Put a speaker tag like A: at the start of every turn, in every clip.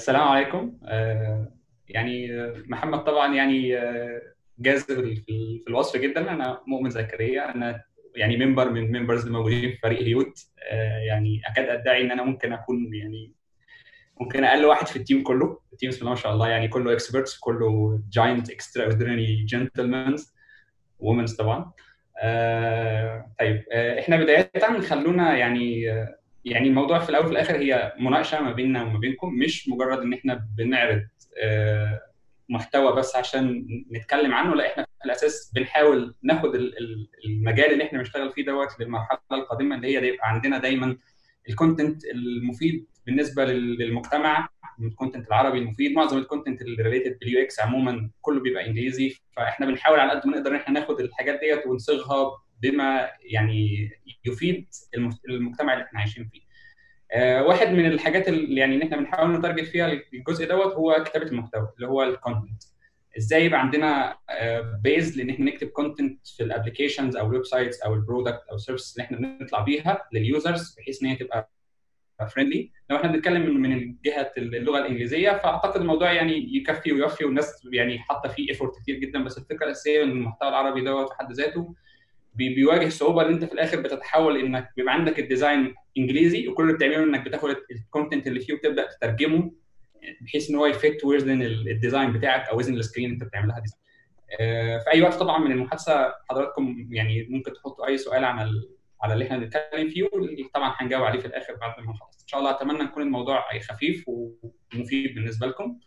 A: السلام عليكم. آه، يعني محمد طبعا يعني آه، جاذب في الوصف جدا. أنا مؤمن زكريا. أنا يعني member من members الموجودين في فريق هيوت. آه، يعني أكاد أدعي إن أنا ممكن أكون يعني ممكن أقل واحد في ال team كله. ال team بسم الله ما شاء الله. يعني كله experts كله giant extraordinary gentlemens و womens طبعا طيب. إحنا بداية خلونا يعني يعني الموضوع في الأول وفي الآخر هي مناقشة ما بيننا وما بينكم مش مجرد إن إحنا بنعرض آه محتوى بس عشان نتكلم عنه لا إحنا في الأساس بنحاول ناخد المجال اللي إحنا بنشتغل فيه دوت للمرحلة القادمة اللي هي يبقى عندنا دايما ال content المفيد بالنسبة للمجتمع ال content العربي المفيد معظم ال content اللي related بال UX عموما كله بيبقى إنجليزي فإحنا بنحاول على قد ما نقدر إن إحنا ناخد الحاجات ديت ونصيغها بما يعني يفيد المجتمع اللي إحنا عايشين فيه. آه واحد من الحاجات اللي يعني إحنا بنحاول ن target فيها الجزء دوت هو كتابة المحتوى اللي هو ال content. إزاي يبقى عندنا base لأن إحنا نكتب content في ال applications أو ال websites أو ال product أو ال service اللي إحنا بنطلع بيها لل users بحيث إن هي تبقى friendly لو إحنا بنتكلم من جهة اللغة الإنجليزية فأعتقد الموضوع يعني يكفي ويوفي والناس يعني حاطة فيه effort كتير جدا بس الفكرة الأساسية إن المحتوى العربي دوت في حد ذاته بيواجه صعوبة إن أنت في الآخر بتتحول إنك بيبقى عندك ال design إنجليزي وكل اللي بتعمله إنك بتاخد ال content اللي فيه وتبدأ تترجمه بحيث إن هو ي fit with ال design بتاعك أو with ال screen أنت بتعملها design. في أي وقت طبعا من المحادثة حضراتكم يعني ممكن تحطوا أي سؤال عن على اللي إحنا بنتكلم فيه طبعا هنجاوب عليه في الآخر بعد ما نخلص إن شاء الله أتمنى يكون الموضوع خفيف ومفيد بالنسبة لكم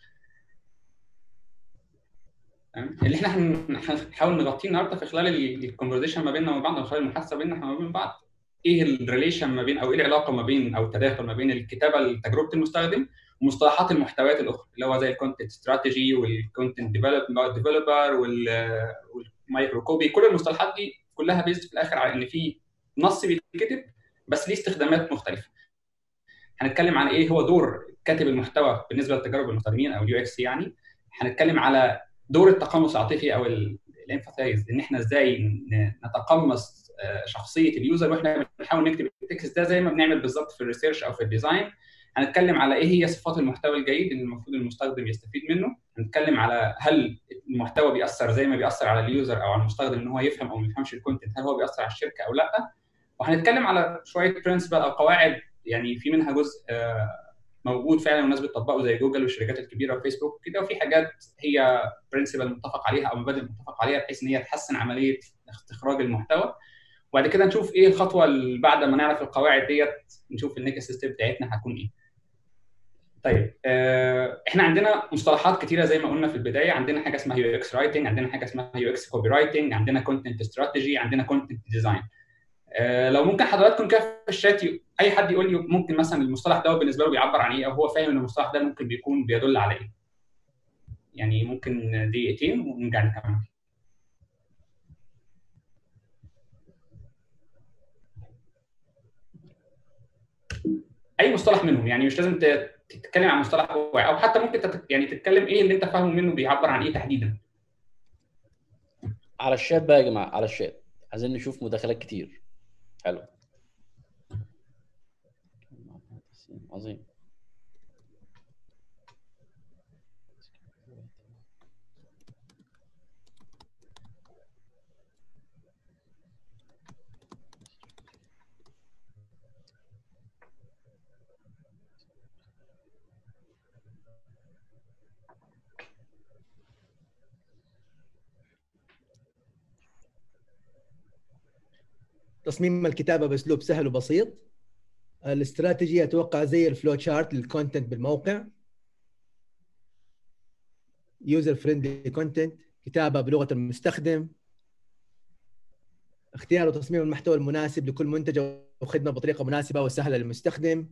A: اللي إحنا هنحاول نغطيه النهارده في خلال ال conversation ما بيننا وبين بعض خلال المحادثة بيننا إحنا وبين بعض. إيه ال relation ما بين أو إيه العلاقة ما بين أو التداخل ما بين الكتابة لتجربه المستخدم ومصطلحات المحتويات الأخرى اللي هو زي ال content strategy وال content developer وال micro copy كل المصطلحات دي كلها based في الآخر على إن في نص بيتكتب بس ليه استخدامات مختلفة. هنتكلم عن إيه؟ هو دور كاتب المحتوى بالنسبة لتجارب المستخدمين أو ال UX يعني. هنتكلم على دور التقمص العاطفي أو ال empathize إن إحنا إزاي نتقمص شخصية ال user وإحنا بنحاول نكتب ال text ده زي ما بنعمل بالظبط في ال research أو في ال design هنتكلم على إيه هي صفات المحتوى الجيد اللي المفروض المستخدم يستفيد منه. هنتكلم على هل المحتوى بيأثر زي ما بيأثر على ال user أو على المستخدم إن هو يفهم أو ما يفهمش ال content هل هو بيأثر على الشركة أو لأ. وهنتكلم على شوية principle أو قواعد يعني في منها جزء موجود فعلا والناس بتطبقه زي جوجل والشركات الكبيرة وفيسبوك كده وفي حاجات هي principle متفق عليها أو مبادئ متفق عليها بحيث إن هي تحسن عملية استخراج المحتوى. وبعد كده نشوف إيه الخطوة اللي بعد ما نعرف القواعد ديت نشوف ال next step بتاعتنا هتكون إيه. طيب آه إحنا عندنا مصطلحات كتيرة زي ما قلنا في البداية. عندنا حاجة اسمها UX writing عندنا حاجة اسمها UX copywriting عندنا content strategy عندنا content design لو ممكن حضراتكم كده في الشات أي حد يقول لي ممكن مثلا المصطلح ده بالنسبة له بيعبر عن إيه أو هو فاهم إن المصطلح ده ممكن بيكون بيدل على إيه. يعني ممكن دقيقتين ونرجع نكمل. أي مصطلح منهم يعني مش لازم تتكلم عن مصطلح أو حتى ممكن. يعني تتكلم إيه اللي أنت فاهمه منه بيعبر عن إيه تحديدا.
B: على الشات بقى يا جماعة على الشات. عايزين نشوف مداخلات كتير. حلو. عظيم.
C: تصميم الكتابة بأسلوب سهل وبسيط. الاستراتيجي أتوقع زي ال flow chart لل content بالموقع. user friendly content كتابة بلغة المستخدم. اختيار وتصميم المحتوى المناسب لكل منتج أو خدمة بطريقة مناسبة وسهلة للمستخدم.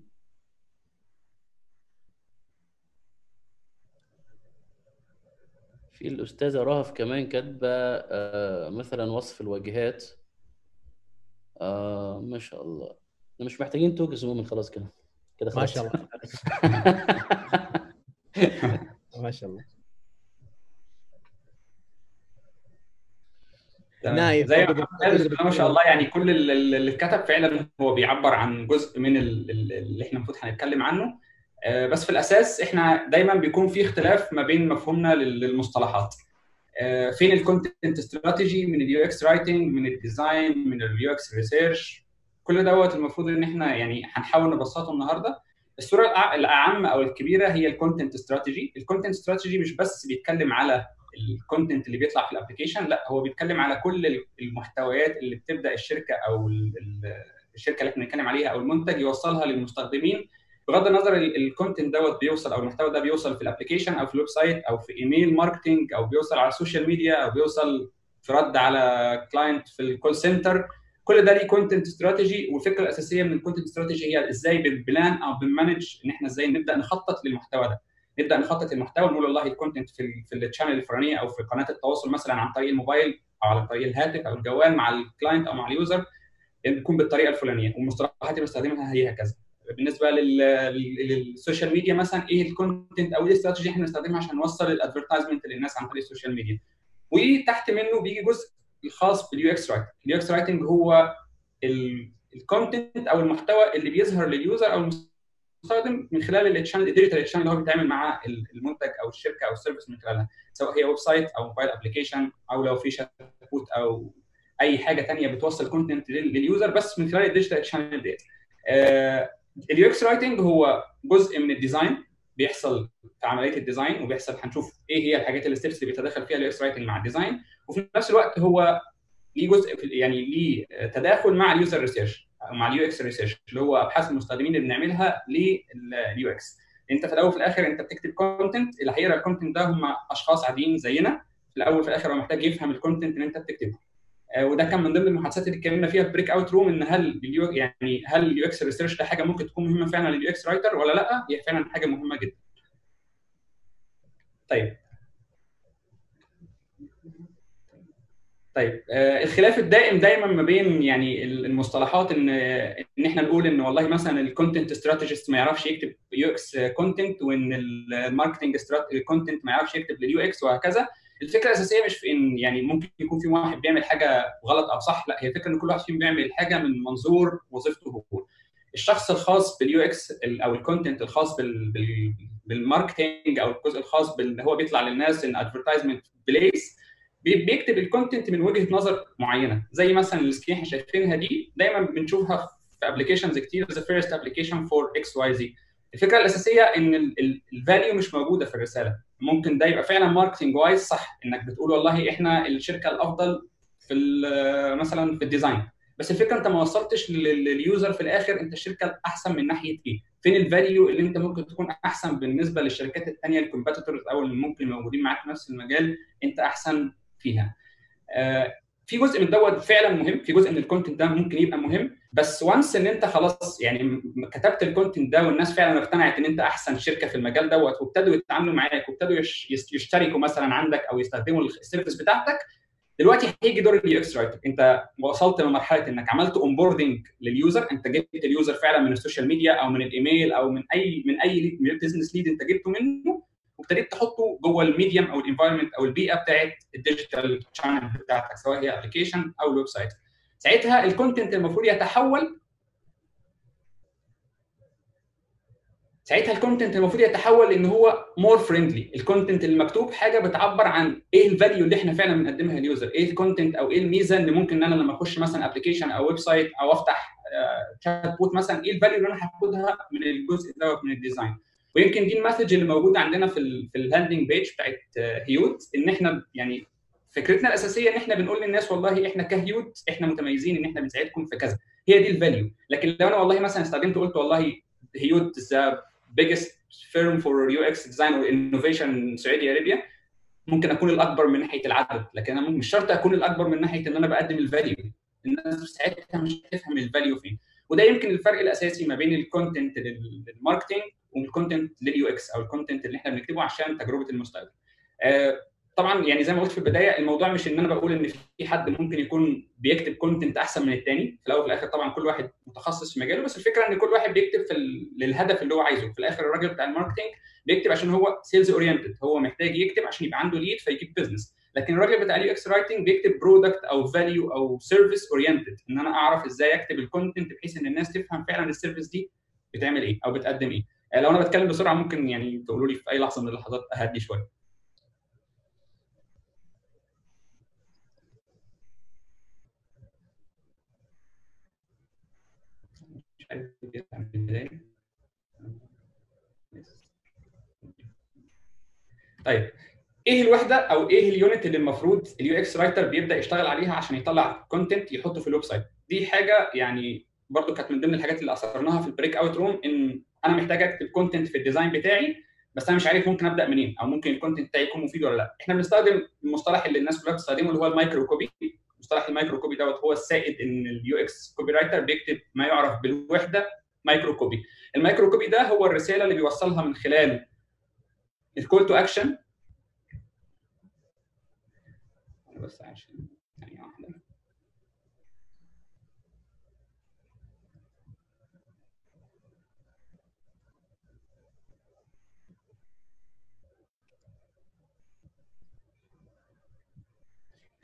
B: في الأستاذة رهف كمان كاتبة آه مثلا وصف الواجهات. آه ما شاء الله. مش محتاجين توكس من خلاص كده. كده
C: ما شاء الله. ما شاء الله.
A: نايف زي ما شاء الله يعني كل اللي اتكتب فعلا هو بيعبر عن جزء من اللي إحنا المفروض هنتكلم عنه. آه، بس في الأساس إحنا دايما بيكون في اختلاف ما بين مفهومنا لل- للمصطلحات. فين ال content strategy من ال UX writing من ال design من ال UX research كل دوت المفروض إن إحنا يعني هنحاول نبسطه النهارده. الصورة الأعم أو الكبيرة هي ال content strategy ال content strategy مش بس بيتكلم على ال content اللي بيطلع في ال application لا هو بيتكلم على كل المحتويات اللي بتبدأ الشركة أو ال- ال- الشركة اللي إحنا بنتكلم عليها أو المنتج يوصلها للمستخدمين بغض النظر ال content دوت بيوصل أو المحتوى ده بيوصل في ال application أو في ال website أو في email marketing أو بيوصل على ال social media أو بيوصل في رد على client في ال call center كل ده ليه content strategy والفكرة الأساسية من ال content strategy هي إزاي بن plan أو بن manage إن إحنا إزاي نبدأ نخطط للمحتوى ده. نبدأ نخطط للمحتوى ونقول والله ال content في في ال channel الفلانية أو في قناة التواصل مثلا عن طريق الموبايل أو على طريق الهاتف أو الجوال مع ال client أو مع ال user بيكون بالطريقة الفلانية والمصطلحات اللي بنستخدمها هي هكذا. بالنسبة لل- لل- لل social media مثلا إيه ال content أو إيه الاستراتيجي إحنا بنستخدمها عشان نوصل ال advertisement للناس عن طريق ال social media. وتحت منه بيجي جزء الخاص بال UX writing ال UX writing هو ال content أو المحتوى اللي بيظهر لل user أو المستخدم من خلال ال channel ال digital channel اللي هو بيتعامل مع المنتج أو الشركة أو ال service من خلالها. سواء هي website أو mobile application أو لو في شات أو أي حاجة ثانية بتوصل content لل user بس من خلال ال digital channel ديت. ال UX writing هو جزء من ال design بيحصل في عملية ال design وبيحصل هنشوف إيه هي الحاجات ال steps اللي بيتداخل فيها ال UX writing مع ال design وفي نفس الوقت هو ليه جزء يعني ليه تداخل مع ال user research مع ال UX research اللي هو أبحاث المستخدمين اللي بنعملها لل UX أنت في الأول وفي الآخر أنت بتكتب content اللي هيقرا ال content ده هم أشخاص عاديين زينا. في الأول وفي الآخر هو محتاج يفهم ال content اللي أنت بتكتبه. وده كان من ضمن المحادثات اللي اتكلمنا فيها في breakout room إن هل ال U يعني هل ال UX research ده حاجة ممكن تكون مهمة فعلا لل UX writer ولا لأ؟ هي فعلا حاجة مهمة جدا. طيب. طيب آه، الخلاف الدائم دايما ما بين يعني المصطلحات ان إن إحنا نقول إن والله مثلا ال content strategist ما يعرفش يكتب UX content وإن ال marketing content ما يعرفش يكتب لل UX وهكذا. الفكرة الأساسية مش في إن يعني ممكن يكون في واحد بيعمل حاجة غلط أو صح لا هي الفكرة إن كل واحد فيهم بيعمل حاجة من منظور وظيفته هو. الشخص الخاص بال UX أو ال content الخاص بال بال بال marketing أو الجزء الخاص باللي هو بيطلع للناس an advertisement place بيكتب ال content من وجهة نظر معينة. زي مثلا ال screen إحنا شايفينها دي دايما بنشوفها في applications كتير the first application for XYZ الفكرة الأساسية إن ال value مش موجودة في الرسالة. ممكن ده يبقى فعلا marketing wise صح إنك بتقول والله إحنا الشركة الأفضل في مثلا في ال design بس الفكرة أنت ما وصلتش لل user في الآخر أنت الشركة الأحسن من ناحية إيه؟ فين ال value اللي أنت ممكن تكون أحسن بالنسبة للشركات الثانية ال competitors أو اللي ممكن موجودين معاك في نفس المجال أنت أحسن فيها. آه في جزء من دوت فعلا مهم في جزء من ال content ده ممكن يبقى مهم بس once ان انت خلاص يعني كتبت ال content ده والناس فعلا اقتنعت ان انت احسن شركة في المجال دوت وابتدوا يتعاملوا معاك وابتدوا يشتركوا مثلا عندك أو يستخدموا ال service بتاعتك دلوقتي هيجي دور ال UX writer انت وصلت لمرحلة انك عملت onboarding لل user انت جبت ال user فعلا من ال social media أو من الإيميل أو من اي من أي business lead انت جبته منه وابتديت تحطه جوه ال medium أو ال environment أو البيئة بتاعت ال digital channel بتاعتك سواء هي application أو ال website ساعتها ال content المفروض يتحول ساعتها ال content المفروض يتحول إن هو more friendly ال content المكتوب حاجة بتعبر عن إيه ال value اللي إحنا فعلا بنقدمها لل user إيه ال content أو إيه الميزة اللي ممكن إن أنا لما أخش مثلا application أو website أو أفتح chatbot مثلا إيه ال value اللي أنا هاخدها من الجزء دوت من ال design ويمكن دي ال message اللي موجودة عندنا في في ال landing page بتاعت هيوت إن إحنا يعني فكرتنا الأساسية إن إحنا بنقول للناس والله إحنا كهيوت إحنا متميزين إن إحنا بنساعدكم في كذا. هي دي ال value لكن لو أنا والله مثلا استخدمت قلت والله هيوت the firm for UX design or innovation in Saudi Arabia ممكن أكون الأكبر من ناحية العدد. لكن أنا مش شرط أكون الأكبر من ناحية إن أنا بقدم ال value الناس ساعتها مش هتفهم ال value فين. وده يمكن الفرق الأساسي ما بين الكونتنت للماركتنج والكونتنت لليو إكس أو الكونتنت اللي إحنا بنكتبه عشان تجربة المستخدم آه طبعا يعني زي ما قلت في البداية الموضوع مش إن أنا بقول إن في حد ممكن يكون بيكتب content أحسن من الثاني في الأول وفي الآخر. طبعا كل واحد متخصص في مجاله بس الفكرة إن كل واحد بيكتب في للهدف اللي هو عايزه. في الآخر الراجل بتاع ال marketing بيكتب عشان هو sales oriented هو محتاج يكتب عشان يبقى عنده lead فيجيب business لكن الراجل بتاع ال UX writing بيكتب product أو value أو service oriented إن أنا أعرف إزاي أكتب ال content بحيث إن الناس تفهم فعلا ال service دي بتعمل إيه أو بتقدم إيه. لو أنا بتكلم بسرعة ممكن يعني تقولوا لي في أي لحظة من اللحظات أهدي شوية مش عارف طيب إيه الوحدة أو إيه ال unit اللي المفروض ال UX writer بيبدأ يشتغل عليها عشان يطلع content يحطه في ال website؟ دي حاجة يعني برضو كانت من ضمن الحاجات اللي أثرناها في ال breakout room إن أنا محتاج أكتب content في ال design بتاعي بس أنا مش عارف ممكن أبدأ منين أو ممكن ال content بتاعي يكون مفيد ولا لأ. إحنا بنستخدم المصطلح اللي الناس كلها بتستخدمه اللي هو ال microcopy مصطلح ال microcopy دوت هو السائد إن ال UX copywriter بيكتب ما يعرف بالوحدة microcopy ال microcopy ده هو الرسالة اللي بيوصلها من خلال ال call to action بس عشان ثانية واحدة.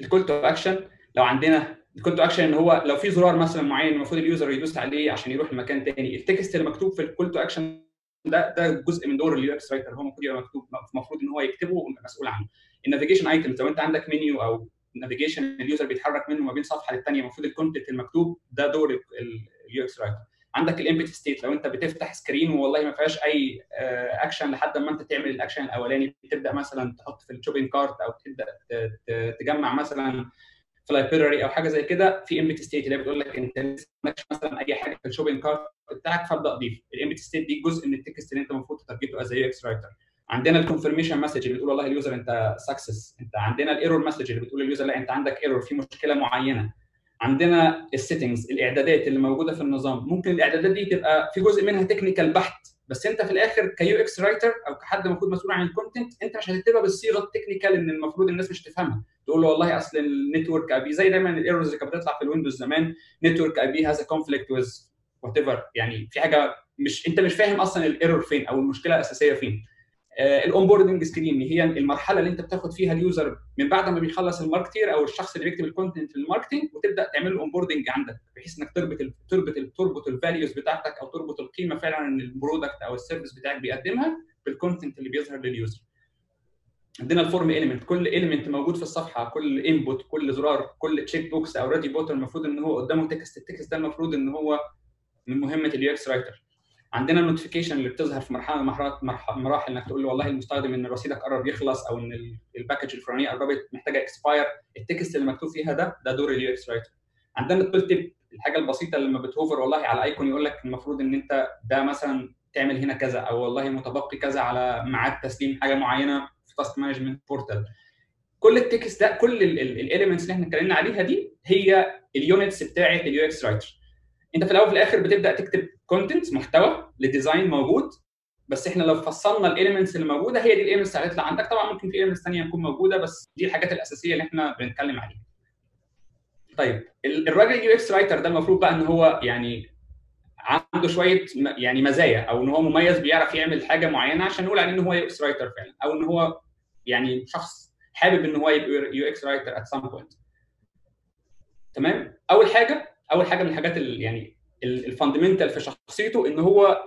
A: ال call to action لو عندنا ال call to action إن هو لو في زرار مثلا معين المفروض ال user يدوس عليه عشان يروح لمكان تاني ال text اللي مكتوب في ال call to action ده ده جزء من دور ال UX writer هو المفروض يبقى مكتوب المفروض إن هو يكتبه ومسؤول عنه. ال navigation items لو أنت عندك منيو أو navigation ال user بيتحرك منه ما بين صفحة للثانيه المفروض ال content المكتوب ده دور ال UX writer عندك ال empty state لو أنت بتفتح screen والله ما فيهاش أي اكشن لحد ما أنت تعمل الاكشن الأولاني تبدأ مثلا تحط في ال shopping cart أو تبدأ تجمع مثلا في library أو حاجة زي كده في empty state اللي بتقول لك أنت لسه ما مثلا أي حاجة في ال shopping cart بتاعك فابدأ ضيف ال empty state دي جزء من ال text اللي أنت المفروض ت target ه as UX writer عندنا ال confirmation message اللي بتقول والله ال user أنت success أنت عندنا ال error message اللي بتقول لل user لا أنت عندك error في مشكلة معينة. عندنا ال settings الإعدادات اللي موجودة في النظام. ممكن الإعدادات دي تبقى في جزء منها technical بحت. بس انت في الآخر ك UX writer أو كحد المفروض مسؤول عن ال content انت مش هتكتبها بالصيغة ال technical ان المفروض الناس مش تفهمها. تقول له والله اصل ال network IP زي دايما ال errors اللي كانت بتطلع في ال Windows زمان network IP has conflict with whatever يعني في حاجة مش انت مش فاهم أصلا ال error فين أو المشكلة الأساسية فين. ال onboarding screen هي المرحلة اللي انت بتاخد فيها ال user من بعد ما بيخلص ال marketer أو الشخص اللي بيكتب ال content لل marketing وتبدأ تعمل له onboarding عندك بحيث إنك تربط ال تربط ال تربط ال values بتاعتك أو تربط القيمة فعلا ان ال product أو ال service بتاعك بيقدمها بال content اللي بيظهر لل user. عندنا ال form element كل element موجود في الصفحة كل input كل زرار كل check box أو radio button المفروض إن هو قدامه text ال text ده المفروض إن هو من مهمة ال UX writer عندنا ال notification اللي بتظهر في مرحله من مراحل إنك تقول له والله المستخدم إن رصيدك قرب يخلص أو إن ال package الفلانيه قربت محتاجة expire ال text اللي مكتوب فيها ده ده دور ال UX writer عندنا ال tooltip الحاجة البسيطة اللي لما بت hover والله على icon يقول لك المفروض إن أنت ده مثلا تعمل هنا كذا أو والله متبقي كذا على ميعاد تسليم حاجة معينة في task management portal كل ال text ده كل ال elements اللي إحنا اتكلمنا عليها دي هي ال units بتاعة ال UX writer انت في الأول وفي الآخر بتبدأ تكتب content محتوى ل design موجود بس إحنا لو فصلنا ال elements اللي موجودة هي دي ال elements اللي هتطلع عندك. طبعا ممكن في elements ثانية تكون موجودة بس دي الحاجات الأساسية اللي إحنا بنتكلم عليها. طيب الراجل ال UX writer ده المفروض بقى إن هو يعني عنده شوية يعني مزايا أو إن هو مميز بيعرف يعمل حاجة معينة عشان نقول عليه إن هو UX writer فعلا أو إن هو يعني شخص حابب إن هو يبقى UX writer at some point تمام؟ أول حاجة أول حاجة من الحاجات اللي يعني ال fundamental في شخصيته إن هو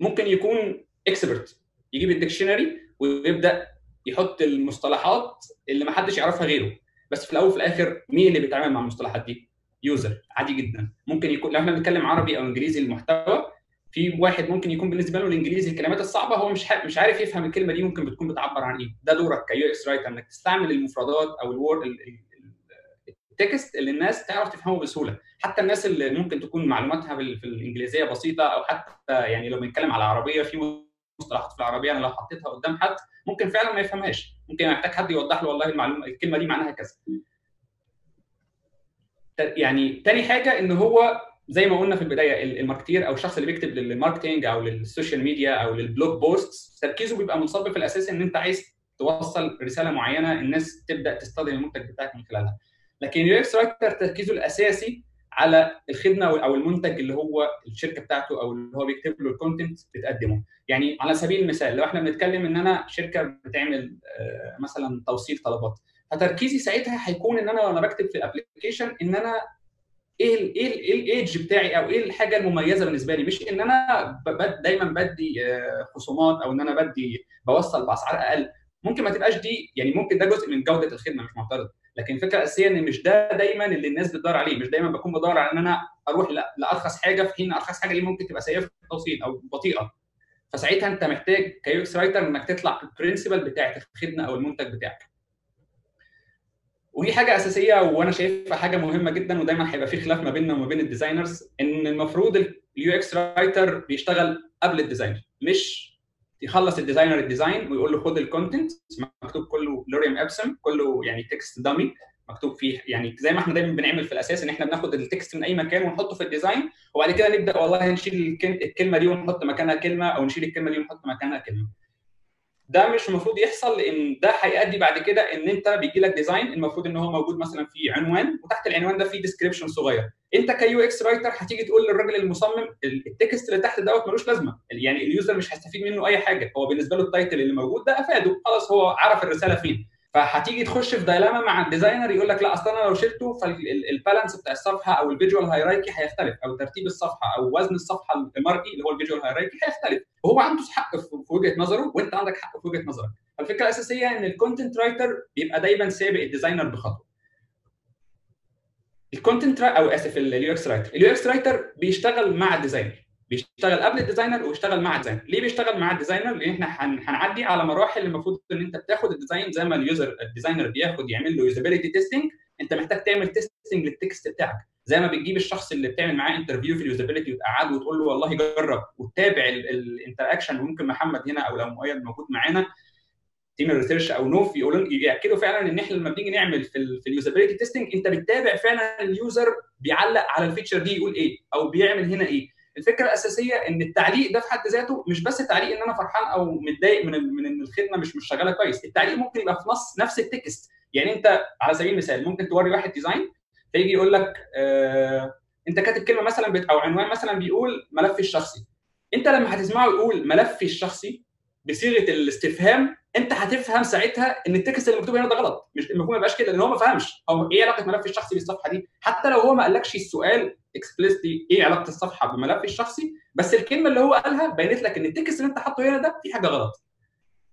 A: ممكن يكون expert. يجيب ال dictionary ويبدأ يحط المصطلحات اللي ما حدش يعرفها غيره. بس في الأول وفي الآخر مين اللي بيتعامل مع المصطلحات دي؟ user. عادي جدا. ممكن يكون لو إحنا بنتكلم عربي أو إنجليزي المحتوى في واحد ممكن يكون بالنسبة له الإنجليزي الكلمات الصعبة هو مش مش عارف يفهم الكلمة دي ممكن بتكون بتعبر عن إيه. ده دورك ك UX writer إنك تستعمل المفردات أو ال word ال text اللي الناس تعرف تفهمه بسهولة. حتى الناس اللي ممكن تكون معلوماتها في الإنجليزية بسيطة أو حتى يعني لو بنتكلم على العربية في مصطلحات في العربية أنا لو حطيتها قدام حد ممكن فعلا ما يفهمهاش. ممكن يحتاج حد يوضح له والله المعلومة الكلمة دي معناها كذا. يعني تاني حاجة إن هو زي ما قلنا في البداية ال marketer أو الشخص اللي بيكتب لل marketing أو لل social media أو لل blog post تركيزه بيبقى منصب في الأساس إن أنت عايز توصل رسالة معينة الناس تبدأ تستخدم المنتج بتاعك من خلالها. لكن ال UX writer تركيزه الأساسي على الخدمة أو المنتج اللي هو الشركة بتاعته أو اللي هو بيكتب له ال content بتقدمه. يعني على سبيل المثال لو إحنا بنتكلم إن أنا شركة بتعمل مثلا توصيل طلبات فتركيزي ساعتها هيكون إن أنا وأنا بكتب في ال application إن أنا إيه ال إيه إيه ال edge بتاعي أو إيه الحاجة المميزة بالنسبة لي. مش إن أنا دايما بدي آه، خصومات أو إن أنا بدي بوصل بأسعار أقل. ممكن ما تبقاش دي يعني ممكن ده جزء من جودة الخدمة مش معترض. لكن الفكرة الاساسيه إن مش ده دايما اللي الناس بتدور عليه مش دايما بكون بدور على إن أنا أروح لأرخص حاجة في حين أرخص حاجة دي ممكن تبقى سيئة في التوصيل أو بطيئة. فساعتها أنت محتاج ك UX writer إنك تطلع بال principle بتاعت الخدمة أو المنتج بتاعك. ودي حاجة أساسية وأنا شايفها حاجة مهمة جدا ودايما هيبقى في خلاف ما بيننا وما بين ال designers إن المفروض ال UX writer بيشتغل قبل ال designer مش يخلص ال designer ال design ويقول له خد ال content مكتوب كله lorem ipsum كله يعني text dummy مكتوب فيه يعني زي ما إحنا دايما بنعمل في الأساس إن إحنا بناخد ال text من أي مكان ونحطه في ال design وبعد كده نبدأ والله نشيل الكل- الكلمة دي ونحط مكانها كلمة أو نشيل الكلمة دي ونحط مكانها كلمة. ده مش المفروض يحصل لأن ده هيؤدي بعد كده إن أنت بيجي لك design المفروض إن هو موجود مثلا في عنوان وتحت العنوان ده في description صغير. أنت ك UX writer هتيجي تقول للراجل المصمم ال- ال text اللي تحت دوت ملوش لازمة. يعني ال user مش هيستفيد منه أي حاجة. هو بالنسبة له ال title اللي موجود ده أفاده. خلاص هو عرف الرسالة فين. فهتيجي تخش في dilemma مع ال designer يقول لك لا أصل أنا لو شلته فال balance بتاع الصفحة أو ال visual hierarchy هيختلف أو ترتيب الصفحة أو وزن الصفحة المرئي اللي هو ال visual hierarchy هيختلف. وهو عنده حق في وجهة نظره وأنت عندك حق في وجهة نظرك. فالفكرة الأساسية إن ال content writer بيبقى دايما سابق ال designer بخطوة. ال content أو آسف ال UX writer ال UX writer بيشتغل مع ال designer. بيشتغل قبل ال designer ويشتغل مع ال designer. ليه بيشتغل مع ال designer؟ لأن إحنا هن- هنعدي على مراحل المفروض إن أنت بتاخد ال design زي ما ال user ال designer بياخد يعمل له usability testing أنت محتاج تعمل testing لل text بتاعك. زي ما بتجيب الشخص اللي بتعمل معاه interview في ال usability وتقعده وتقول له والله جرب وتتابع ال interaction وممكن محمد هنا أو لو مؤيد موجود معانا team ال research أو نوف يقولوا يأكدوا فعلا إن إحنا لما بنيجي نعمل في في ال usability testing أنت بتتابع فعلا ال user بيعلق على ال feature دي يقول إيه؟ أو بيعمل هنا إيه؟ الفكرة الأساسية إن التعليق ده في حد ذاته مش بس تعليق إن أنا فرحان أو متضايق من من ان الخدمة مش مش شغالة كويس. التعليق ممكن يبقى في نص نفس ال text. يعني أنت على سبيل المثال ممكن توري واحد design فيجي يقول لك آه أنت كاتب كلمة مثلا بت- أو عنوان مثلا بيقول ملفي الشخصي. أنت لما هتسمعه يقول ملفي الشخصي بصيغة الاستفهام انت هتفهم ساعتها ان ال text اللي مكتوب هنا ده غلط. مش المفروض ما يبقاش كده لأن هو ما فهمش. هو إيه علاقة ملفي الشخصي بالصفحة دي؟ حتى لو هو ما قالكش السؤال explicitly إيه علاقة الصفحة بملفي الشخصي بس الكلمة اللي هو قالها بينت لك إن ال text اللي أنت حاطه هنا ده في حاجة غلط.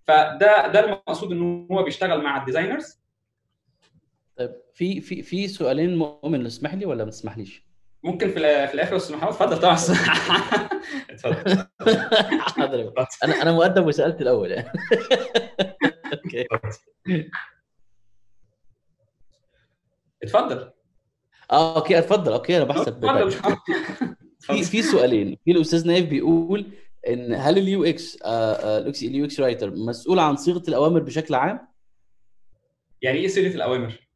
A: فده ده المقصود إن هو بيشتغل مع ال designers
B: طيب في في في سؤالين مؤمن اسمح لي ولا ما تسمحليش؟
A: ممكن في, في الآخر أستاذ محمد اتفضل طبعا. اتفضل.
B: حاضر. أنا أنا مؤدب وسالت الأول يعني. okay.
A: اتفضل.
B: آه okay اتفضل. okay أنا بحسب في في سؤالين. في الأستاذ نايف بيقول إن هل ال UX ال UX writer مسؤول عن صيغة الأوامر بشكل عام؟
A: يعني إيه صيغة الأوامر؟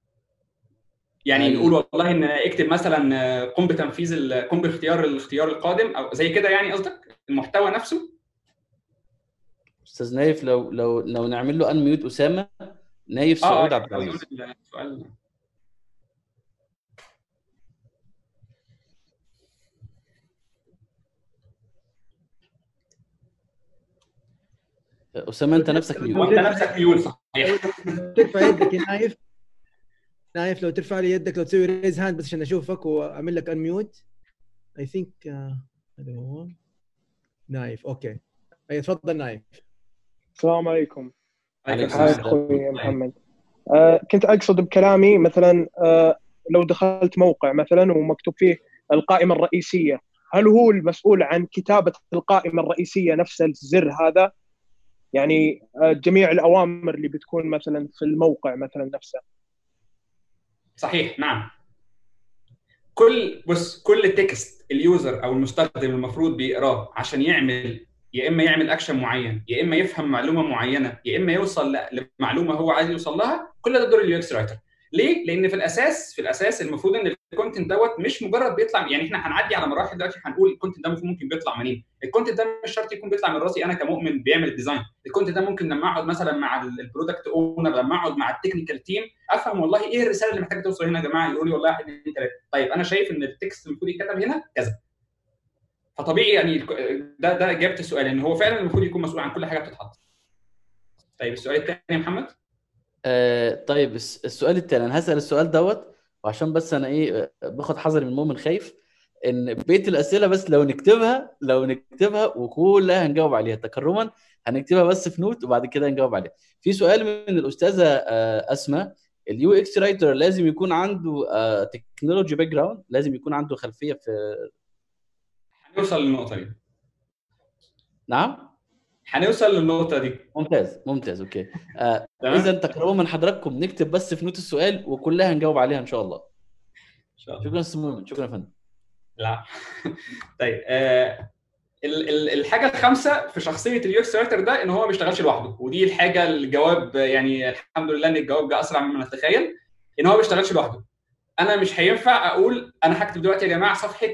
A: يعني
B: يعني-
A: نقول والله إن اكتب مثلا آه، قم بتنفيذ ال- قم باختيار الاختيار القادم أو زي كده يعني قصدك؟ المحتوى نفسه؟
B: أستاذ نايف لو لو لو نعمل له ان ميوت أسامة نايف سعود عبد
A: عاوز
B: العزيز. أسامة أنت نفسك ميوت
A: وانت نفسك ميول صحيح.
C: ترفع يدك يا نايف نايف لو ترفع لي يدك لو تسوي raise hand بس عشان أشوفك وأعمل لك unmute I think هذا هو. نايف okay. أي تفضل نايف.
D: السلام عليكم.
B: عليكم
D: كيف حالك
B: السلام.
D: أخوي محمد. آه كنت أقصد بكلامي مثلا آه لو دخلت موقع مثلا ومكتوب فيه القائمة الرئيسية هل هو المسؤول عن كتابة القائمة الرئيسية نفس الزر هذا؟ يعني آه جميع الأوامر اللي بتكون مثلا في الموقع مثلا نفسه.
A: صحيح نعم. كل بص كل text ال user أو المستخدم المفروض بيقراه عشان يعمل يا إما يعمل اكشن معين يا إما يفهم معلومة معينة يا إما يوصل لمعلومة هو عايز يوصل لها كل ده دور ال UX writer ليه؟ لأن في الأساس في الأساس المفروض إن ال content دوت مش مجرد بيطلع يعني إحنا هنعدي على مراحل دلوقتي هنقول ال content ده ممكن بيطلع منين؟ ال content ده مش شرط يكون بيطلع من راسي أنا كمؤمن بيعمل ال design، ال content ده ممكن لما أقعد مثلا مع ال product owner لما أقعد مع ال technical team أفهم والله إيه الرسالة اللي محتاجة توصل هنا يا جماعة؟ يقول لي والله 1 2 3 طيب أنا شايف إن ال text المفروض يتكتب هنا كذا. فطبيعي يعني ده ده إجابة السؤال إن هو فعلا المفروض يكون مسؤول عن كل حاجة بتتحط. طيب السؤال الثاني يا محمد؟
B: آه طيب الس- السؤال الثاني أنا هسأل السؤال دوت وعشان بس أنا إيه باخد حذري من مؤمن خايف إن بقية الأسئلة بس لو نكتبها لو نكتبها وكلها هنجاوب عليها. تكرما هنكتبها بس في note وبعد كده نجاوب عليها. في سؤال من الأستاذة آه، أسماء. ال UX writer لازم يكون عنده technology background لازم يكون عنده خلفية في
A: هنوصل للنقطة دي.
B: نعم؟
A: هنوصل للنقطة دي.
B: ممتاز ممتاز okay. آه إذا تكرما من حضراتكم نكتب بس في note السؤال وكلها هنجاوب عليها إن شاء الله.
A: إن شاء الله.
B: شكرا مؤمن شكرا يا فندم.
A: لا. طيب آه ال- ال- الحاجة الخامسة في شخصية ال UX writer ده إن هو ما بيشتغلش لوحده. ودي الحاجة الجواب يعني الحمد لله إن الجواب جه أسرع مما نتخيل إن هو ما بيشتغلش لوحده. أنا مش هينفع أقول أنا هكتب دلوقتي يا جماعة صفحة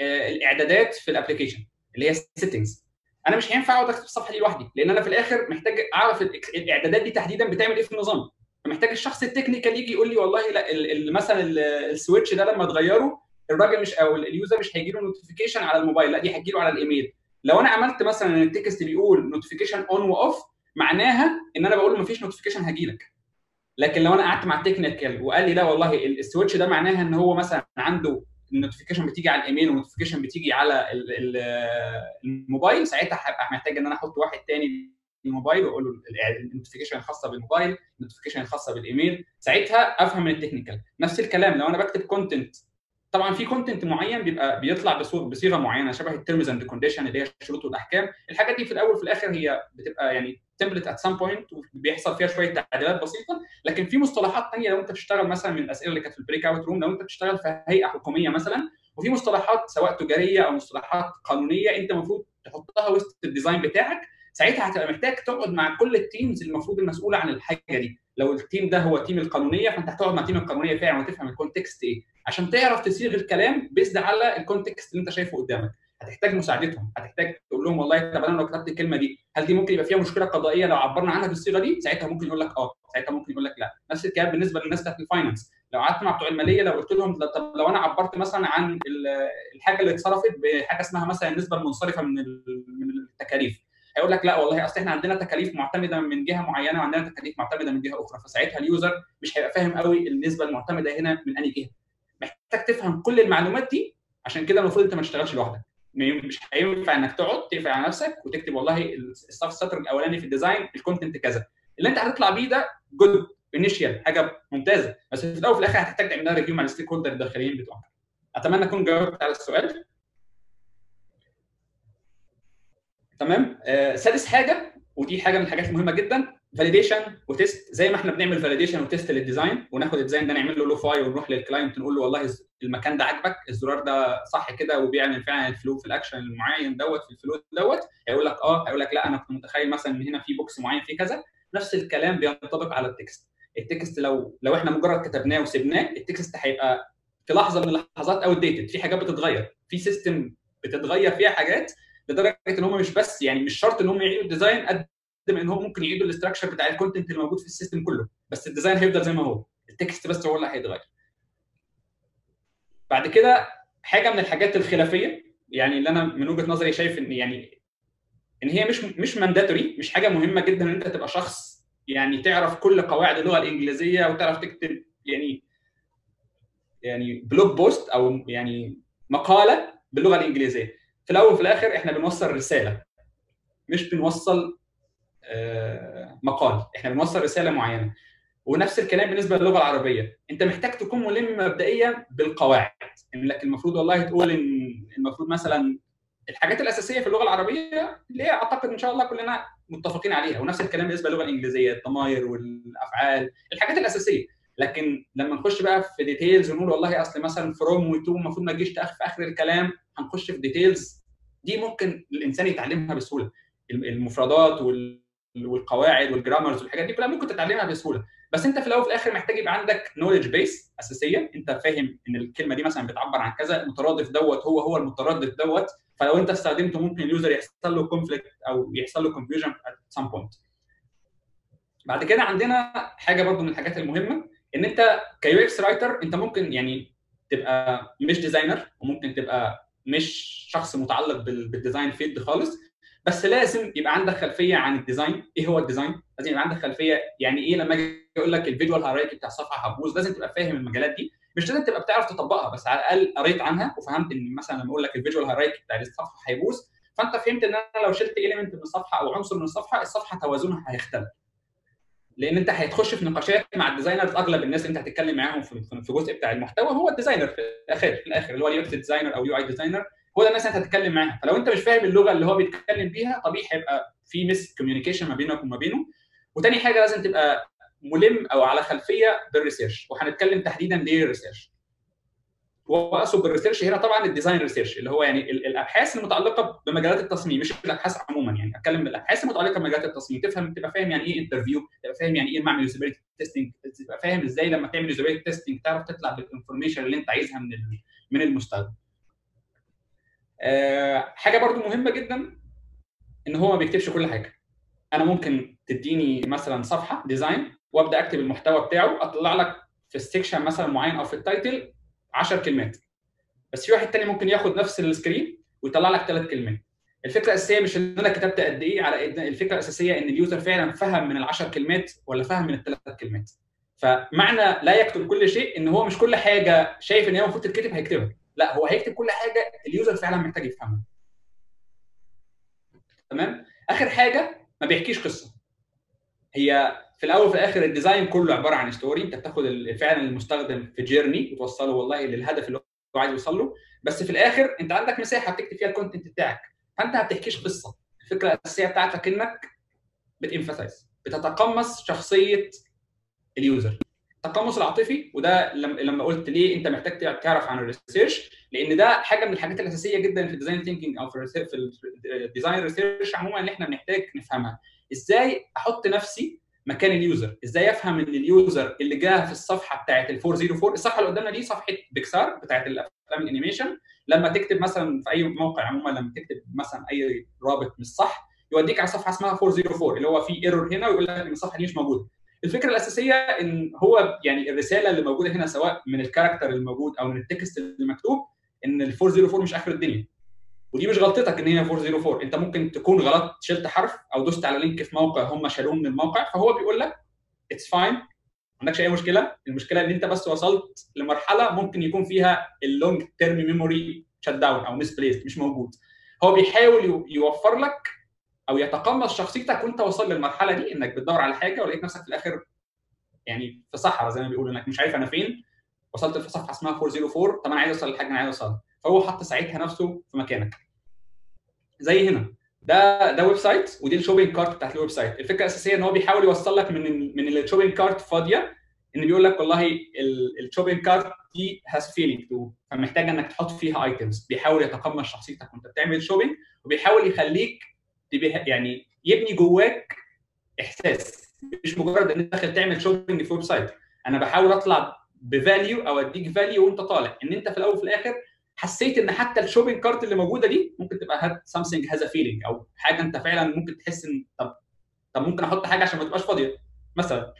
A: آه، الإعدادات في ال application اللي هي settings أنا مش هينفع اقعد اكتب الصفحه دي لوحدي لأن أنا في الآخر محتاج اعرف ال- الاعدادات دي تحديدا بتعمل إيه في النظام. فمحتاج الشخص ال technical يجي يقول لي والله لا مثلا ال- السwitch ده لما تغيره الراجل مش أو ال user مش هيجي له notification على الموبايل لا دي هتجي له على الإيميل. لو أنا عملت مثلا إن ال text بيقول notification on و off معناها إن أنا بقول له مفيش notification هتجي لك. لكن لو أنا قعدت مع ال technical وقال لي لا والله ال- السwitch ده معناها إن هو مثلا عنده ال notification بتيجي على الإيميل وال notification بتيجي على ال- ال- الموبايل ساعتها هبقى محتاج إن أنا أحط واحد تاني الموبايل وأقول له ال notification الخاصة بالموبايل ال notification الخاصة بالإيميل ساعتها أفهم من ال technical. نفس الكلام لو أنا بكتب content طبعا في content معين بيبقى بيطلع بصيغة معينة شبه ال terms and condition اللي هي الشروط والأحكام. الحاجات دي في الأول وفي الآخر هي بتبقى يعني template at some point وبيحصل فيها شوية تعديلات بسيطة. لكن في مصطلحات ثانية لو أنت بتشتغل مثلا من الأسئلة اللي كانت في ال breakout room لو أنت بتشتغل في هيئة حكومية مثلا وفي مصطلحات سواء تجارية أو مصطلحات قانونية أنت المفروض تحطها وسط ال design بتاعك ساعتها هتبقى محتاج تقعد مع كل ال teams المفروض المسؤولة عن الحاجة دي. لو ال team ده هو team القانونية فأنت هتقعد مع team القانونية فعلا وتفهم ال context إيه. عشان تعرف تصيغ الكلام based على ال context اللي أنت شايفه قدامك. هتحتاج مساعدتهم. هتحتاج تقول لهم والله طب أنا لو كتبت الكلمة دي هل دي ممكن يبقى فيها مشكلة قضائية؟ لو عبرنا عنها بالصيغه دي ساعتها ممكن يقول لك آه. ساعتها ممكن يقول لك لا. نفس الكلام بالنسبة للناس بتاعت ال finance لو قعدت مع بتوع المالية لو قلت لهم طب لو أنا عبرت مثلا عن ال- الحاجة اللي اتصرفت بحاجة اسمها مثلا النسبة المنصرفة من من التكاليف. هيقول لك لا والله اصل إحنا عندنا تكاليف معتمدة من جهة معينة وعندنا تكاليف معتمدة من جهة أخرى فساعتها ال user مش هيبقى فاهم قوي النسبة المعتمدة هنا من أنهي جهة. محتاج تفهم كل المعلومات دي عشان كده المفروض أنت ما تشتغلش لوحدك. مش هينفع إنك تقعد تقفل على نفسك وتكتب والله السطر الأولاني في ال design ال content كذا. اللي أنت هتطلع بيه ده good initial حاجة ممتازة. بس في الأول وفي الآخر هتحتاج تعمل لها review مع ال stakeholder الداخليين بتوعك. أتمنى أكون جاوبت على السؤال. تمام؟ آه سادس حاجة ودي حاجة من الحاجات المهمة جدا validation و test زي ما إحنا بنعمل validation و test لل design وناخد ال design ده نعمل له low-fi ونروح لل client نقول له والله المكان ده عاجبك الزرار ده صح كده وبيعمل فعلا ال flow في الاكشن المعين دوت في ال flow دوت. هيقول لك آه هيقول لك لا أنا كنت متخيل مثلا إن هنا في box معين فيه كذا. نفس الكلام بينطبق على ال text ال text لو لو إحنا مجرد كتبناه وسبناه ال text هيبقى في لحظة من اللحظات outdated في حاجات بتتغير في system بتتغير فيها حاجات لدرجة إن هم مش بس يعني مش شرط إن هم يعيدوا ال design قد ما إن هم ممكن يعيدوا ال structure بتاع ال content اللي موجود في ال system كله. بس ال design هيفضل زي ما هو. ال text بس هو اللي هيتغير. بعد كده حاجة من الحاجات الخلافية يعني اللي أنا من وجهة نظري شايف إن يعني إن هي مش مش mandatory مش حاجة مهمة جدا إن أنت تبقى شخص يعني تعرف كل قواعد اللغة الإنجليزية وتعرف تكتب يعني يعني blog post أو يعني مقالة باللغة الإنجليزية. في الأول وفي الآخر إحنا بنوصل رسالة مش بنوصل آه مقال إحنا بنوصل رسالة معينة. ونفس الكلام بالنسبة للغة العربية. أنت محتاج تكون ملم مبدئيا بالقواعد. انك المفروض والله تقول إن المفروض مثلا الحاجات الأساسية في اللغة العربية اللي هي أعتقد إن شاء الله كلنا متفقين عليها. ونفس الكلام بالنسبة للغة الإنجليزية الضمائر والأفعال الحاجات الأساسية. لكن لما نخش بقى في details ونقول والله أصل مثلا from و to المفروض ما تجيش في آخر الكلام هنخش في details دي ممكن الإنسان يتعلمها بسهولة. المفردات والقواعد وال grammars والحاجات دي كلها ممكن تتعلمها بسهولة. بس أنت في الأول وفي الآخر محتاج يبقى عندك knowledge base أساسية. أنت فاهم إن الكلمة دي مثلا بتعبر عن كذا المترادف دوت هو هو المترادف دوت. فلو أنت استخدمته ممكن ال user يحصل له conflict أو يحصل له confusion at some point بعد كده عندنا حاجة برضو من الحاجات المهمة إن أنت ك UX writer أنت ممكن يعني تبقى مش designer وممكن تبقى مش شخص متعلق بال design field خالص بس لازم يبقى عندك خلفية عن ال design إيه هو ال design لازم يبقى عندك خلفية يعني إيه لما أجي أقول لك ال visual hierarchy بتاع الصفحه هتبوظ لازم تبقى فاهم المجالات دي. مش لازم تبقى بتعرف تطبقها بس على الأقل قريت عنها وفهمت إن مثلا لما أقول لك ال visual hierarchy بتاع الصفحة هيبوظ فأنت فهمت إن أنا لو شلت element من الصفحة أو عنصر من الصفحة الصفحة توازنها هيختلف. لأن انت هتخش في نقاشات مع ال designers اغلب الناس اللي انت هتتكلم معاهم في الجزء بتاع المحتوى هو ال designer في الآخر في الآخر اللي هو ال UX designer أو UI designer هو ده الناس اللي انت هتتكلم معاها فلو انت مش فاهم اللغة اللي هو بيتكلم بيها طبيعي هيبقى في miscommunication ما بينك وما بينه. وتاني حاجة لازم تبقى ملم أو على خلفية بال research وهنتكلم تحديدا ليه ال research واقصد بال research هنا طبعا ال design research اللي هو يعني الأبحاث المتعلقة بمجالات التصميم مش الأبحاث عموما يعني أتكلم بالأبحاث المتعلقة بمجالات التصميم تفهم تبقى فاهم يعني إيه interview تبقى فاهم يعني إيه معمل usability testing تبقى فاهم إزاي لما تعمل usability testing تعرف تطلع بال information اللي أنت عايزها من من المستخدم. أه حاجة برضو مهمة جدا إن هو ما بيكتبش كل حاجة. أنا ممكن تديني مثلا صفحة design وأبدأ أكتب المحتوى بتاعه أطلع لك في ال section مثلا معين أو في ال title 10 كلمات. بس في واحد تاني ممكن ياخد نفس ال screen ويطلع لك ثلاث كلمات. الفكرة الأساسية مش إن أنا كتبت قد إيه على قد الفكرة الأساسية إن ال user فعلا فهم من العشر كلمات ولا فهم من الثلاث كلمات. فمعنى لا يكتب كل شيء إن هو مش كل حاجة شايف إن هي المفروض تتكتب هيكتبها. لا هو هيكتب كل حاجة ال user فعلا محتاج يفهمها. تمام؟ آخر حاجة ما بيحكيش قصة. هي في الأول وفي الآخر ال design كله عبارة عن story أنت بتاخد فعلا المستخدم في journey وتوصله والله للهدف اللي هو عايز يوصل له بس في الآخر أنت عندك مساحة بتكتب فيها ال content بتاعك. فأنت ما بتحكيش قصة. الفكرة الأساسية بتاعتك إنك بت empathize بتتقمص شخصية ال user. التقمص العاطفي وده لما قلت ليه أنت محتاج تعرف عن ال research لأن ده حاجة من الحاجات الأساسية جدا في ال design thinking أو في ال design research عموما اللي إحنا بنحتاج نفهمها. إزاي أحط نفسي مكان ال user؟ إزاي افهم ان ال user اللي جه في الصفحة بتاعت ال 404 الصفحة اللي قدامنا دي صفحة بيكسار بتاعت الأفلام ال animation لما تكتب مثلا في أي موقع عموما لما تكتب مثلا أي رابط مش صح يوديك على صفحة اسمها 404 اللي هو في error هنا ويقول لك إن الصفحة دي مش موجودة. الفكرة الأساسية إن هو يعني الرسالة اللي موجودة هنا سواء من ال character الموجود أو من ال text اللي مكتوب إن ال 404 مش آخر الدنيا. ودي مش غلطتك إن هي 404 أنت ممكن تكون غلط شلت حرف أو دوست على link في موقع هم شالوه من الموقع فهو بيقول لك it's fine ما عندكش أي مشكلة. المشكلة إن أنت بس وصلت لمرحلة ممكن يكون فيها ال long term memory shut down أو ميس مش موجود. هو بيحاول يوفر لك أو يتقمص شخصيتك وأنت وصل للمرحلة دي إنك بتدور على حاجة ولقيت نفسك في الآخر يعني في صحراء زي ما بيقولوا إنك مش عارف أنا فين. وصلت في صفحه اسمها 404 طب أنا عايز أوصل لحاجة أنا عايز اوصلها فهو حط ساعتها نفسه في مكانك. زي هنا. ده ده website ودي ال shopping cart بتاعت ال website. الفكرة الأساسية إن هو بيحاول يوصل لك من من ال shopping cart فاضية إن بيقول لك والله ال shopping cart دي has feeling فمحتاج إنك تحط فيها items بيحاول يتقمص شخصيتك وأنت بتعمل shopping وبيحاول يخليك يعني يبني جواك إحساس. مش مجرد ان انت داخل تعمل shopping في website. أنا بحاول أطلع ب value أو أديك value وأنت طالع. إن أنت في الأول وفي الآخر حسيت إن حتى ال shopping cart اللي موجودة دي ممكن تبقى have something has feeling أو حاجة أنت فعلا ممكن تحس إن طب طب ممكن أحط حاجة عشان ما تبقاش فاضية مثلا.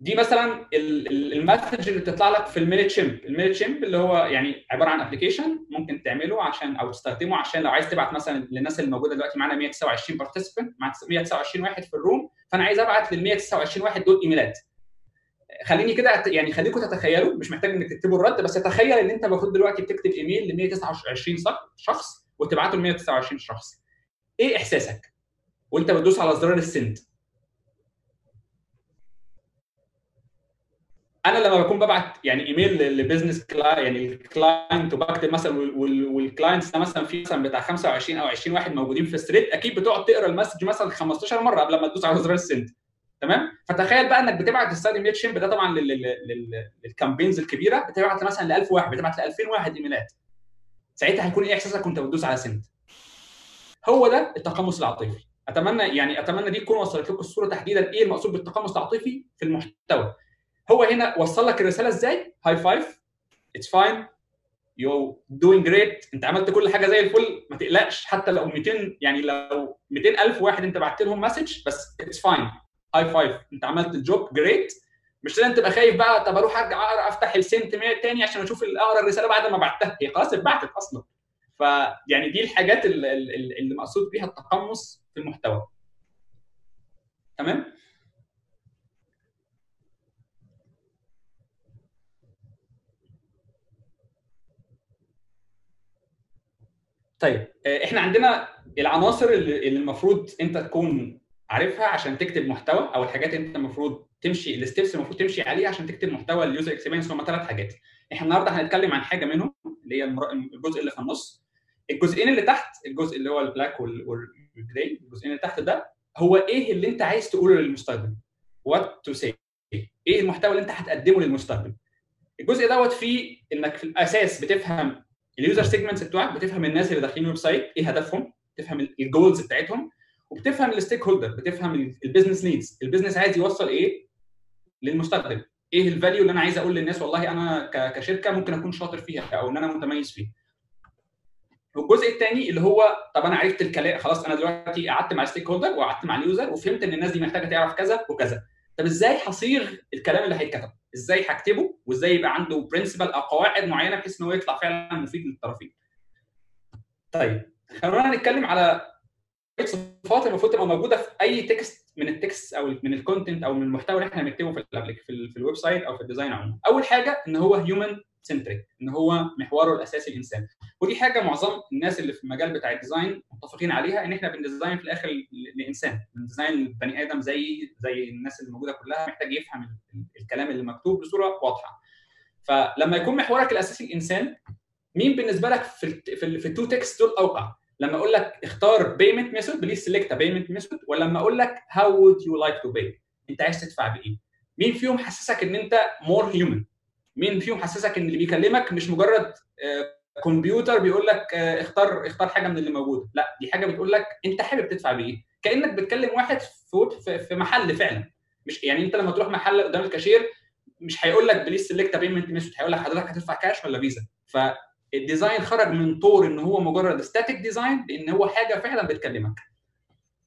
A: دي مثلا ال message اللي بتطلع لك في Mailchimp. ال Mailchimp اللي هو يعني عبارة عن application ممكن تعمله عشان أو تستخدمه عشان لو عايز تبعت مثلا للناس اللي موجودة دلوقتي معانا 129 participant مع 129 واحد في ال room فأنا عايز أبعت لل 129 واحد دول إيميلات. خليني كده يعني خليكم تتخيلوا مش محتاج إنك تكتبوا الرد بس تخيل إن أنت المفروض دلوقتي بتكتب إيميل ل 129 شخص وتبعته ل 129 شخص. إيه إحساسك؟ وأنت بتدوس على زرار ال send. أنا لما بكون ببعت يعني إيميل ل business يعني ال client وبكتب مثلا وال clients ده مثلا في مثلا بتاع 25 أو 20 واحد موجودين في ال thread أكيد بتقعد تقرأ ال message مثلا 15 مرة قبل ما تدوس على زرار ال send. تمام؟ فتخيل بقى إنك بتبعت تستخدم Mailchimp ده طبعا لل campaigns الكبيرة بتبعت مثلا ل 1000 واحد بتبعت ل 2000 واحد إيميلات. ساعتها هيكون إيه إحساسك وأنت بتدوس على send هو ده التقمص العاطفي. أتمنى يعني أتمنى دي تكون وصلت لكم الصورة تحديدا إيه المقصود بالتقمص العاطفي في المحتوى. هو هنا وصل لك الرسالة إزاي؟ high five it's fine you doing great أنت عملت كل حاجة زي الفل. ما تقلقش. حتى لو 200 يعني لو 200000 واحد أنت بعت لهم message بس it's fine high five انت عملت ال job. great مش لازم تبقى خايف بقى طب أروح أرجع أقرأ أفتح ال sent message تاني عشان أشوف أقرأ الرسالة بعد ما بعتها. هي خلاص اتبعتت أصلا. فيعني دي الحاجات اللي مقصود بيها التقمص في المحتوى. تمام؟ طيب آه، إحنا عندنا العناصر اللي المفروض أنت تكون عارفها عشان تكتب محتوى أو الحاجات انت المفروض تمشي ال steps المفروض تمشي عليها عشان تكتب محتوى ال user experience هم ثلاث حاجات. إحنا النهارده هنتكلم عن حاجة منهم اللي هي الجزء اللي في النص. الجزئين اللي تحت الجزء اللي هو ال black وال gray الجزئين اللي تحت ده هو إيه اللي انت عايز تقوله للمستخدم what to say إيه المحتوى اللي انت هتقدمه للمستخدم الجزء دوت فيه انك في الأساس بتفهم ال user segments بتوعك بتفهم الناس اللي داخلين ال website إيه هدفهم؟ تفهم ال goals بتاعتهم. وبتفهم ال stakeholder بتفهم ال business needs ال business عايز يوصل إيه للمستخدم إيه ال value اللي أنا عايز أقول للناس؟ والله أنا كشركة ممكن أكون شاطر فيها أو إن أنا متميز فيها. والجزء الثاني اللي هو طب أنا عرفت الكلام خلاص أنا دلوقتي قعدت مع ال stakeholder وقعدت مع ال user وفهمت إن الناس دي محتاجة تعرف كذا وكذا. طب إزاي هصيغ الكلام اللي هيتكتب؟ إزاي هكتبه؟ وإزاي يبقى عنده principle أو قواعد معينة بحيث إن هو يطلع فعلا مفيد للطرفين؟ طيب خلونا نتكلم على صفات المفروض تبقى موجودة في أي text من ال text أو من ال content أو من المحتوى اللي إحنا هنكتبه في في, ال- في ال website أو في ال design عموما. أول حاجة إن هو human centric إن هو محوره الأساسي الإنسان. ودي حاجة معظم الناس اللي في المجال بتاع ال design متفقين عليها إن إحنا بن design في الآخر لإنسان. بن design البني آدم زي زي الناس اللي موجودة كلها محتاج يفهم ال- ال- الكلام اللي مكتوب بصورة واضحة. فلما يكون محورك الأساسي الإنسان مين بالنسبة لك في في ال two text دول أوقع؟ لما أقول لك اختار payment method please select payment method ولا لما أقول لك how would you like to pay أنت عايز تدفع بإيه؟ مين فيهم حسسك إن أنت more human مين فيهم حسسك إن اللي بيكلمك مش مجرد كمبيوتر بيقول لك آه، اختار اختار حاجة من اللي موجودة. لا دي حاجة بتقول لك أنت حابب تدفع بإيه؟ كأنك بتكلم واحد في في محل فعلا. مش يعني أنت لما تروح محل قدام الكاشير مش هيقول لك please select payment method هيقول لك حضرتك هتدفع كاش ولا فيزا فال design خرج من طور إن هو مجرد static design لإن هو حاجة فعلا بتكلمك.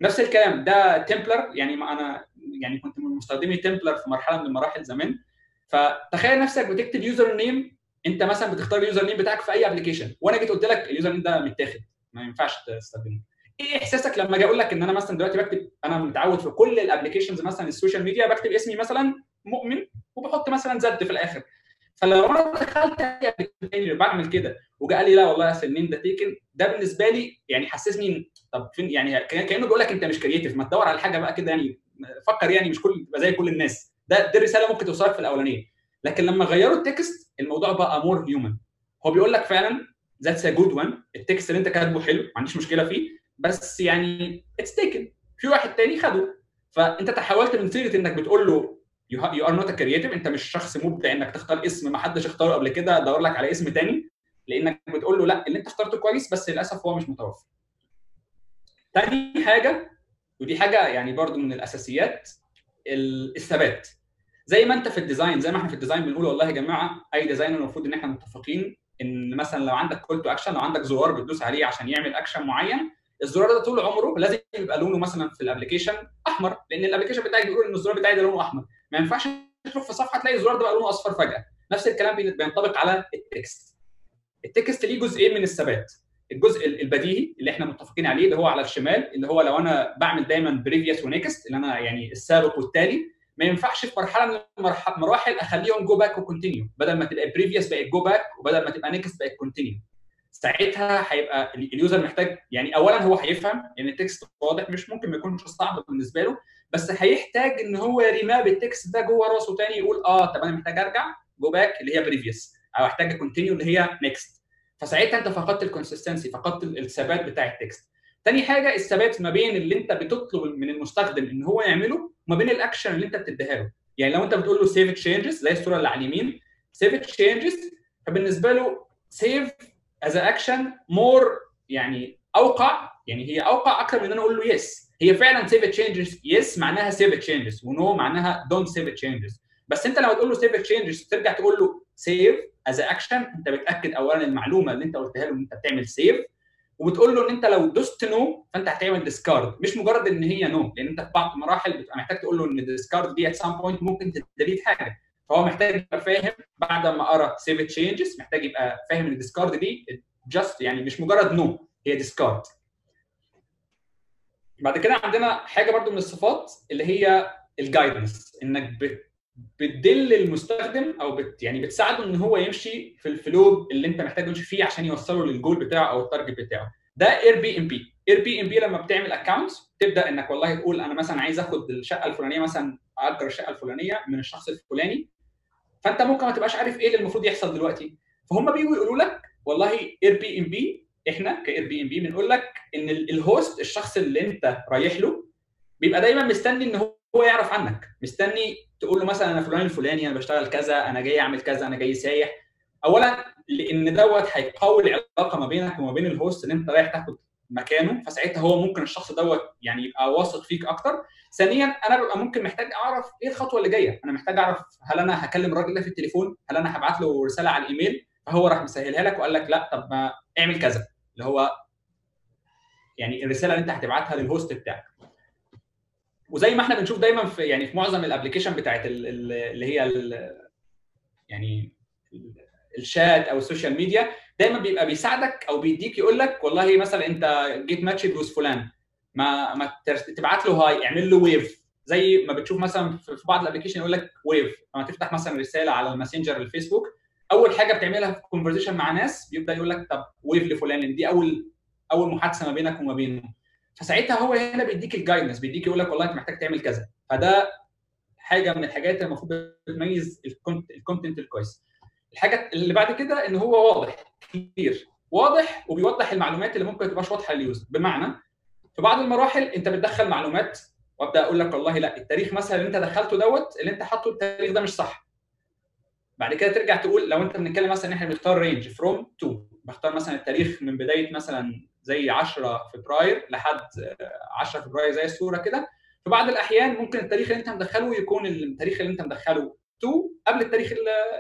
A: نفس الكلام ده Tumblr يعني أنا يعني كنت من مستخدمي Tumblr في مرحلة من المراحل زمان. فتخيل نفسك بتكتب username أنت مثلا بتختار ال username بتاعك في أي application وأنا جيت قلت لك ال username ده متاخد ما ينفعش تستخدمه. إيه إحساسك لما أجي أقول لك إن أنا مثلا دلوقتي بكتب أنا متعود في كل ال applications مثلا ال social media بكتب اسمي مثلا مؤمن وبحط مثلا Z في الآخر. فلو أنا دخلت أي application بعمل كده وجا قال لي لا والله اصل ال name ده taken ده بالنسبة لي يعني حسسني طب فين يعني كأنه بيقول لك أنت مش creative ما تدور على حاجة بقى كده يعني فكر يعني مش كل زي كل الناس. ده دي الرسالة ممكن توصلك في الأولانية. لكن لما غيروا ال text الموضوع بقى more human هو بيقول لك فعلا that's a good one ال text اللي أنت كاتبه حلو ما عنديش مشكلة فيه. بس يعني it's taken في واحد تاني خده. فأنت تحولت من صيغه إنك بتقول له you are not creative انت مش شخص مبدع انك تختار اسم ما حدش اختاره قبل كده دور لك على اسم تاني لانك بتقول له لا اللي انت اخترته كويس بس للأسف هو مش متوفر. تاني حاجة ودي حاجة يعني برضو من الأساسيات ال- الثبات زي ما انت في design زي ما إحنا في ال design بنقول والله يا جماعة أي designer المفروض إن إحنا متفقين إن مثلا لو عندك call to action لو عندك زرار بتدوس عليه عشان يعمل اكشن معين الزرار ده طول عمره لازم يبقى لونه مثلا في ال application أحمر لأن ال application بتاعك بيقول إن الزرار بتاعي ده لونه أحمر. ما ينفعش تروح في صفحة تلاقي الزرار ده بقى لونه أصفر فجأة. نفس الكلام بين- بينطبق على ال text. ال text ليه جزئين من الثبات؟ الجزء ال- البديهي اللي إحنا متفقين عليه اللي هو على الشمال اللي هو لو أنا بعمل دايما previous و next اللي أنا يعني السابق والتالي ما ينفعش في مرحلة من المراحل أخليهم go back و continue بدل ما تبقى previous بقت go back وبدل ما تبقى next بقت continue ساعتها هيبقى ال- user محتاج يعني اولا هو هيفهم يعني ال text واضح مش ممكن ما يكونش صعب بالنسبة له بس هيحتاج إن هو ي remap ال text ده جوه راسه تاني يقول آه طب أنا محتاج أرجع go back اللي هي previous أو احتاج continue اللي هي next فساعتها أنت فقدت ال consistency فقدت ال- الثبات بتاع ال text. تاني حاجة الثبات ما بين اللي أنت بتطلب من المستخدم إن هو يعمله وما بين الأكشن اللي أنت بتديها له. يعني لو أنت بتقول له save changes زي الصورة اللي على اليمين save changes فبالنسبة له save as action more يعني أوقع يعني هي أوقع أكثر من إن أنا أقول له yes هي فعلا save changes yes معناها save changes و no معناها don't save changes بس أنت لما تقول له save changes ترجع تقول له save as action أنت بتاكد اولا المعلومة اللي أنت قلتها له إن أنت بتعمل save وبتقول له إن أنت لو دوست no فأنت هتعمل discard مش مجرد إن هي no لأن أنت في بعض المراحل بتبقى محتاج تقول له إن ال discard دي at some point ممكن ت delete حاجة. فهو محتاج يبقى فاهم بعد ما قرأ save changes محتاج يبقى فاهم إن ال discard دي just يعني مش مجرد no. هي discard بعد كده عندنا حاجة برضو من الصفات اللي هي ال guidance إنك بت بتدل المستخدم أو بت يعني بتساعده إن هو يمشي في ال flow اللي أنت محتاج يمشي فيه عشان يوصله للجول بتاعه أو ال target بتاعه ده اير بي ام بي اير بي ام بي لما بتعمل account تبدا إنك والله تقول أنا مثلا عايز آخد الشقة الفلانية مثلا أجر الشقة الفلانية من الشخص الفلاني فانت ممكن ما تبقاش عارف إيه اللي المفروض يحصل دلوقتي. فهم بيجوا يقولوا لك والله اير بي ام بي إحنا كاير بي ام بي بنقول لك إن ال- host الشخص اللي انت رايح له بيبقى دايما مستني إن هو يعرف عنك. مستني تقول له مثلا أنا فلان الفلاني أنا بشتغل كذا أنا جاي أعمل كذا أنا جاي سايح. اولا لأن دوت هيقوي العلاقة ما بينك وما بين ال host اللي انت رايح تاخد مكانه. فساعتها هو ممكن الشخص دوت يعني يبقى واثق فيك أكتر. ثانيا أنا ببقى ممكن محتاج أعرف إيه الخطوة اللي جاية. أنا محتاج أعرف هل أنا هكلم الراجل ده في التليفون؟ هل أنا هبعت له رسالة على الإيميل؟ فهو راح مسهلها لك وقال لك لا طب ما اعمل كذا. اللي هو يعني الرسالة اللي أنت هتبعتها لل host بتاعك. وزي ما إحنا بنشوف دايما في يعني في معظم ال application بتاعت ال- ال- اللي هي يعني ال- الشات أو ال social media دايما بيبقى بيساعدك أو بيديك يقول لك والله مثلا أنت جيت match ب Lose فلان. ما ما تبعت له hi اعمل له wave زي ما بتشوف مثلا في بعض ال application يقول لك wave لما تفتح مثلا رسالة على ال Messenger الفيسبوك أول حاجة بتعملها في conversation مع ناس بيبدأ يقول لك طب wave لفلان لأن دي اول أول محادثة ما بينك وما بينه. فساعتها هو هنا بيديك ال guidance بيديك يقول لك والله أنت محتاج تعمل كذا. فده حاجة من الحاجات اللي المفروض بتميز ال content الكويس. الحاجة اللي بعد كده إن هو واضح كتير واضح وبيوضح المعلومات اللي ممكن ما تبقاش واضحة لل user بمعنى في بعض المراحل انت بتدخل معلومات وابدا أقول لك والله لا التاريخ مثلا اللي انت دخلته دوت اللي انت حاطه التاريخ ده مش صح. بعد كده ترجع تقول لو انت بنتكلم مثلا إن إحنا بنختار range from to بختار مثلا التاريخ من بداية مثلا زي 10 فبراير لحد آه، 10 فبراير زي الصورة كده. في بعض الأحيان ممكن التاريخ اللي انت مدخله يكون التاريخ اللي انت مدخله to قبل التاريخ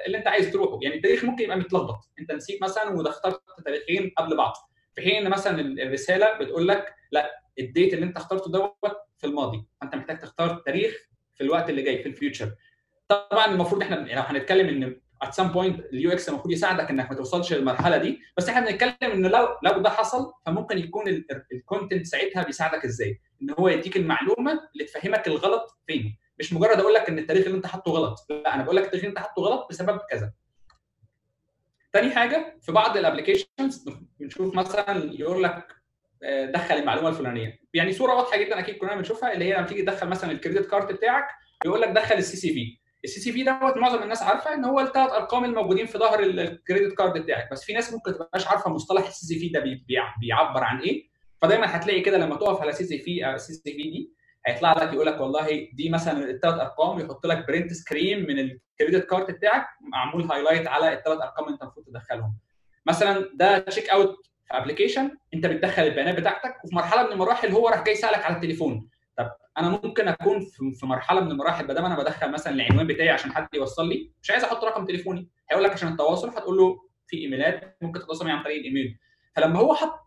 A: اللي انت عايز تروحه. يعني التاريخ ممكن يبقى متلخبط. انت نسيت مثلا واخترت تاريخين قبل بعض. في حين إن مثلا الرسالة بتقول لك لا ال date اللي انت اخترته دوت في الماضي. فانت محتاج تختار تاريخ في الوقت اللي جاي في ال future. طبعا المفروض إحنا لو هنتكلم إن at some point ال UX المفروض يساعدك إنك ما توصلش للمرحلة دي بس إحنا بنتكلم ان لو لو ده حصل فممكن يكون ال content ساعتها بيساعدك إزاي؟ إن هو يديك المعلومة اللي تفهمك الغلط فين. مش مجرد أقول لك إن التاريخ اللي أنت حاطه غلط. لا أنا بقول لك التاريخ اللي أنت حاطه غلط بسبب كذا. تاني حاجة في بعض ال applications بنشوف مثلا يقول لك دخل المعلومة الفلانية. يعني صورة واضحة جدا أكيد كلنا بنشوفها اللي هي لما تيجي تدخل مثلا ال credit card بتاعك يقول لك دخل ال CCV ال CCV دوت معظم الناس عارفة إن هو الثلاث أرقام الموجودين في ظهر ال- credit card بتاعك. بس في ناس ممكن تبقاش عارفة مصطلح ال CCV ده بي- بيع- بيعبر عن إيه. فدايما هتلاقي كده لما تقف على سي سي في سي سي في دي هيطلع لك يقول لك والله دي مثلا الثلاث أرقام يحط لك print screen من ال credit card بتاعك معمول highlight على الثلاث أرقام أنت المفروض تدخلهم. مثلا ده check out في application انت بتدخل البيانات بتاعتك وفي مرحلة من المراحل هو راح جاي يسالك على التليفون. طب أنا ممكن أكون في مرحلة من المراحل بدل ما أنا بدخل مثلا العنوان بتاعي عشان حد يوصل لي مش عايز أحط رقم تليفوني هيقول لك عشان التواصل هتقول له في إيميلات ممكن تتواصل معي عن طريق الإيميل. فلما هو حط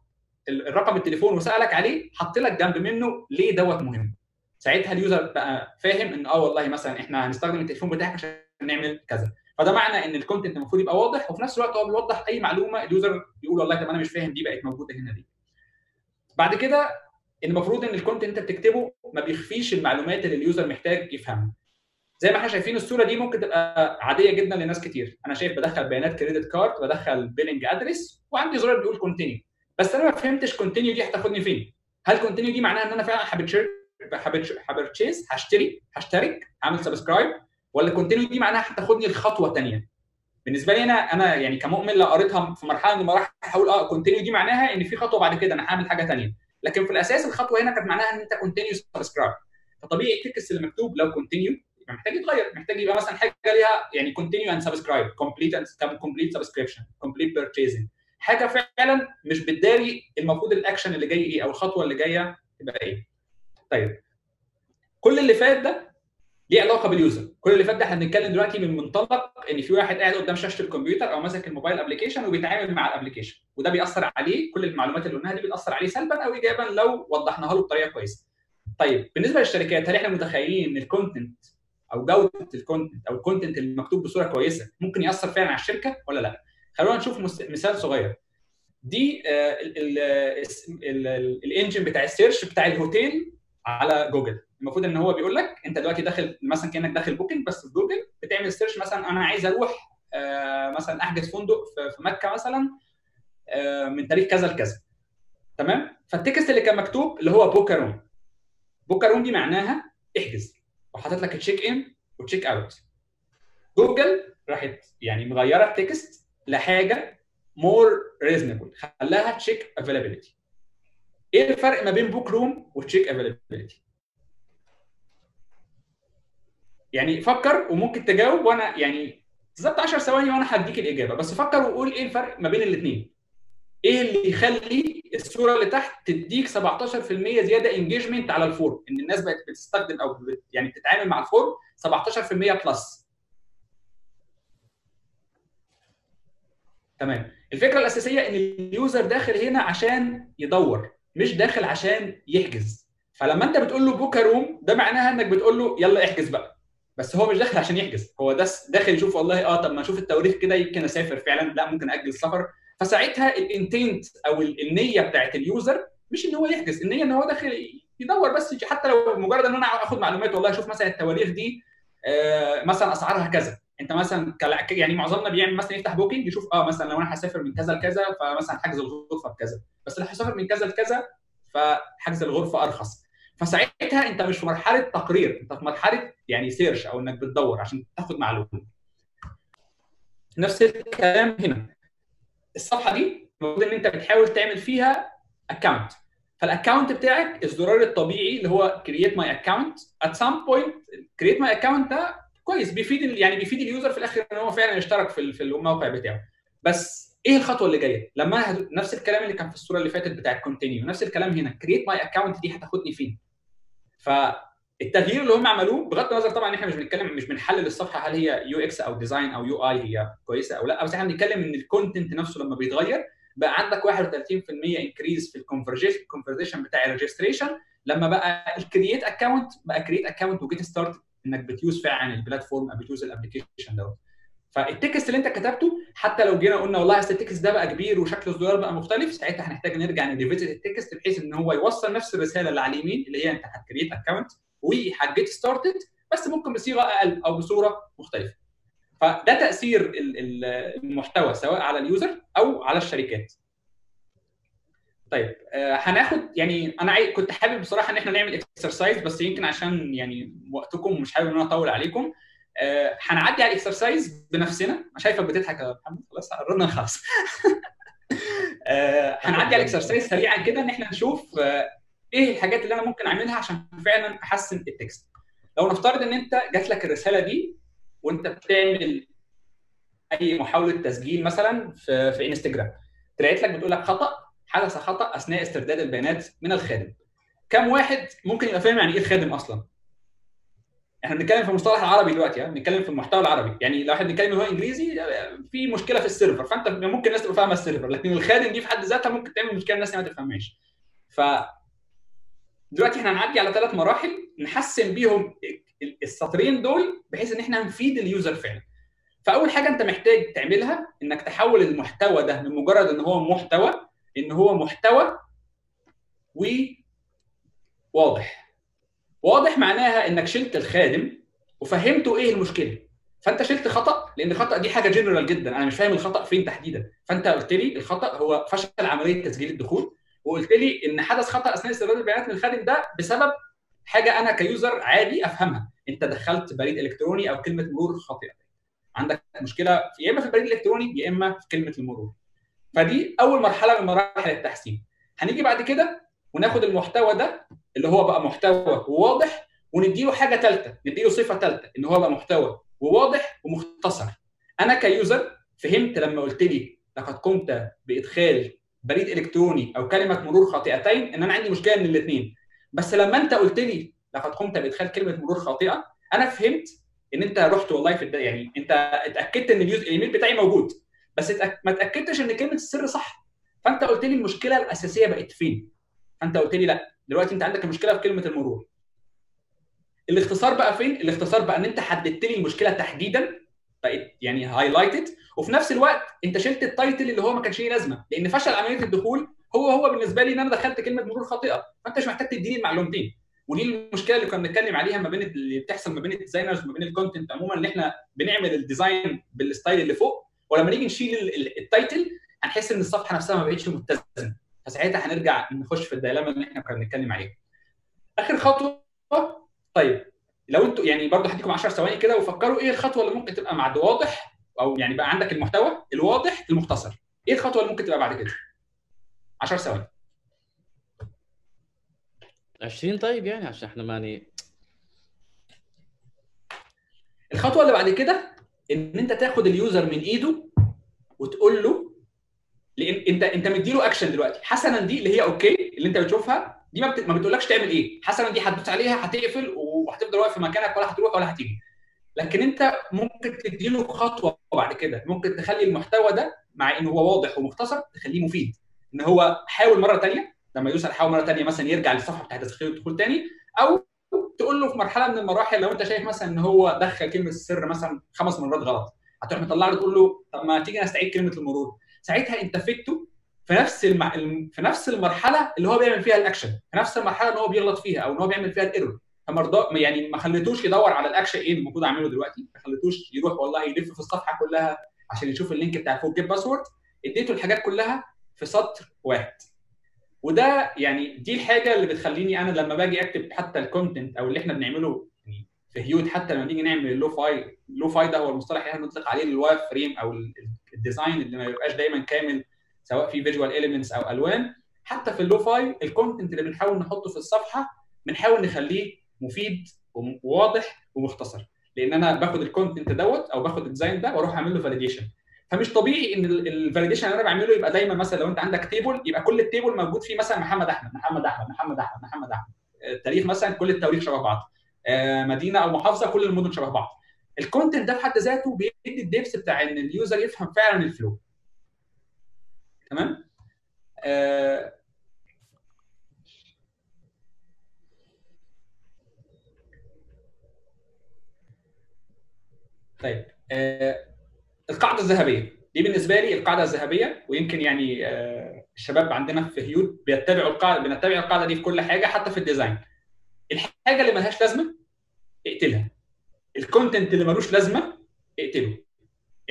A: ال- الرقم التليفون وسألك عليه حط لك جنب منه ليه دوت مهم. ساعتها ال user بقى فاهم إن آه والله مثلا إحنا هنستخدم التليفون بتاعك عشان نعمل كذا. فده معنى إن ال content المفروض يبقى واضح وفي نفس الوقت هو بيوضح أي معلومة ال user يقول والله طب أنا مش فاهم دي بقت موجودة هنا دي بعد كده المفروض إن ال content أنت بتكتبه ما بيخفيش المعلومات اللي ال user محتاج يفهمها زي ما إحنا شايفين الصورة دي ممكن تبقى عادية جدا لناس كتير. أنا شايف بدخل بيانات credit card بدخل billing address وعندي زرار بيقول continue بس أنا ما فهمتش continue دي هتاخدني فين؟ هل continue دي معناها إن أنا فعلا هبتشير ه purchase هشتري؟ هشترك؟ هعمل subscribe ولا continue دي معناها هتاخدني لخطوة ثانية بالنسبة لي أنا أنا يعني كمؤمن لو قريتها في مرحلة من المراحل هقول آه continue دي معناها إن في خطوة بعد كده أنا هعمل حاجة ثانية لكن في الأساس الخطوة هنا كانت معناها إن أنت continue subscribe فطبيعي ال text اللي مكتوب لو continue يبقى محتاج يتغير محتاج يبقى مثلا حاجة ليها يعني continue and subscribe complete complete subscription complete purchasing حاجة فعلا مش بتداري المفروض الأكشن اللي جاي إيه أو الخطوة اللي جاية تبقى إيه. طيب كل اللي فات ده ليه علاقة بال user. كل اللي فات ده إحنا بنتكلم دلوقتي من منطلق إن في واحد قاعد قدام شاشة الكمبيوتر أو ماسك ال mobile application وبيتعامل مع ال application وده بيأثر عليه. كل المعلومات اللي قلناها دي بتأثر عليه سلبا أو ايجابا لو وضحناها له بطريقة كويسة. طيب بالنسبة للشركات هل إحنا متخيلين إن ال content أو جودة ال content أو ال content اللي مكتوب بصورة كويسة ممكن يأثر فعلا على الشركة ولا لأ؟ خلونا نشوف مثال صغير. دي ال engine بتاع ال search بتاع الهوتيل على جوجل المفروض إن هو بيقول لك أنت دلوقتي داخل مثلا كأنك داخل بوكينج بس في جوجل بتعمل search مثلا أنا عايز أروح آه، مثلا أحجز فندق في مكة مثلا آه، من تاريخ كذا لكذا. تمام؟ فال text اللي كان مكتوب اللي هو book a room book a room دي معناها احجز. وحاطط لك check in و check out جوجل راحت يعني مغيرة ال text لحاجة more reasonable خلاها check availability إيه الفرق ما بين book room و check availability يعني فكر وممكن تجاوب وأنا يعني بالظبط 10 ثواني وأنا هديك الإجابة. بس فكر وقول إيه الفرق ما بين الاثنين إيه اللي يخلي الصورة اللي تحت تديك 17% زيادة engagement على ال form إن الناس بقت بتستخدم أو يعني بتتعامل مع ال form 17% plus تمام. الفكرة الأساسية إن ال user داخل هنا عشان يدور مش داخل عشان يحجز. فلما أنت بتقول له book a room ده معناها إنك بتقول له يلا احجز بقى. بس هو مش داخل عشان يحجز. هو ده داخل يشوف والله آه طب ما أشوف التواريخ كده يمكن أسافر فعلا لا ممكن أجل السفر. فساعتها ال intent أو النية بتاعت ال user مش إن هو يحجز النية إن هو داخل يدور بس حتى لو مجرد إن أنا آخد معلومات والله أشوف مثلا التواريخ دي آه مثلا أسعارها كذا. أنت مثلا يعني معظمنا بيعمل مثلا يفتح بوكينج يشوف آه مثلا لو أنا هسافر من كذا لكذا فمثلا حجز الغرفة بكذا. بس لو هسافر من كذا لكذا فحجز الغرفة أرخص. فساعتها انت مش في مرحلة تقرير انت في مرحلة يعني search أو إنك بتدور عشان تاخد معلومة. نفس الكلام هنا. الصفحة دي المفروض إن أنت بتحاول تعمل فيها account فال account بتاعك الزرار الطبيعي اللي هو create my account at some point create my account ده كويس بيفيد يعني بيفيد ال user في الآخر إن هو فعلا اشترك في في الموقع بتاعه. بس إيه الخطوة اللي جاية؟ لما نفس الكلام اللي كان في الصورة اللي فاتت بتاع ال continue نفس الكلام هنا. create my account دي هتاخدني فين؟ فالتغيير اللي هم عملوه بغض النظر طبعا إحنا مش بنتكلم مش بنحلل الصفحة هل هي UX أو design أو UI هي كويسة أو لأ بس إحنا بنتكلم إن ال content نفسه لما بيتغير بقى عندك 31% increase في ال conversion بتاع ال registration لما بقى ال create account بقى create account و get start إنك بتيوز فعلا البلاتفورم أو بتيوز الابلكيشن دوت. فال text اللي انت كتبته حتى لو جينا قلنا والله أصل ال text ده بقى كبير وشكل الزرار بقى مختلف ساعتها هنحتاج نرجع ن revisit ال text بحيث إن هو يوصل نفس الرسالة اللي على اليمين اللي هي أنت هت create account وهت get started بس ممكن بصيغة أقل أو بصورة مختلفة فده تأثير المحتوى سواء على ال user أو على الشركات طيب آه هناخد يعني أنا. كنت حابب بصراحة إن إحنا نعمل exercise بس يمكن عشان يعني وقتكم مش حابب إن أنا أطول عليكم هنعدي على ال exercise بنفسنا. شايفك بتضحك يا محمد. خلاص قررنا نخلص. آه هنعدي على ال exercise سريعا كده إن إحنا نشوف آه إيه الحاجات اللي أنا ممكن أعملها عشان فعلا أحسن ال text. لو نفترض إن أنت جات لك الرسالة دي وأنت بتعمل أي محاولة تسجيل مثلا في في انستجرام طلعت لك بتقول لك خطأ حدث خطأ أثناء استرداد البيانات من الخادم. كم واحد ممكن يبقى فاهم يعني إيه الخادم أصلا؟ إحنا بنتكلم في المصطلح العربي دلوقتي يعني بنتكلم في المحتوى العربي. يعني لو إحنا بنتكلم هو إنجليزي في مشكلة في ال server. فأنت ممكن الناس تبقى فاهمة ال server لكن الخادم دي في حد ذاتها ممكن تعمل مشكلة الناس ما تفهمهاش. ف دلوقتي إحنا هنعدي على ثلاث مراحل نحسن بيهم السطرين دول بحيث إن إحنا نفيد ال user فعلا. فأول حاجة أنت محتاج تعملها إنك تحول المحتوى ده من مجرد إن هو محتوى إن هو محتوى وواضح واضح معناها إنك شلت الخادم وفهمته إيه المشكلة. فأنت شلت خطأ؟ لأن الخطأ دي حاجة جنرال جدا. أنا مش فاهم الخطأ فين تحديدا. فأنت قلت لي الخطأ هو فشل عملية تسجيل الدخول وقلت لي إن حدث خطأ أثناء استرداد البيانات من الخادم ده بسبب حاجة أنا ك user عادي أفهمها. أنت دخلت بريد إلكتروني أو كلمة مرور خاطئة. عندك مشكلة يا إما في البريد الإلكتروني يا إما في كلمة المرور. فدي أول مرحلة من مراحل التحسين. هنيجي بعد كده وناخد المحتوى ده اللي هو بقى محتوى وواضح ونديله حاجة ثالثه نديله صفة ثالثه إن هو بقى محتوى وواضح ومختصر. أنا ك user فهمت لما قلت لي لقد قمت بإدخال بريد إلكتروني أو كلمة مرور خاطئتين إن أنا عندي مشكلة من الاثنين بس لما أنت قلت لي لقد قمت بإدخال كلمة مرور خاطئة أنا فهمت إن أنت رحت والله في الداتا يعني أنت اتأكدت إن الـ user الإيميل بتاعي موجود بس اتأك... ما اتأكدتش إن كلمة السر صح. فأنت قلت لي المشكلة الأساسية بقت فين؟ فأنت قلت لي لأ دلوقتي انت عندك المشكلة في كلمه المرور. الاختصار بقى فين؟ الاختصار بقى ان انت حددت لي المشكلة تحديدا بقت يعني highlighted وفي نفس الوقت انت شلت ال title اللي هو ما كانش ليه لازمة لأن فشل عملية الدخول هو هو بالنسبة لي إن أنا دخلت كلمة مرور خاطئة. فأنت مش محتاج تديني المعلومتين. ودي المشكلة اللي كنا بنتكلم عليها ما بين اللي بتحصل ما بين ال designers وما بين ال content عموما إن إحنا بنعمل ال design بال style اللي فوق. ولما نيجي نشيل ال title هنحس إن الصفحة نفسها ما بقتش متزنة. فساعتها هنرجع نخش في ال dilemma اللي إحنا كنا بنتكلم عليها. آخر خطوة طيب لو أنتوا يعني برضه هديكم 10 ثواني كده وفكروا إيه الخطوة اللي ممكن تبقى بعد واضح أو يعني بقى عندك المحتوى الواضح المختصر. إيه الخطوة اللي ممكن تبقى بعد كده؟ 10 ثواني.
B: 20 طيب يعني عشان إحنا ماني
A: الخطوة اللي بعد كده إن أنت تاخد ال user من إيده وتقول له لأن انت أنت مديله اكشن دلوقتي. حسنا دي اللي هي okay اللي أنت بتشوفها. دي ما, بت... ما بتقولكش تعمل إيه. حسنا دي هتدوس عليها هتقفل وهتفضل واقف في مكانك ولا هتروح ولا هتيجي. لكن أنت ممكن تديله خطوة بعد كده. ممكن تخلي المحتوى ده مع انه هو واضح ومختصر تخليه مفيد. إن هو حاول مرة ثانية لما على حاول مرة ثانية مثلا يرجع للصفحة بتاعت تسخير الدخول ثاني أو تقول له في مرحلة من المراحل لو أنت شايف مثلا إن هو دخل كلمة السر مثلا خمس مرات غلط هتروح مطلع له تقول له طب ما تيجي نستعيد كلمة المرور. ساعتها انت فدته في نفس المع... في نفس المرحلة اللي هو بيعمل فيها الأكشن في نفس المرحلة اللي هو بيغلط فيها أو إن هو بيعمل فيها الإيرور. فبرضه يعني ما خليتوش يدور على الأكشن إيه المفروض أعمله دلوقتي ما خليتوش يروح والله يلف في الصفحة كلها عشان يشوف ال link بتاع forgot password اديته الحاجات كلها في سطر واحد. وده يعني دي الحاجة اللي بتخليني أنا لما باجي أكتب حتى ال content أو اللي إحنا بنعمله يعني في Heuet حتى لما نيجي نعمل ال lo-fi ال lo-fi ده هو المصطلح اللي إحنا بنطلق عليه ال wireframe أو ال design اللي ما يبقاش دايما كامل سواء في visual elements أو ألوان. حتى في ال lo-fi ال content اللي بنحاول نحطه في الصفحة بنحاول نخليه مفيد وواضح ومختصر. لأن أنا باخد ال content دوت أو باخد ال design ده وأروح أعمل له validation فمش طبيعي إن ال validation اللي أنا بعمله يبقى دايما مثلا لو أنت عندك table يبقى كل ال table موجود فيه مثلا محمد أحمد محمد أحمد محمد أحمد محمد أحمد. التاريخ مثلا كل التواريخ شبه بعض. مدينة أو محافظة كل المدن شبه بعض. ال content ده في حد ذاته بيدي ال depth بتاع إن ال user يفهم فعلا ال flow تمام؟ آه طيب آه القاعدة الذهبية. دي بالنسبة لي القاعدة الذهبية ويمكن يعني آه الشباب عندنا في هيوت بيتبعوا القاعدة بنتبع القاعدة دي في كل حاجة حتى في ال design الحاجة اللي ملهاش لازمة اقتلها. ال content اللي ملوش لازمة اقتله.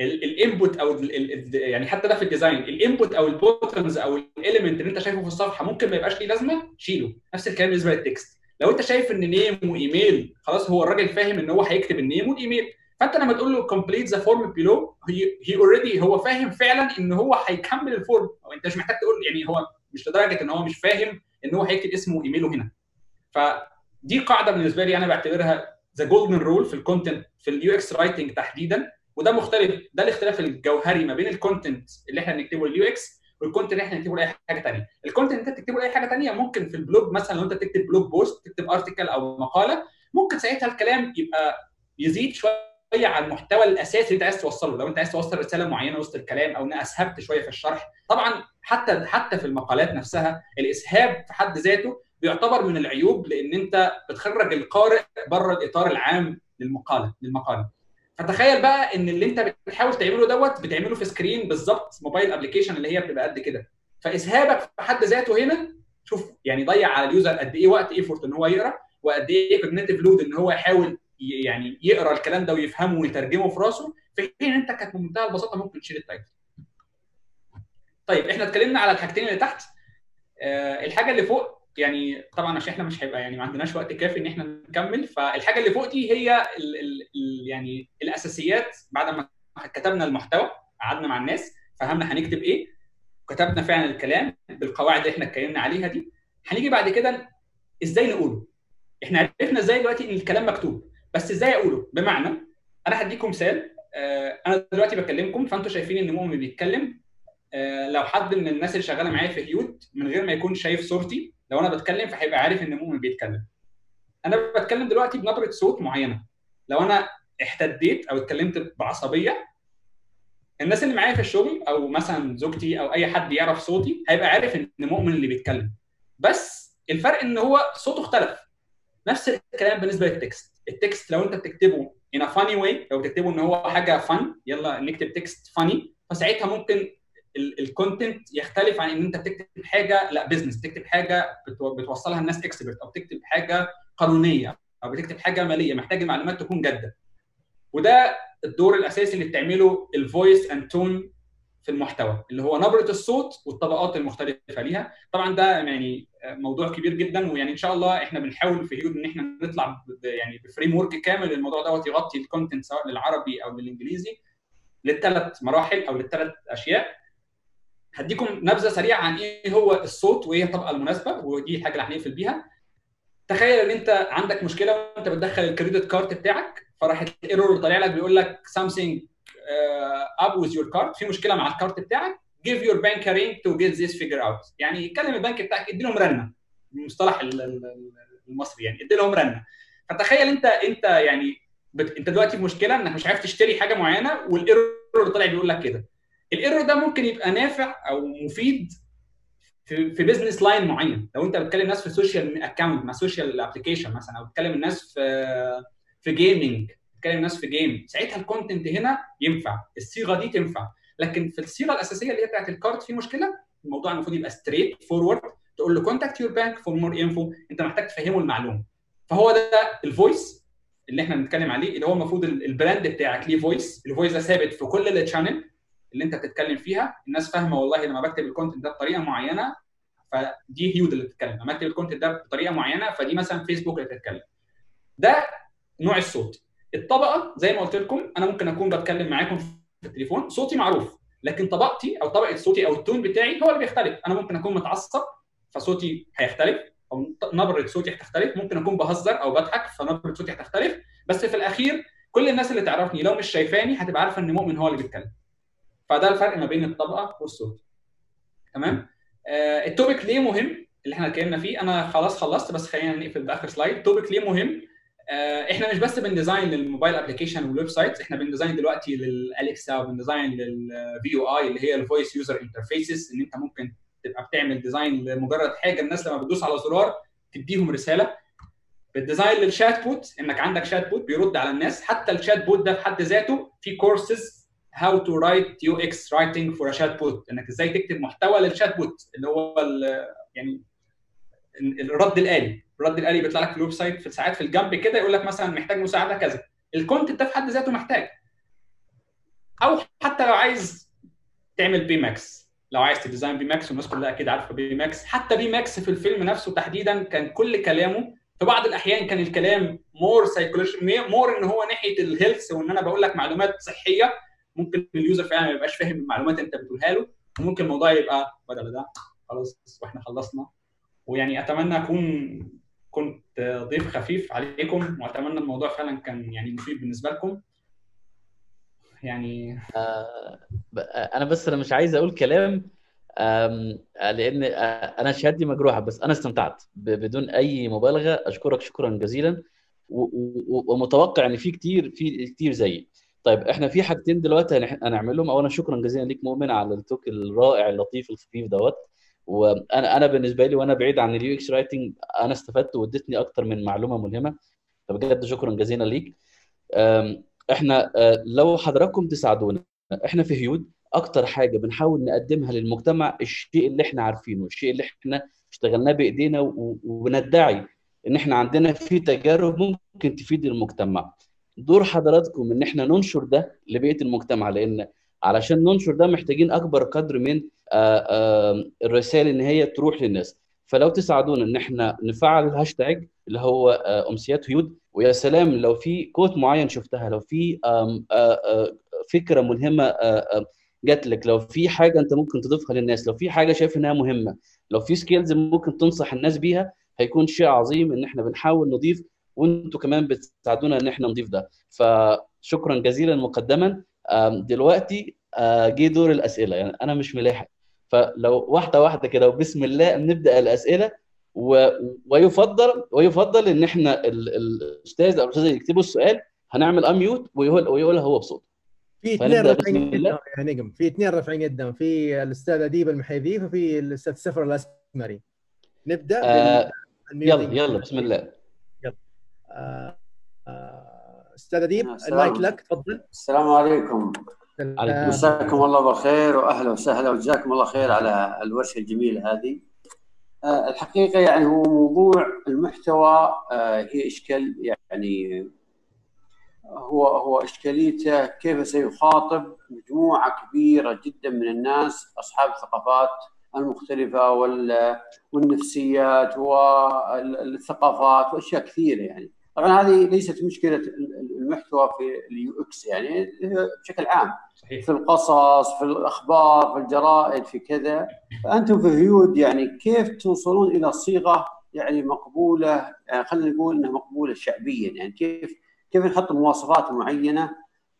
A: ال input أو ال ال يعني حتى ده في ال design ال input أو ال buttons أو ال element اللي أنت شايفه في الصفحة ممكن ما يبقاش ليه لازمة شيله. نفس الكلام بالنسبة لل text لو أنت شايف إن name و email خلاص هو الراجل فاهم إن هو هيكتب ال name وال email فأنت لما تقول له complete the form below هي already هو فاهم فعلا إن هو هيكمل ال form أو أنت مش محتاج تقول يعني هو مش لدرجة إن هو مش فاهم إن هو هيكتب اسمه وايميله هنا. فدي قاعدة بالنسبة لي أنا بعتبرها the golden rule في ال content في ال UX writing تحديدا. وده مختلف ده الاختلاف الجوهري ما بين ال content اللي إحنا بنكتبه لل UX وال content اللي إحنا بنكتبه لأي حاجة ثانية ال content انت تكتبه لأي حاجة ثانية ممكن في ال blog مثلا لو انت بتكتب blog post تكتب article أو مقالة ممكن ساعتها الكلام يبقى يزيد شوية على المحتوى الأساسي اللي انت عايز توصله. لو انت عايز توصل رسالة معينة وسط الكلام أو أنا أسهبت شوية في الشرح. طبعا حتى حتى في المقالات نفسها الإسهاب في حد ذاته بيعتبر من العيوب لأن انت بتخرج القارئ بره الاطار العام للمقاله للمقاله فتخيل بقى ان اللي انت بتحاول تعمله دوت بتعمله في screen بالظبط mobile application اللي هي بتبقى قد كده. فإسهابك في حد ذاته هنا شوف يعني ضيع على ال user قد إيه وقت effort إن هو يقرأ وقد إيه cognitive load إن هو يحاول يعني يقرأ الكلام ده ويفهمه ويترجمه في راسه في حين إن أنت كانت بمنتهى البساطة ممكن تشيل ال title. طيب إحنا اتكلمنا على الحاجتين اللي تحت. آه الحاجة اللي فوق يعني طبعا عشان إحنا مش هيبقى يعني ما عندناش وقت كافي إن إحنا نكمل. فالحاجة اللي فوق دي هي ال ال ال يعني الأساسيات بعد ما كتبنا المحتوى قعدنا مع الناس فهمنا هنكتب إيه كتبنا فعلا الكلام بالقواعد اللي إحنا اتكلمنا عليها دي. هنيجي بعد كده إزاي نقوله؟ إحنا عرفنا إزاي دلوقتي إن الكلام مكتوب. بس إزاي أقوله؟ بمعنى أنا هديكم مثال آه أنا دلوقتي بكلمكم فأنتوا شايفين إن مؤمن بيتكلم. آه لو حد من الناس اللي شغالة معايا في هيوت من غير ما يكون شايف صورتي لو أنا بتكلم فهيبقى عارف إن مؤمن بيتكلم. أنا بتكلم دلوقتي بنبرة صوت معينة. لو أنا احتديت أو اتكلمت بعصبية الناس اللي معايا في الشغل أو مثلا زوجتي أو أي حد يعرف صوتي هيبقى عارف إن مؤمن اللي بيتكلم. بس الفرق إن هو صوته اختلف. نفس الكلام بالنسبة لل text. ال text لو أنت بتكتبه in a funny way لو بتكتبه إن هو حاجة fun يلا نكتب text funny فساعتها ممكن ال content يختلف عن إن أنت بتكتب حاجة لا business بتكتب حاجة بتوصلها الناس expert أو بتكتب حاجة قانونية أو بتكتب حاجة مالية محتاج المعلومات تكون جادة. وده الدور الأساسي اللي بتعمله ال voice and tone في المحتوى اللي هو نبرة الصوت والطبقات المختلفة ليها. طبعا ده يعني موضوع كبير جدا ويعني إن شاء الله إحنا بنحاول في Heuet إن إحنا نطلع يعني ب framework كامل الموضوع دوت يغطي ال content سواء للعربي أو للإنجليزي للثلاث مراحل أو للثلاث أشياء. هديكم نبذة سريعة عن إيه هو الصوت وإيه الطبقة المناسبة ودي الحاجة اللي هنقفل بيها. تخيل إن أنت عندك مشكلة وأنت بتدخل ال credit card بتاعك فراح ال error طالع لك بيقول لك uh, what's up with your card. في مشكلة مع الكارت بتاعك give your bank a ring to get this figured out. يعني كلم البنك بتاعك ادي لهم رنة. المصطلح ال- ال- المصري يعني ادي لهم رنة. فتخيل انت أنت يعني بت... أنت دلوقتي في مشكلة إنك مش عارف تشتري حاجة معينة وال error طالع بيقول لك كده. ال error ده ممكن يبقى نافع أو مفيد في في business line معين. لو أنت بتكلم ناس في social account مع social application مثلا أو بتكلم الناس في في gaming بتكلم ناس في game ساعتها ال content هنا ينفع الصيغة دي تنفع. لكن في الصيغة الأساسية اللي هي بتاعت ال card في مشكلة الموضوع المفروض يبقى straightforward تقول له contact your bank for more info أنت محتاج تفهمه المعلومة. فهو ده ال voice اللي إحنا بنتكلم عليه اللي هو المفروض ال- ال brand بتاعك ليه voice ال voice ده ثابت في كل ال channel اللي انت بتتكلم فيها. الناس فاهمة والله لما بكتب ال content ده بطريقة معينة فدي هيود اللي بتتكلم. لما اكتب ال content ده بطريقة معينة فدي مثلا فيسبوك اللي بتتكلم. ده نوع الصوت. الطبقة زي ما قلت لكم أنا ممكن أكون بتكلم معاكم في التليفون صوتي معروف لكن طبقتي أو طبقة صوتي أو ال tone بتاعي هو اللي بيختلف. أنا ممكن أكون متعصب فصوتي هيختلف أو نبرة صوتي هتختلف. ممكن أكون بهزر أو بضحك فنبرة صوتي هتختلف. بس في الأخير كل الناس اللي تعرفني لو مش شايفاني هتبقى عارفة ان مؤمن هو اللي بيتكلم. فده الفرق ما بين الطبقة والصوت. تمام؟ آه ال topic ليه مهم؟ اللي إحنا اتكلمنا فيه. أنا خلاص خلصت بس خلينا نقفل بآخر slide. ال topic ليه مهم؟ آه إحنا مش بس بن design لل mobile application وال websites إحنا بن design دلوقتي للاليكسا وبنديزاين لل VUI اللي هي ال voice user interfaces إن أنت ممكن تبقى بتعمل design لمجرد حاجة الناس لما بتدوس على زرار تديهم رسالة. بال design لل chatbot إنك عندك chatbot بيرد على الناس. حتى ال chatbot ده في حد ذاته في courses how to write UX writing for chatbot إنك إزاي تكتب محتوى لل chatbot اللي هو يعني الرد الآلي. الرد الآلي بيطلع لك في ال website في ساعات في الجنب كده يقول لك مثلا محتاج مساعدة كذا. ال content ده في حد ذاته محتاج. أو حتى لو عايز تعمل Baymax لو عايز ت design Baymax والناس كلها أكيد عارفة Baymax حتى Baymax في الفيلم نفسه تحديدا كان كل كلامه في بعض الأحيان كان الكلام more psychology more إن هو ناحية ال health وإن أنا بقول لك معلومات صحية ممكن اليوزر فعلا ما يبقاش فاهم المعلومات انت بتقولها له وممكن الموضوع يبقى بدل ده خلاص وإحنا خلصنا. ويعني أتمنى أكون كنت ضيف خفيف عليكم وأتمنى الموضوع فعلا كان يعني مفيد بالنسبة لكم. يعني
B: آه، أنا بس أنا مش عايز أقول كلام لأن آه، أنا شهادتي مجروحة بس أنا استمتعت بدون أي مبالغة. أشكرك شكرا جزيلا. ومتوقع إن في كتير في كتير زيي. طيب إحنا في حاجتين دلوقتي هنعملهم. اولا شكرا جزيلا ليك مؤمن على ال talk الرائع اللطيف الخفيف دوت. وأنا أنا بالنسبة لي وأنا بعيد عن ال UX writing أنا استفدت وادتني أكتر من معلومة ملهمة. فبجد شكرا جزيلا ليك. إحنا أه، لو حضراتكم تساعدونا إحنا في هيود أكتر حاجة بنحاول نقدمها للمجتمع الشيء اللي إحنا عارفينه الشيء اللي إحنا اشتغلناه بإيدينا وبندعي إن إحنا عندنا في تجارب ممكن تفيد المجتمع. دور حضراتكم إن إحنا ننشر ده لبقية المجتمع لأن علشان ننشر ده محتاجين أكبر قدر من آه، آه، الرسائل إن هي تروح للناس. فلو تساعدونا إن إحنا نفعل الهاشتاج اللي هو آه، أمسيات هيود ويا سلام لو في quote معين شفتها لو في فكرة ملهمة جات لك لو في حاجة أنت ممكن تضيفها للناس لو في حاجة شايف إنها مهمة لو في skills ممكن تنصح الناس بيها هيكون شيء عظيم إن إحنا بنحاول نضيف وانتوا كمان بتساعدونا ان إحنا نضيف ده. فشكرا جزيلا مقدما. دلوقتي جه دور الأسئلة. يعني أنا مش ملاحق. فلو واحدة واحدة كده وبسم الله نبدأ الأسئلة. و... ويفضل ويفضل إن إحنا ال... الأستاذ أو الاستاذه يكتبوا السؤال هنعمل اميوت ويقول ويقولها هو بصوت
C: في اثنين رافعين. يدهم يا نجم. في اثنين رافعين يدهم في الأستاذ أديب المحيذيف وفي الأستاذ سفر الأسمري. نبدأ
B: آه يلا. يلا بسم الله.
C: أستاذ اديب
E: السلام.
C: المايك لك تفضل.
E: السلام عليكم.
B: عليكم
E: مساكم الله بالخير وأهلا وسهلا وجزاكم الله خير على الورشة الجميلة هذه. آه، الحقيقة يعني هو موضوع المحتوى آه، هي إشكال يعني هو هو إشكاليته كيف سيخاطب مجموعة كبيرة جدا من الناس أصحاب الثقافات المختلفة وال- والنفسيات والثقافات وأشياء كثيرة يعني. طبعا هذه ليست مشكلة المحتوى في ال UX يعني بشكل عام.
A: صحيح.
E: في القصص في الأخبار في الجرائد في كذا. فأنتم في هيود يعني كيف توصلون إلى صيغة يعني مقبولة؟ يعني خلينا نقول إنها مقبولة شعبيا. يعني كيف كيف نحط مواصفات معينة؟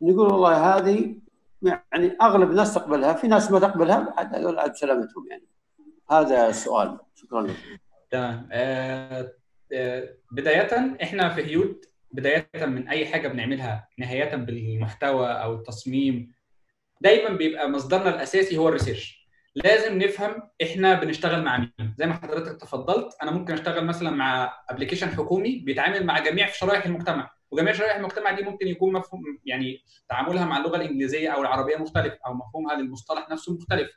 E: نقول والله هذه يعني أغلب الناس تقبلها في ناس ما تقبلها عاد هذول عاد بسلامتهم يعني. هذا السؤال. شكرا. لك
A: تمام. آه، بداية إحنا في هيود بداية من أي حاجة بنعملها نهاية بالمحتوى أو التصميم دايما بيبقى مصدرنا الأساسي هو الريسيرش. لازم نفهم إحنا بنشتغل مع مين. زي ما حضرتك تفضلت أنا ممكن أشتغل مثلا مع application حكومي بيتعامل مع جميع شرائح المجتمع. وجميع شرائح المجتمع دي ممكن يكون مفهوم يعني تعاملها مع اللغة الإنجليزية أو العربية مختلف أو مفهومها للمصطلح نفسه مختلف.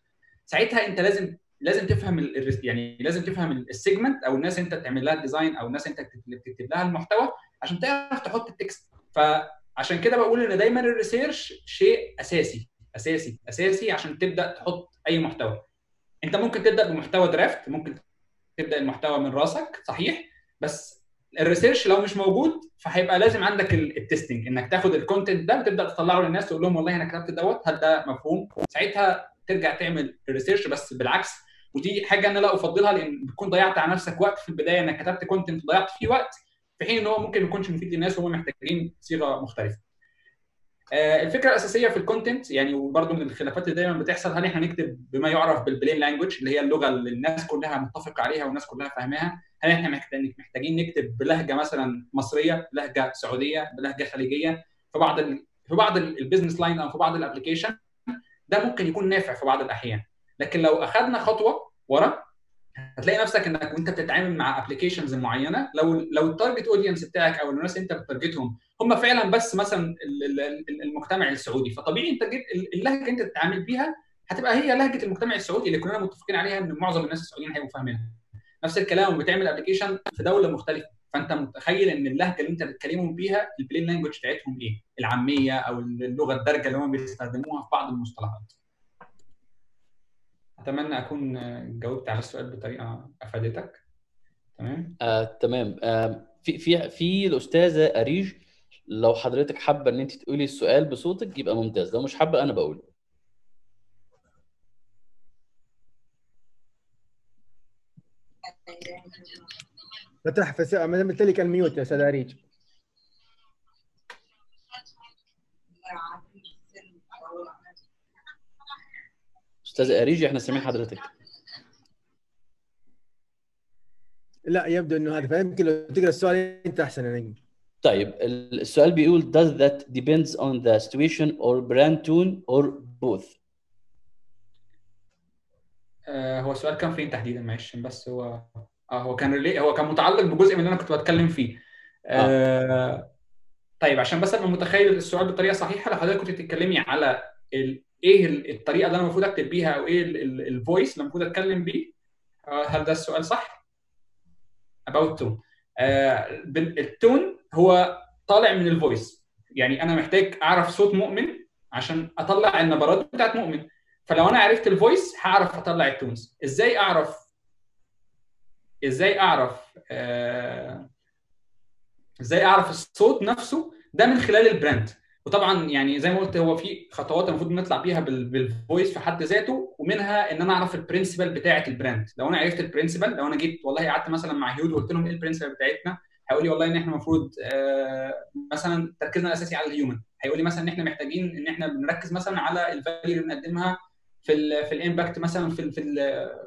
A: ساعتها أنت لازم لازم تفهم. يعني لازم تفهم ال segment أو الناس أنت بتعمل لها ال design أو الناس أنت اللي بتكتب لها المحتوى عشان تعرف تحط ال text فعشان كده بقول إن دايما ال research شيء أساسي أساسي أساسي عشان تبدأ تحط أي محتوى. أنت ممكن تبدأ بمحتوى draft ممكن تبدأ المحتوى من راسك صحيح. بس ال research لو مش موجود فهيبقى لازم عندك ال testing إنك تاخد ال content ده وتبدأ تطلعه للناس تقول لهم والله أنا كتبت دوت هل ده مفهوم؟ ساعتها ترجع تعمل ال research بس بالعكس. ودي حاجة أنا لا أفضلها لأن بتكون ضيعت على نفسك وقت في البداية إنك كتبت content ضيعت فيه وقت في حين إن هو ممكن ما يكونش مفيد للناس وهم محتاجين صيغة مختلفة. آه، الفكرة الأساسية في ال content يعني وبرده من الخلافات اللي دايما بتحصل هل إحنا نكتب بما يعرف بال plain language اللي هي اللغة اللي الناس كلها متفقه عليها والناس كلها فاهماها هل إحنا محتاجين نكتب بلهجة مثلا مصرية بلهجة سعودية بلهجة خليجية في بعض. في بعض ال business line أو في بعض ال application ده ممكن يكون نافع في بعض الأحيان لكن لو اخذنا خطوة ورا هتلاقي نفسك إنك وأنت بتتعامل مع applications معينة لو لو ال target audience بتاعك أو الناس أنت ب target هم هم فعلا بس مثلا المجتمع السعودي فطبيعي أنت اللهجة أنت تتعامل بيها هتبقى هي لهجة المجتمع السعودي اللي كلنا متفقين عليها إن معظم الناس السعوديين هيبقوا فاهمينها نفس الكلام بتعمل application في دولة مختلفة فأنت متخيل إن اللهجة اللي أنت بتكلمهم بيها ال plain language بتاعتهم إيه؟ العامية أو اللغة الدارجة اللي هم بيستخدموها في بعض المصطلحات. أتمنى أكون جاوبت على السؤال بطريقة أفادتك. تمام؟
B: آه، تمام آه، في في في الأستاذة أريج لو حضرتك حابة إن أنت تقولي السؤال بصوتك يبقى ممتاز لو مش حابة أنا بقوله.
C: فتح فس... عملت لك ال mute يا أستاذ أريج
B: أستاذ اريج إحنا سامعين حضرتك.
C: لا يبدو إنه هذا فيمكن لو تقرأ السؤال أنت أحسن يا نجم.
B: طيب السؤال بيقول does that depends on the situation or brand tone or both
A: آه هو السؤال كان فين تحديدا؟ معلش بس هو آه هو كان really هو كان متعلق بجزء من اللي أنا كنت بتكلم فيه. آه طيب عشان بس أبقى متخيل السؤال بطريقة صحيحة لو حضرتك كنت بتتكلمي على ال... إيه الطريقة اللي أنا المفروض أكتب بيها أو إيه ال voice اللي المفروض أتكلم بيه؟ آه هل ده السؤال صح؟ about tone آه ال tone هو طالع من ال voice يعني أنا محتاج أعرف صوت مؤمن عشان أطلع النبرات بتاعت مؤمن. فلو أنا عرفت ال voice هعرف أطلع ال tones إزاي أعرف؟ إزاي أعرف؟ آه... إزاي أعرف الصوت نفسه؟ ده من خلال ال brand وطبعا يعني زي ما قلت هو في خطوات المفروض نطلع بيها بال voice في حد ذاته ومنها إن أنا أعرف ال principle بتاعة ال brand لو أنا عرفت ال principle لو أنا جيت والله قعدت مثلا مع head وقلت لهم إيه ال principle بتاعتنا هيقول لي والله إن إحنا المفروض آه مثلا تركيزنا الأساسي على ال human هيقول لي مثلا إن إحنا محتاجين إن إحنا بنركز مثلا على الفاليو اللي بنقدمها في ال في ال impact مثلا في ال في ال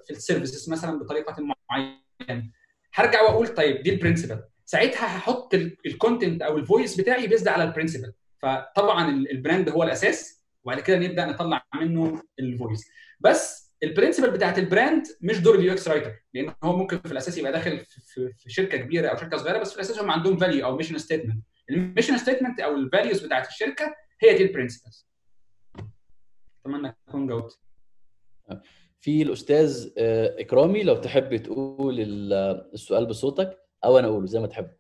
A: في ال services مثلا بطريقة معينة. هرجع وأقول طيب دي ال principle ساعتها هحط ال content أو ال voice بتاعي based على ال principle فطبعا ال brand هو الأساس وبعد كده نبدأ نطلع منه ال voice بس ال principle بتاعت ال brand مش دور ال UX writer لأن هو ممكن في الأساس يبقى داخل في, شركة كبيرة أو شركة صغيرة بس في الأساس هم عندهم value أو mission statement ال mission statement أو ال values بتاعت الشركة هي دي ال principles أتمنى أكون جاوبت.
B: في الأستاذ إكرامي لو تحب تقول السؤال بصوتك أو أنا أقوله زي ما تحب.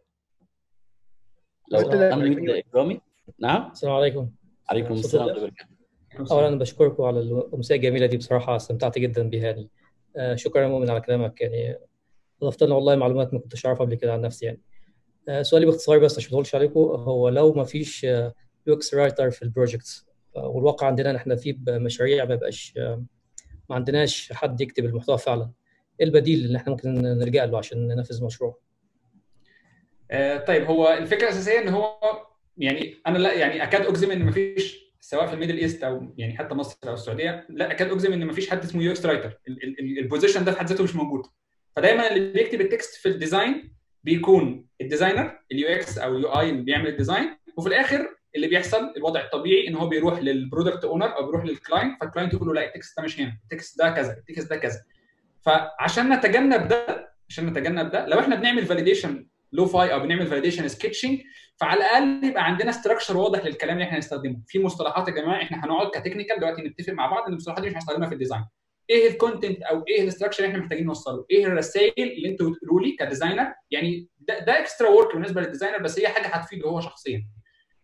B: لو أنا إكرامي؟ نعم؟
F: السلام عليكم.
B: عليكم السلام؟ ورحمة الله
F: اولا أنا بشكركم على الامسيه الجميلة دي بصراحة استمتعت جدا بها يعني آه، شكرا يا مؤمن على كلامك يعني أضفت لنا والله معلومات ما كنتش أعرفها قبل كده عن نفسي يعني. آه، سؤالي باختصار بس عشان ما أطولش عليكم هو لو ما فيش UX writer في ال projects والواقع عندنا إن إحنا في مشاريع ما بقاش آه، ما عندناش حد يكتب المحتوى فعلا إيه البديل اللي إحنا ممكن نلجأ له عشان ننفذ مشروع؟
A: آه، طيب هو الفكرة الاساسيه إن هو يعني أنا لا يعني أكاد أجزم إن مفيش سواء في ال Middle East أو يعني حتى مصر أو السعودية لا أكاد أجزم إن مفيش حد اسمه UX writer ال position ده في حد ذاته مش موجود. فدايما اللي بيكتب ال text في ال design بيكون ال designer ال UX أو ال UI اللي بيعمل ال design وفي الآخر اللي بيحصل الوضع الطبيعي إن هو بيروح لل product owner أو بيروح لل client فال client يقول له لا ال text ده مش هنا ال text ده كذا ال text ده كذا. فعشان نتجنب ده عشان نتجنب ده لو إحنا بنعمل validation low-fi أو بنعمل validation sketching فعلى الأقل يبقى عندنا structure واضح للكلام اللي إحنا هنستخدمه. في مصطلحات يا جماعة إحنا هنقعد ك technical دلوقتي نتفق مع بعض إن المصطلحات دي مش هنستخدمها في ال design إيه ال content أو إيه ال structure اللي إحنا محتاجين نوصله؟ إيه الرسائل اللي أنتوا بتقولوا لي ك designer يعني ده, ده extra work بالنسبة لل designer بس هي حاجة هتفيده هو شخصيا.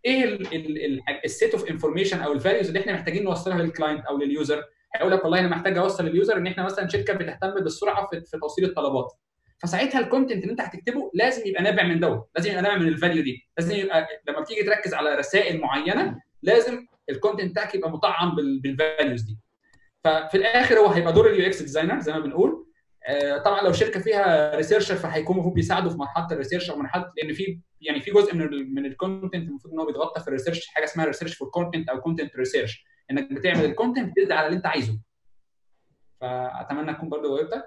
A: إيه ال set of information أو ال values اللي إحنا محتاجين نوصلها لل client أو لل user هيقول لك والله أنا محتاج أوصل لل user إن إحنا مثلا شركة بتهتم بالسرعة في, في توصيل الطلبات. فساعتها ال content اللي انت هتكتبه لازم يبقى نابع من دوت لازم يبقى نابع من ال value دي. لازم يبقى لما بتيجي تركز على رسائل معينة لازم ال content بتاعك يبقى مطعم بال values دي. ففي الآخر هو هيبقى دور ال UX designer زي ما بنقول. آه، طبعا لو شركة فيها researcher فهيكون المفروض بيساعدوا في مرحلة ال research أو مرحله لأن في يعني في جزء من ال من ال content المفروض إن هو بيتغطى في ال research حاجة اسمها research for content أو content research إنك بتعمل ال content based على اللي أنت عايزه. فأتمنى أكون برضه جاوبتك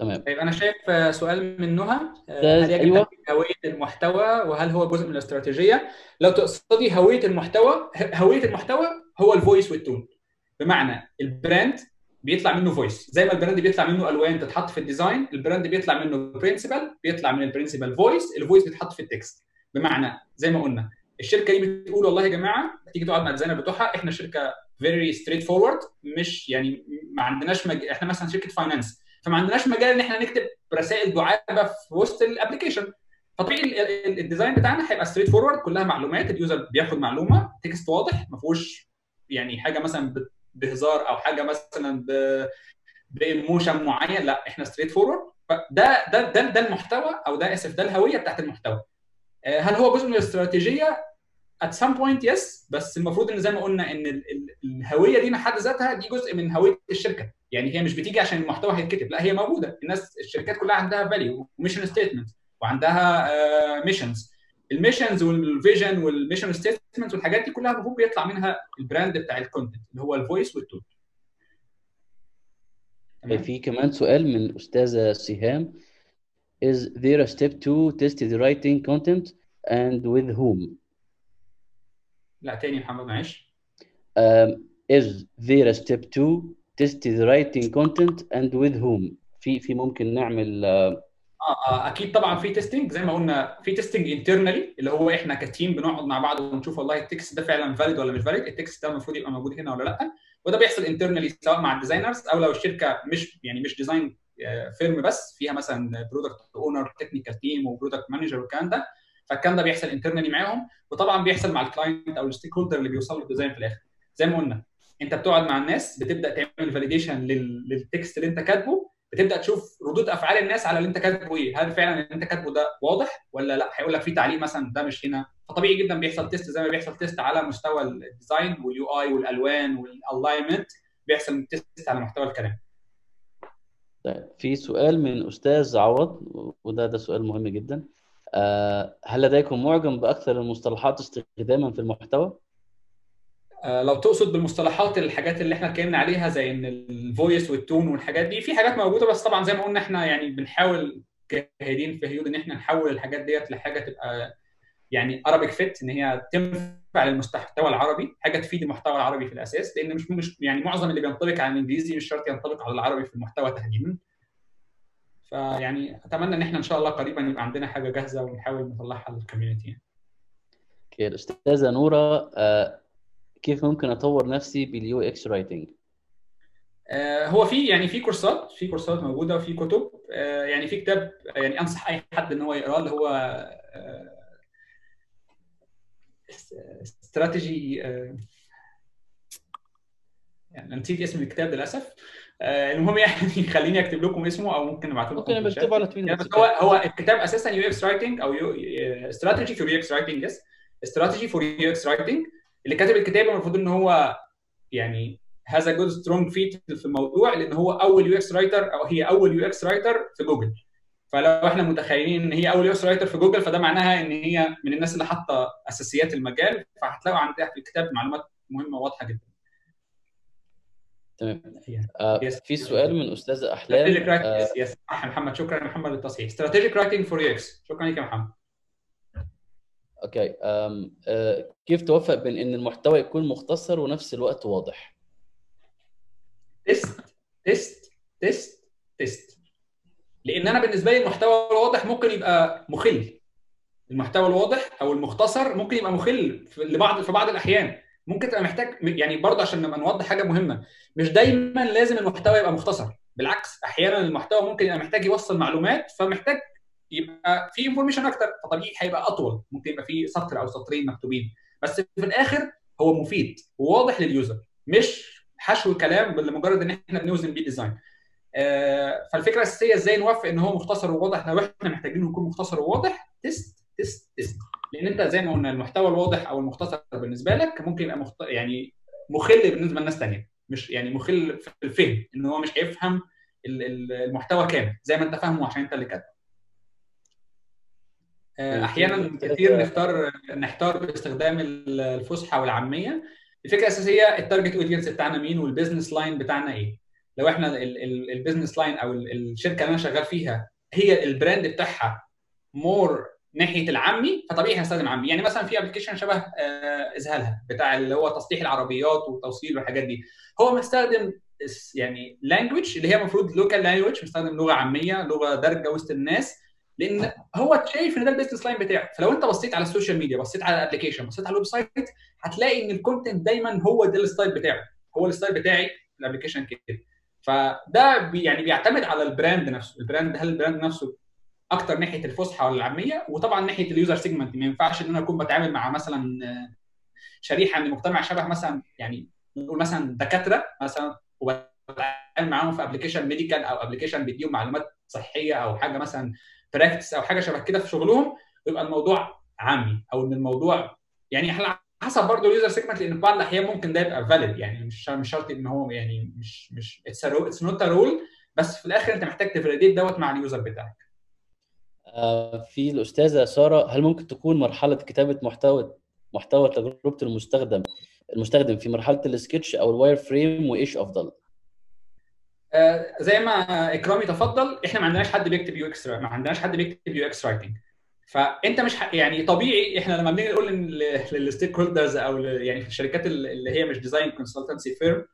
B: تمام.
A: طيب أنا شايف آه، سؤال من نهى آه، هل يجب
B: أيوة.
A: هوية المحتوى وهل هو جزء من الاستراتيجية؟ لو تقصدي هوية المحتوى هوية المحتوى هو ال voice وال tone بمعنى ال brand بيطلع منه voice زي ما ال brand بيطلع منه ألوان تتحط في ال design ال brand بيطلع منه principle بيطلع من ال principle voice ال voice بيتحط في ال text بمعنى زي ما قلنا الشركة دي بتقول والله يا جماعة تيجي تقعد مع ال designer بتوعها إحنا شركة very straightforward مش يعني ما عندناش مج... إحنا مثلا شركة finance فما عندناش مجال إن إحنا نكتب رسائل دعابة في وسط ال application فطبيعي ال- ال- ال design بتاعنا هيبقى straightforward كلها معلومات ال user بياخد معلومة text واضح ما فيهوش يعني حاجة مثلا بهزار أو حاجة مثلا ب ب emotion معين لا إحنا straightforward فده ده ده ده المحتوى أو ده إسف ده الهوية بتاعت المحتوى. آه، هل هو جزء من الاستراتيجية؟ At some point yes. بس المفروض إن زي ما قلنا إن ال- ال- الهوية دي من حد ذاتها دي جزء من هوية الشركة. يعني هي مش بتيجي عشان المحتوى هيتكتب. لا هي موجودة. الناس الشركات كلها عندها value و mission statement وعندها missions ال missions وال vision وال mission statement والحاجات دي كلها المفروض بيطلع منها ال brand بتاع ال content اللي هو ال voice وال tone
B: في كمان سؤال من الأستاذة سهام. Is there a step to test the writing content and with whom?
A: لا تاني محمد معلش.
B: Um, is there a step to test the writing content and with whom? في في ممكن نعمل آه،
A: آه آه أكيد طبعا في testing زي ما قلنا في testing internally اللي هو إحنا ك team بنقعد مع بعض ونشوف والله ال text ده فعلا valid ولا مش valid ال text ده المفروض يبقى موجود هنا ولا لأ. وده بيحصل internally سواء مع ال designers أو لو الشركة مش يعني مش design firm بس فيها مثلا product owner technical team و product manager والكلام ده. فالكلام ده بيحصل internally معاهم وطبعا بيحصل مع ال client أو ال stakeholder اللي بيوصل له ال design في الآخر. زي ما قلنا أنت بتقعد مع الناس بتبدأ تعمل validation لل text اللي أنت كاتبه بتبدأ تشوف ردود أفعال الناس على اللي أنت كاتبه إيه. هل فعلا اللي أنت كاتبه ده واضح ولا لأ؟ هيقول لك في تعليق مثلا ده مش هنا. فطبيعي جدا بيحصل test زي ما بيحصل test على مستوى ال design وال UI والألوان وال alignment بيحصل test على محتوى الكلام.
B: طيب في سؤال من أستاذ عوض وده ده سؤال مهم جدا. هل لديكم معجم بأكثر المصطلحات استخداما في المحتوى؟
A: آه، لو تقصد بالمصطلحات الحاجات اللي إحنا اتكلمنا عليها زي إن ال voice وال tone والحاجات دي في حاجات موجودة بس طبعا زي ما قلنا إحنا يعني بنحاول كهيدين في هيود إن إحنا نحول الحاجات ديت لحاجة تبقى يعني Arabic fit إن هي تنفع للمحتوى العربي حاجة تفيد المحتوى العربي في الأساس لأن مش مش يعني معظم اللي بينطبق على الإنجليزي مش شرط ينطبق على العربي في المحتوى تحديدا فيعني أتمنى إن إحنا إن شاء الله قريبا يبقى عندنا حاجة جاهزة ونحاول نطلعها لل community يعني.
B: okay الأستاذة نورة آه، كيف ممكن أطور نفسي بال UX writing؟
A: آه، هو في يعني في كورسات في كورسات موجودة وفي كتب آه، يعني في كتاب يعني أنصح أي حد إن هو يقرأه اللي هو استراتيجي يعني نسيت اسم الكتاب للأسف المهم يعني خليني اكتب لكم اسمه أو ممكن ابعته لكم
B: ممكن نكتبه على
A: يعني
B: تويتر
A: بس هو هو الكتاب أساسا UX writing أو strategy for UX writing yes strategy for UX writing اللي كاتب الكتاب المفروض إن هو يعني has a good strong fit في الموضوع لأن هو أول UX writer أو هي أول UX writer في جوجل فلو إحنا متخيلين إن هي أول UX writer في جوجل فده معناها إن هي من الناس اللي حاطة أساسيات المجال فهتلاقوا عندها في الكتاب معلومات مهمة واضحه جدا.
B: تمام. آه. في سؤال من استاذه
A: أحلام.
B: strategic
A: writing yes صح محمد شكرا. يا محمد للتصحيح strategic writing for UX شكرا لك يا محمد.
B: okay. آم، آه كيف توفق بين إن المحتوى يكون مختصر ونفس الوقت واضح؟
A: test test test test لأن أنا بالنسبة لي المحتوى الواضح ممكن يبقى مخل. المحتوى الواضح أو المختصر ممكن يبقى مخل في لبعض في بعض الأحيان. ممكن تبقى محتاج يعني برضه عشان نبقى نوضح حاجة مهمة مش دايما لازم المحتوى يبقى مختصر. بالعكس أحيانا المحتوى ممكن يبقى محتاج يوصل معلومات فمحتاج يبقى في information أكتر فطبيعي هيبقى أطول. ممكن يبقى في سطر أو سطرين مكتوبين. بس في الآخر هو مفيد وواضح لل user مش حشو كلام لمجرد إن إحنا بنوزن بيه design آه، فالفكرة الأساسية إزاي نوفق إن هو مختصر وواضح؟ لو إحنا محتاجينه يكون مختصر وواضح test test test لأن انت زي ما قلنا المحتوى الواضح أو المختصر بالنسبة لك ممكن يبقى مخت... يعني مخل بالنسبة لناس تانية مش يعني مخل في الفهم ان هو مش هيفهم ال- ال- المحتوى كامل زي ما انت فاهمه عشان انت اللي كاتبه. آه، أحيانا كتير نختار نحتار باستخدام ال- الفصحى والعامية. الفكرة الأساسية ال target audience بتاعنا مين وال business line بتاعنا إيه. لو إحنا ال business line أو ال- الشركة اللي أنا شغال فيها هي ال brand بتاعها more ناحية العامي فطبيعي هنستخدم عامي. يعني مثلا في application شبه آه، إزهالها بتاع اللي هو تصليح العربيات وتوصيل والحاجات دي. هو مستخدم يعني language اللي هي المفروض local language مستخدم لغة عامية لغة دارجه وسط الناس لأن هو شايف إن ده ال business line بتاعه. فلو أنت بصيت على ال social media بصيت على ال application بصيت على ال website هتلاقي إن ال content دايما هو ده ال style بتاعه. هو ال style بتاعي ال application كده. فده بي يعني بيعتمد على ال brand نفسه. ال brand هل ال brand نفسه أكتر ناحية الفصحى ولا العاميه وطبعا ناحية ال user segment ما ينفعش إن أنا أكون بتعامل مع مثلا آه، شريحة من المجتمع شبه مثلا يعني نقول مثلا دكاترة مثلا وبتعامل معاهم في application medical أو application بيديهم معلومات صحية أو حاجة مثلا practice أو حاجة شبه كده في شغلهم يبقى الموضوع عامي أو إن الموضوع يعني على حسب برضه ال user segment لأن في بعض الأحيان ممكن ده يبقى valid يعني مش مش شرط إن هو يعني مش مش it's not rule بس في الآخر أنت محتاج ت validate دوت مع ال user
B: بتاعك. في الأستاذة سارة هل ممكن تكون مرحلة كتابة محتوى محتوى تجربة المستخدم المستخدم في مرحلة السكتش أو ال wireframe وإيش أفضل؟
A: آه، زي ما إكرامي تفضل إحنا ما عندناش حد بيكتب UX ما عندناش حد بيكتب UX writing فأنت مش. يعني طبيعي إحنا لما بنيجي نقول لل stakeholders أو يعني في الشركات اللي هي مش design consultancy firm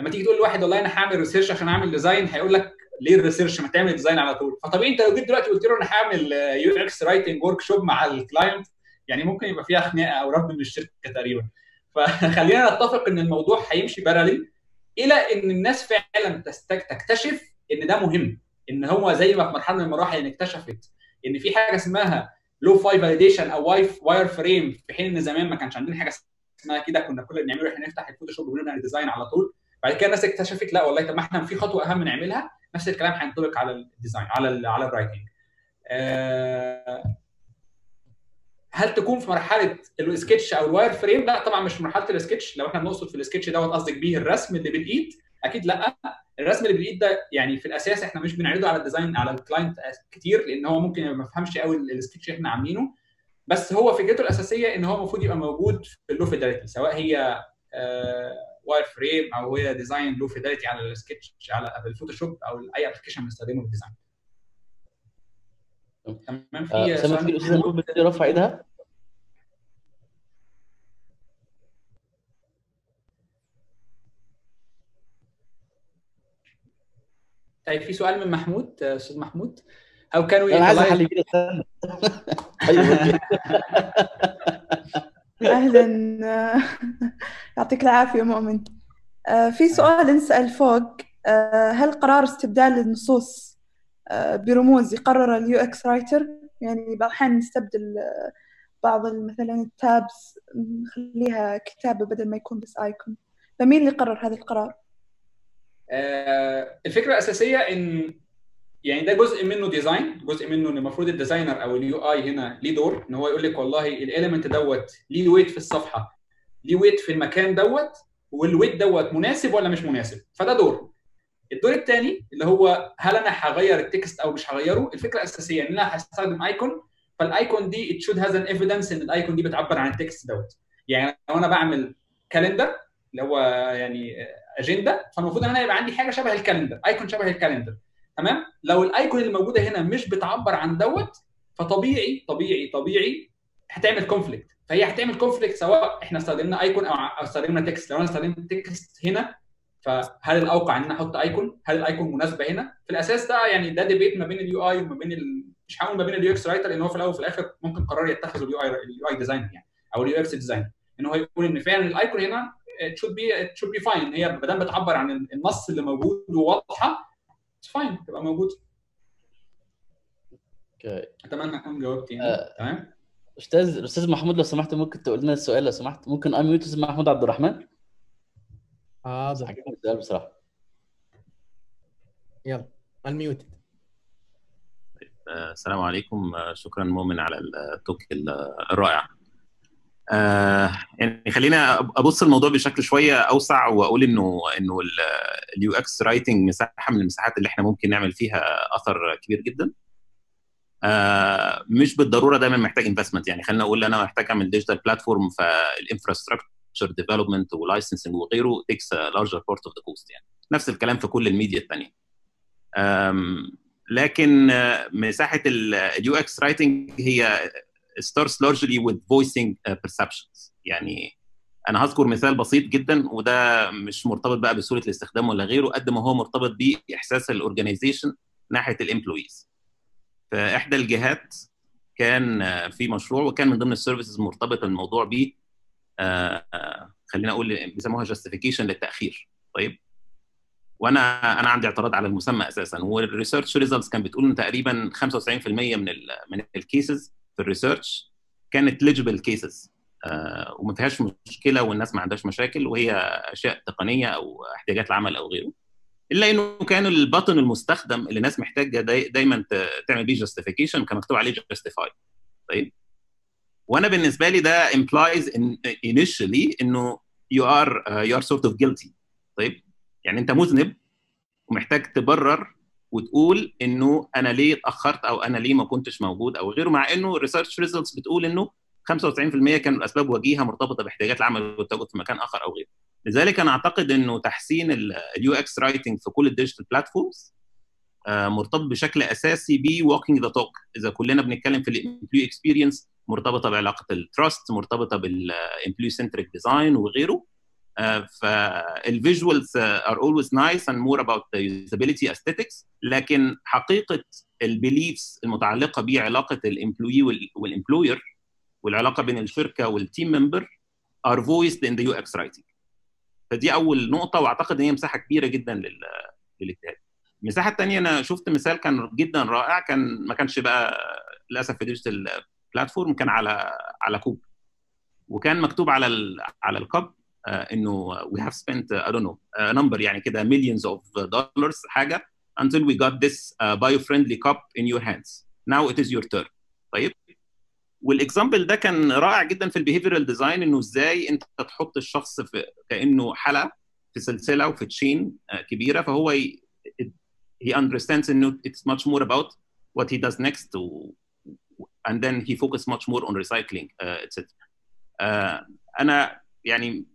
A: لما تيجي تقول لواحد والله أنا هعمل research عشان أعمل design هيقول لك ليه ال research ما تعمل design على طول. فطبيعي انت لو جيت دلوقتي قلت له أنا هعمل UX writing workshop مع ال client يعني ممكن يبقى فيها خناقه أو رفض من الشركة تقريبا. فخلينا نتفق إن الموضوع هيمشي parallel إلى إن الناس فعلا تكتشف إن ده مهم. إن هو زي ما في مرحلة من المراحل ان اكتشفت إن في حاجة اسمها low-fi validation أو واي wireframe في حين إن زمان ما كانش عندنا حاجة اسمها كده كنا كل اللي بنعمله إحنا نفتح الفوتوشوب ونبدا ال design على طول. بعد كده الناس اكتشفت لا والله طب ما إحنا في خطوة أهم نعملها نفس الكلام هينطبق على ال design على ال على ال writing آه، هل تكون في مرحلة السكتش أو ال wireframe لا طبعا مش في مرحلة السكتش لو إحنا بنقصد في السكتش دوت قصدك بيه الرسم اللي بالإيد أكيد لأ. الرسم اللي بالإيد ده يعني في الأساس إحنا مش بنعرضه على ال design على ال client كتير لأن هو ممكن ما يفهمش قوي السكتش اللي إحنا عاملينه. بس هو فكرته الأساسية إن هو المفروض يبقى موجود في ال low fidelity سواء هي wireframe أو هي design low fidelity على السكتش على الفوتوشوب أو اي application بنستخدمه في ال design تمام
B: آه،
A: في
B: في
A: سؤال
B: الاستاذه نور بتقدر رفع إيدها؟
A: طيب في سؤال من محمود آه، أستاذ محمود. Can we
B: أنا عايز أحل كده استنى. أيوه.
G: أهلا. يعطيك العافية مؤمن. آه، في سؤال انسال فوق. آه، هل قرار استبدال النصوص آه، برموز يقرر ال UX writer يعني بعض الأحيان نستبدل آه، بعض مثلا ال tabs نخليها كتابة بدل ما يكون بس icon فمين اللي قرر هذا القرار؟
A: آه، الفكرة الأساسية إن يعني ده جزء منه design جزء منه إن المفروض ال designer أو ال UI هنا ليه دور إن هو يقول لك والله ال element دوت ليه weight في الصفحة ليه weight في المكان دوت وال weight دوت مناسب ولا مش مناسب. فده دور. الدور الثاني اللي هو هل أنا هغير ال text أو مش هغيره؟ الفكرة الاساسيه ان أنا هستخدم icon فال icon دي it should has an evidence إن ال icon دي بتعبر عن ال text دوت. يعني لو أنا بعمل calendar اللي هو يعني اجنده فالمفروض إن أنا يبقى عندي حاجة شبه ال calendar icon شبه ال calendar تمام؟ لو ال icon اللي موجودة هنا مش بتعبر عن دوت فطبيعي طبيعي طبيعي هتعمل conflict فهي هتعمل conflict سواء إحنا استخدمنا icon أو استخدمنا text لو أنا استخدمت text هنا فهل الأوقع إن أنا أحط icon؟ هل ال icon مناسبة هنا؟ في الأساس ده يعني ده debate ما بين ال UI وما بين ال... مش هقول ما بين ال UX writer لأن هو في الأول وفي الآخر ممكن قرار يتخذه ال UI ال UI designer يعني أو ال UX designer إن هو يقول إن فعلا ال icon هنا it should be it should be fine. هي ما دام بتعبر عن النص اللي موجود وواضحة fine تبقى موجود.
B: okay.
A: أتمنى أكون جاوبت يعني.
B: آه.
A: تمام؟
B: أستاذ أستاذ محمود لو سمحت ممكن تقول لنا السؤال لو سمحت ممكن unmute أستاذ محمود عبد الرحمن.
C: حاضر.
B: عجبني السؤال بصراحه
C: يلا ال mute
H: آه، السلام عليكم. آه، شكرا مؤمن على ال talk الرائع. آه، يعني خلينا أبص الموضوع بشكل شوية أوسع وأقول إنه إنه ال UX writing مساحة من المساحات اللي إحنا ممكن نعمل فيها أثر كبير جدا. آه، مش بالضرورة دايما محتاج investment يعني خلينا أقول أنا محتاج أعمل digital platform فال infrastructure development و licensing وغيره takes larger part of the cost يعني. نفس الكلام في كل الميديا الثانية لكن آه، مساحة ال UX writing هي starts largely with voicing uh, perceptions. يعني أنا هذكر مثال بسيط جدا وده مش مرتبط بقى بسهولة الاستخدام ولا غيره قد ما هو مرتبط بإحساس ال organization ناحية ال employees في احدى الجهات كان آه، في مشروع وكان من ضمن ال services مرتبط الموضوع ب آه، آه، خلينا أقول بيسموها justification للتأخير. طيب؟ وأنا أنا عندي اعتراض على المسمى أساسا. وال research results كان بتقول إن تقريبا 95% من ال من ال cases في ال research كانت eligible cases وما فيهاش مشكلة والناس ما عندهاش مشاكل وهي أشياء تقنية أو احتياجات العمل أو غيره إلا إنه كان ال button المستخدم اللي الناس محتاجة داي دايما تعمل بيه justification كان مكتوب عليه justify طيب؟ وأنا بالنسبة لي ده in, initially إنه are uh, you are sort of guilty. طيب؟ يعني أنت مذنب ومحتاج تبرر وتقول إنه أنا ليه اتأخرت أو أنا ليه ما كنتش موجود أو غيره مع إنه ال research results بتقول إنه 95% كانوا الاسباب وجيهة مرتبطة باحتياجات العمل والتواجد في مكان آخر أو غيره. لذلك أنا أعتقد إنه تحسين ال UX writing في كل ال digital platforms مرتبط بشكل أساسي ب walking the talk إذا كلنا بنتكلم في ال employee experience مرتبطة بعلاقة ال trust مرتبطة بال employee centric design وغيره فال visuals are always nice and more about usability aesthetics. لكن حقيقة ال beliefs المتعلقة بعلاقة ال employee وال employer والعلاقة بين الشركة وال team member are voiced in the UX writing. فدي أول نقطة وأعتقد إن هي مساحة كبيرة جدا لل للاجتهاد. المساحة الثانية أنا شفت مثال كان جدا رائع كان ما كانش بقى للأسف في digital platform كان على على cup. وكان مكتوب على على الكب. انه we have spent uh, I don't know a number يعني كده millions of dollars حاجه until we got this uh, bio-friendly cup in your hands now it is your turn طيب والاكزامبل ده كان رائع جدا في البيهيفيرال ديزاين انه ازاي انت تحط الشخص في كانه حلقه في سلسله وفي تشين كبيره فهو ي... he understands انه it's much more about what he does next to, and then he focus much more on recycling uh, etc. Uh, انا يعني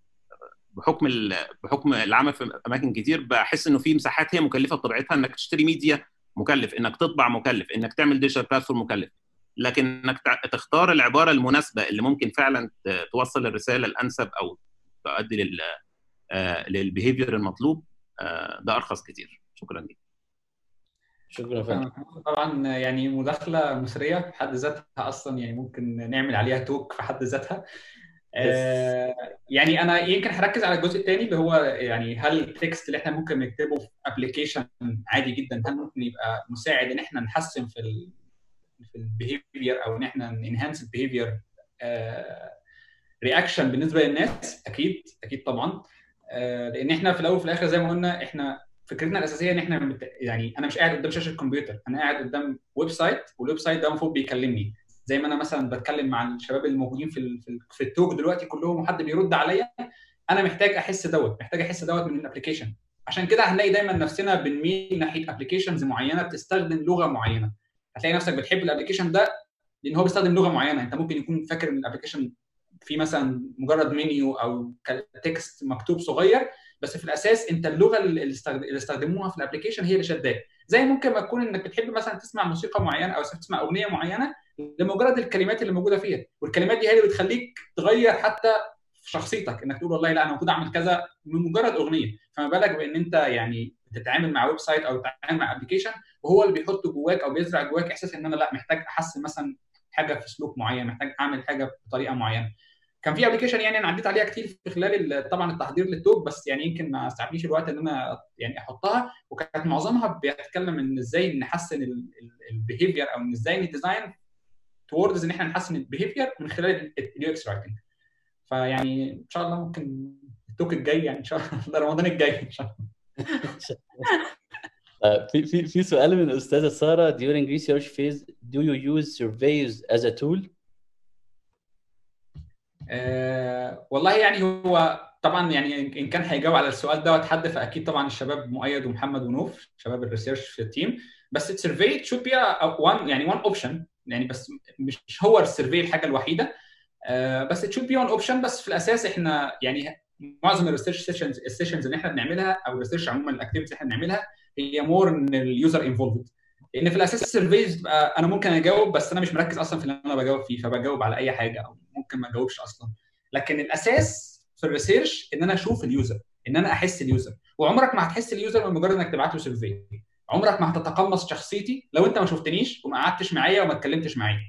H: بحكم بحكم العمل في أماكن كتير بحس إنه في مساحات هي مكلفة بطبيعتها إنك تشتري ميديا مكلف إنك تطبع مكلف إنك تعمل digital platform مكلف. لكن إنك تختار العبارة المناسبة اللي ممكن فعلا توصل الرسالة الأنسب أو تؤدي لل لل behavior المطلوب ده أرخص كتير. شكرا جدا.
B: شكرا فندم.
A: طبعا يعني مداخلة مثريه في حد ذاتها أصلا يعني ممكن نعمل عليها talk في حد ذاتها. آه، يعني أنا يمكن هركز على الجزء الثاني اللي هو يعني هل ال text اللي إحنا ممكن نكتبه في application عادي جدا هل ممكن يبقى مساعد إن إحنا نحسن في في ال behavior أو إن إحنا enhance ال behavior reaction بالنسبة للناس أكيد أكيد طبعا آه، لأن إحنا في الأول وفي الآخر زي ما قلنا إحنا فكرتنا الأساسية إن إحنا. يعني أنا مش قاعد قدام شاشة الكمبيوتر أنا قاعد قدام website وال website ده المفروض بيكلمني زي ما أنا مثلا بتكلم مع الشباب اللي موجودين في. في, ال... في ال talk دلوقتي كلهم وحد بيرد عليا أنا محتاج أحس دوت محتاج أحس دوت من ال application عشان كده هنلاقي دايما نفسنا بنميل ناحية applications معينة بتستخدم لغة معينة. هتلاقي نفسك بتحب ال application ده لأن هو بيستخدم لغة معينة. أنت ممكن يكون فاكر إن ال application في مثلا مجرد منيو أو text مكتوب صغير بس في الأساس أنت اللغة اللي استخدموها في ال application هي اللي شداك. زي ممكن ما تكون إنك بتحب مثلا تسمع موسيقى معينة أو تسمع أغنية معينة لمجرد الكلمات اللي موجودة فيها. والكلمات دي هي اللي بتخليك تغير حتى في شخصيتك. إنك تقول والله لا أنا المفروض أعمل كذا من مجرد أغنية. فما بالك بإن أنت يعني بتتعامل مع website أو بتتعامل مع application وهو اللي بيحط جواك أو بيزرع جواك إحساس إن أنا لا محتاج أحسن مثلا حاجة في سلوك معين محتاج أعمل حاجة بطريقة معينة. كان في application يعني أنا عديت عليها كتير في خلال ال- طبعا التحضير لل talk بس يعني يمكن ما استعملش الوقت ان أنا يعني أحطها. وكانت معظمها بيتكلم إن إزاي نحسن ال behavior أو إزاي ن design towards إن إحنا نحسن ال behavior من خلال ال UX writing فيعني إن شاء الله ممكن ال talk الجاي يعني إن شاء الله رمضان الجاي إن شاء الله.
B: آه، في في في سؤال من الأستاذة سارة. During research phase do you use surveys as a tool?
A: آه والله يعني هو طبعا يعني إن كان هيجاوب على السؤال دوت حد فأكيد طبعا الشباب مؤيد ومحمد ونوف شباب ال research في ال team. بس السيرفي maybe a one يعني one option يعني بس مش هو ال survey الحاجة الوحيدة. آه بس it should be one option. بس في الأساس إحنا يعني معظم ال research sessions ال sessions اللي إحنا بنعملها أو ال research عموما ال activities اللي إحنا بنعملها هي more إن ال user involved لأن في الأساس ال surveys بتبقى أنا ممكن أجاوب بس أنا مش مركز أصلا في اللي أنا بجاوب فيه فبجاوب على أي حاجة أو ممكن ما اجاوبش أصلا. لكن الأساس في ال research إن أنا أشوف ال user إن أنا أحس ال user. وعمرك ما هتحس ال user من مجرد إنك تبعت له survey عمرك ما هتتقمص شخصيتي لو أنت ما شفتنيش وما قعدتش معايا وما اتكلمتش معايا.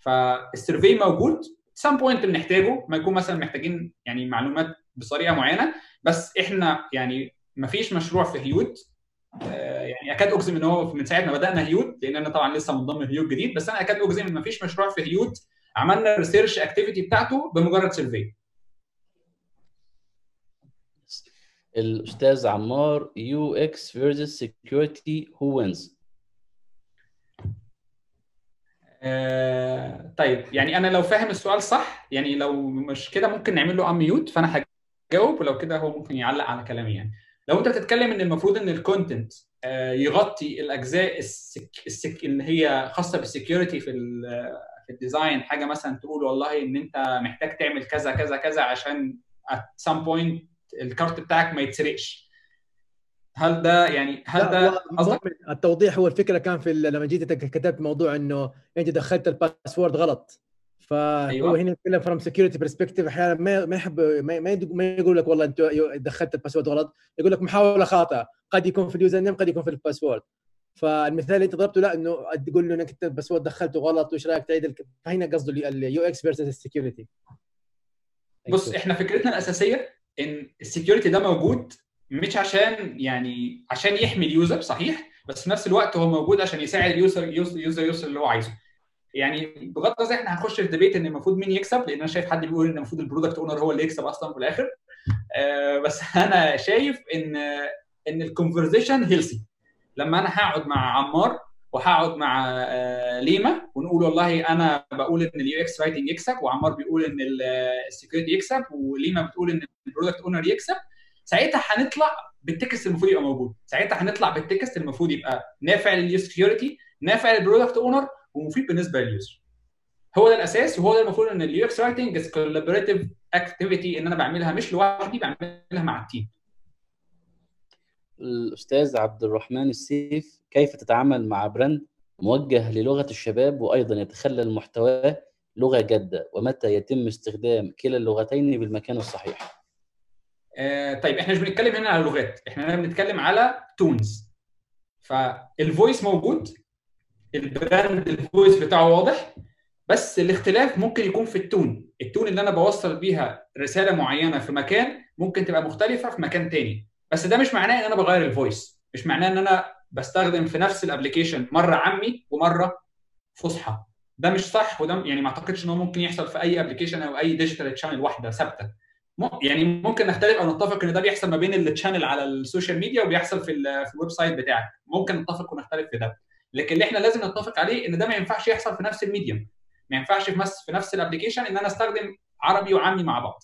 A: فال survey موجود. some point بنحتاجه. ما يكون مثلا محتاجين يعني معلومات بطريقه معينة. بس إحنا يعني ما فيش مشروع في هيوت آه، يعني أكاد أجزم إن هو من ساعة ما بدأنا هيوت لأن أنا طبعا لسه منضم هيوت جديد. بس أنا أكاد أجزم إن ما فيش مشروع في هيوت عملنا ال research activity بتاعته بمجرد survey
B: الأستاذ عمار UX versus security who wins
A: آه، طيب يعني أنا لو فاهم السؤال صح يعني لو مش كده ممكن نعمل له unmute فأنا هجاوب ولو كده هو ممكن يعلق على كلامي يعني. لو أنت بتتكلم إن المفروض إن ال content يغطي الأجزاء السك... السك... اللي هي خاصة بال security في ال... في ال design حاجة مثلا تقول والله إن أنت محتاج تعمل كذا كذا كذا عشان at some point الكارت بتاعك ما يتسرقش. هل ده يعني هل ده قصدك؟
C: التوضيح هو الفكرة كان في لما جيت كتبت موضوع إنه أنت دخلت ال password غلط. فهو
A: أيوة.
C: هنا يتكلم from security perspective أحيانا ما ما يحب ما ما يقول لك والله أنت دخلت ال password غلط يقول لك محاولة خاطئة. قد يكون في ال username قد يكون في ال password. فالمثال اللي انت ضربته لا إنه تقول له إنك أنت ال password دخلته غلط وإيش رأيك تعيد الك- فهنا قصده ال UX versus ال security
A: بص إحنا فكرتنا الأساسية إن ال security ده موجود مش عشان يعني عشان يحمي ال user صحيح بس في نفس الوقت هو موجود عشان يساعد ال user يوصل user يوصل اللي هو عايزه. يعني بغض النظر إحنا هنخش في debate إن المفروض مين يكسب لأن أنا شايف حد بيقول إن المفروض ال product owner هو اللي يكسب أصلا في الآخر. آه بس أنا شايف إن إن ال conversation healthy لما أنا هقعد مع عمار وهقعد مع آه ليما ونقول والله أنا بقول إن ال UX writing يكسب وعمار بيقول إن ال security يكسب وليما بتقول إن ال product owner يكسب ساعتها هنطلع بال text المفروض يبقى موجود. ساعتها هنطلع بال text المفروض يبقى نافع لل security نافع لل product owner ومفيد بالنسبة لل user هو ده الأساس وهو ده المفروض إن ال UX writing is collaborative activity إن أنا بعملها مش لوحدي بعملها مع ال
B: team الأستاذ عبد الرحمن السيف كيف تتعامل مع brand موجه للغة الشباب وأيضا يتخلل محتواه لغة جادة؟ ومتى يتم استخدام كلا اللغتين بالمكان الصحيح؟
A: آه طيب إحنا مش بنتكلم هنا على لغات إحنا هنا بنتكلم على tones. فال voice موجود ال brand ال voice بتاعه واضح بس الاختلاف ممكن يكون في ال tone. ال tone اللي أنا بوصل بيها رسالة معينة في مكان ممكن تبقى مختلفة في مكان تاني. بس ده مش معناه إن أنا بغير ال voice مش معناه إن أنا بستخدم في نفس ال application مرة عامي ومرة فصحى. ده مش صح وده يعني ما أعتقدش إن هو ممكن يحصل في أي application أو أي digital channel واحدة ثابتة. يعني ممكن نختلف أو نتفق إن ده بيحصل ما بين ال channel على ال social media وبيحصل في ال website بتاعك. ممكن نتفق ونختلف في ده. لكن اللي إحنا لازم نتفق عليه إن ده ما ينفعش يحصل في نفس ال medium ما ينفعش في نفس في نفس ال application إن أنا أستخدم عربي وعامي مع بعض.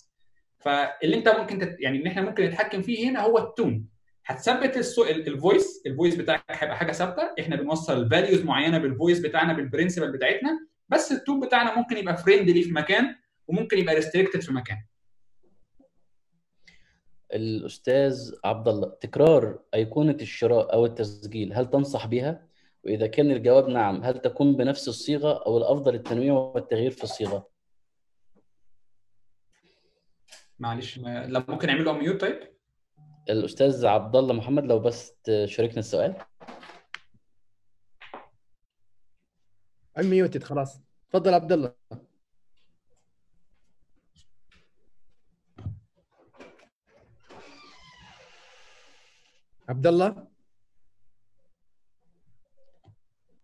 A: فاللي انت ممكن تت... يعني ان إحنا ممكن نتحكم فيه هنا هو ال tone. هتثبت السو... ال- ال voice ال voice بتاعك هيبقى حاجة ثابتة. إحنا بنوصل values معينة بال voice بتاعنا بال principle بتاعتنا. بس ال tone بتاعنا ممكن يبقى friendly في مكان وممكن يبقى restricted في مكان.
B: الأستاذ عبد الله تكرار أيقونة الشراء أو التسجيل هل تنصح بها وإذا كان الجواب نعم هل تكون بنفس الصيغة أو الأفضل التنويع والتغيير في الصيغة؟
A: معلش ما... لو ممكن اعمل له ميوت طيب.
B: الأستاذ عبد الله محمد لو بس تشاركنا السؤال.
C: ميوتد خلاص. تفضل عبد الله. عبد الله؟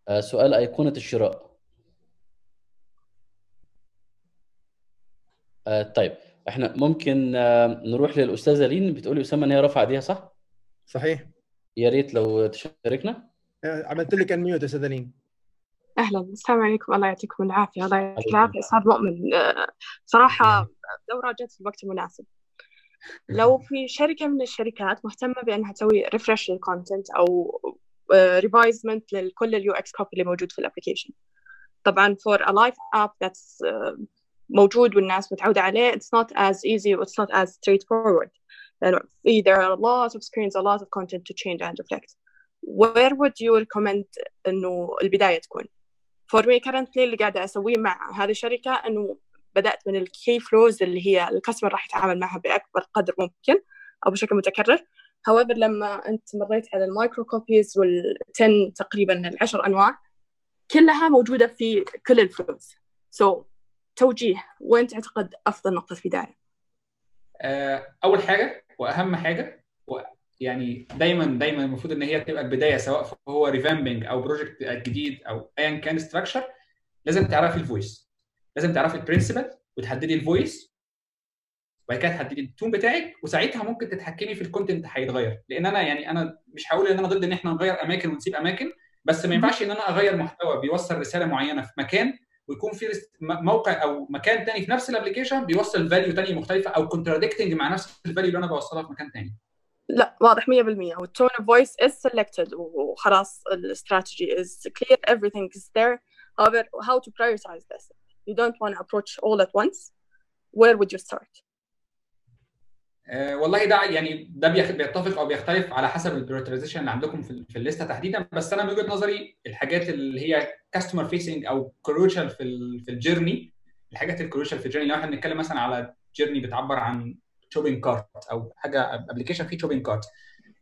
B: آه، سؤال أيقونة الشراء. آه، طيب. إحنا ممكن آه، نروح للأستاذة لين بتقولي أسامة إن هي رفع إيديها صح؟
C: صحيح.
B: يا ريت لو تشاركنا.
C: آه، عملت لك انميوت يا أستاذ لين
I: أهلا. السلام عليكم. الله يعطيكم العافية. الله يعطيك
B: عليكم.
I: العافية. أستاذ مؤمن. آه، صراحة الدورة جت في الوقت المناسب. لو في شركة من الشركات مهتمة بأنها تسوي refresh لل content أو revisement لكل ال UX copy اللي موجود في ال application طبعا for a live app that's uh, موجود والناس متعودة عليه. It's not as easy it's not as straightforward. there are a lot of screens a lot of content to change and reflect. Where would you recommend إنه البداية تكون؟ For me currently اللي قاعدة أسويه مع هذه الشركة إنه بدأت من ال key flows اللي هي ال customer راح يتعامل معها بأكبر قدر ممكن أو بشكل متكرر. However لما أنت مريت على ال microcopies وال ten تقريبا العشر أنواع كلها موجودة في كل ال flows so توجيه وين تعتقد أفضل نقطة بداية
A: آه، أول حاجة وأهم حاجة يعني دايما دايما المفروض إن هي تبقى البداية سواء هو revamping أو project جديد أو ايا كان structure لازم تعرفي الفويس لازم تعرفي البرنسبل وتحددي الفويس وبعد كده تحددي التون بتاعك وساعتها ممكن تتحكمي في ال content هيتغير. لأن أنا يعني أنا مش هقول إن أنا ضد إن إحنا نغير أماكن ونسيب أماكن بس ما ينفعش إن أنا أغير محتوى بيوصل رسالة معينة في مكان ويكون في موقع أو مكان تاني في نفس ال application بيوصل value تانية مختلفة أو contradicting مع نفس ال value اللي أنا بوصلها في مكان تاني.
I: لا واضح 100% وال tone of voice is selected وخلاص ال strategy is clear. Everything is there. However how to prioritize this? You don't want to approach all at once. Where would you start?
A: والله ده يعني ده بيتفق أو بيختلف على حسب ال prioritization اللي عندكم في في الليستة تحديدا. بس أنا من وجهة نظري الحاجات اللي هي customer facing أو crucial في في ال journey الحاجات ال crucial في ال journey لو إحنا بنتكلم مثلا على journey بتعبر عن shopping cart أو حاجة application فيه shopping cart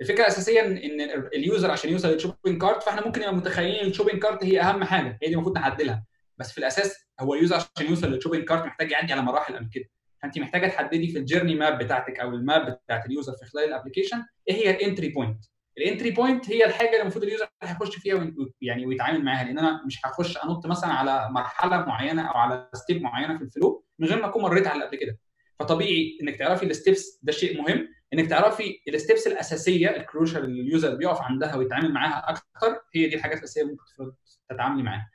A: الفكرة الاساسيه إن ال user عشان يوصل لل shopping cart فإحنا ممكن نبقى متخيلين ال shopping cart هي أهم حاجة. هي دي المفروض نعدلها بس في الأساس هو ال user عشان يوصل لل shopping cart محتاج يعدي على مراحل قبل كده. فانت محتاجة تحددي في الجيرني ماب بتاعتك أو الماب بتاعت اليوزر في خلال الأبلكيشن إيه هي ال entry point ال entry point هي الحاجة اللي المفروض ال user هيخش فيها يعني ويتعامل معاها لأن أنا مش هخش أنط مثلا على مرحلة معينة أو على step معينة في ال flow من غير ما أكون مريت على قبل كده. فطبيعي إنك تعرفي ال steps ده شيء مهم. إنك تعرفي ال steps الأساسية ال crucial اللي ال user بيقف عندها ويتعامل معاها أكتر هي دي الحاجات الأساسية اللي ممكن تتعاملي معاها.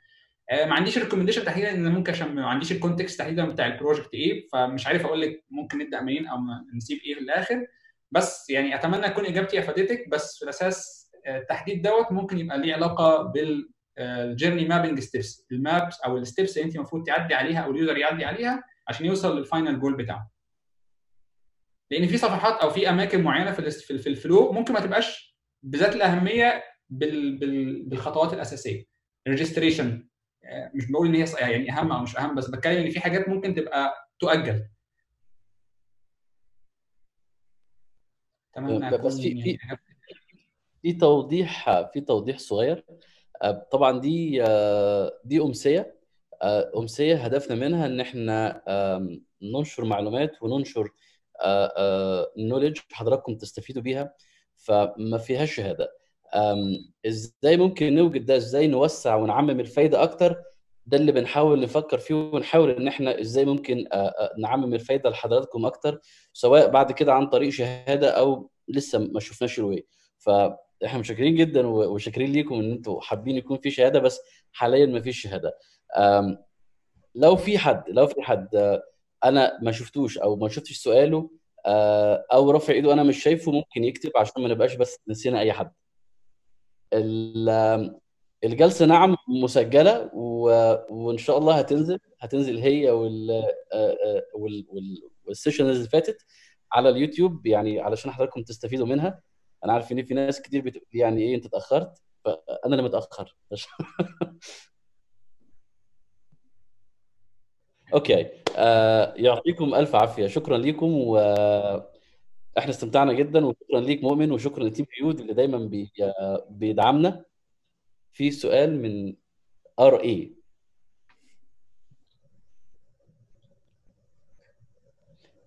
A: ما عنديش recommendation تحديدا إن ممكن عشان ما عنديش ال context تحديدا بتاع ال project إيه فمش عارف أقول لك ممكن نبدأ منين أو نسيب إيه في الآخر بس يعني أتمنى تكون إجابتي أفادتك بس في الأساس آه، التحديد دوت ممكن يبقى ليه علاقة بال journey mapping steps ال maps أو ال steps اللي أنت المفروض تعدي عليها أو ال user يعدي عليها عشان يوصل لل final goal بتاعه. لأن في صفحات أو في أماكن معينة في في ال flow ممكن ما تبقاش بذات الأهمية بال بال بالخطوات الأساسية. ال registration مش بقول إن هي ص- يعني أهم أو مش أهم بس بتكلم إن في حاجات ممكن تبقى تؤجل. أتمنى
B: ب- بس في- في-
A: يعني
B: في توضيح في توضيح صغير. آه، طبعا دي آه، دي أمسية. آه، أمسية هدفنا منها إن إحنا ننشر معلومات وننشر نولج حضراتكم تستفيدوا بيها فما فيهاش شهادة. إزاي ممكن نوجد ده؟ إزاي نوسع ونعمم الفايدة أكتر؟ ده اللي بنحاول نفكر فيه ونحاول إن إحنا إزاي ممكن آه، آه، نعمم الفايدة لحضراتكم أكتر سواء بعد كده عن طريق شهادة أو لسه ما شفناش الواي فاحنا مشكرين جدا وشاكرين ليكم إن أنتوا حابين يكون في شهادة بس حاليا ما فيش شهادة. لو في حد لو في حد آه، أنا ما شفتوش أو ما شفتش سؤاله أو رافع إيده أنا مش شايفه ممكن يكتب عشان ما نبقاش بس نسينا أي حد. الجلسة نعم مسجلة و- وإن شاء الله هتنزل هتنزل هي وال آه، آه، وال- وال- والسيشن اللي فاتت على اليوتيوب يعني علشان حضراتكم تستفيدوا منها. أنا عارف إن في ناس كتير بتقول يعني إيه أنت اتأخرت فأنا اللي متأخر. okay. آه يعطيكم ألف عافية. شكرا لكم وإحنا استمتعنا جدا وشكرا ليك مؤمن وشكرا ل team يود اللي دايما بي... آه، بيدعمنا. في سؤال من RE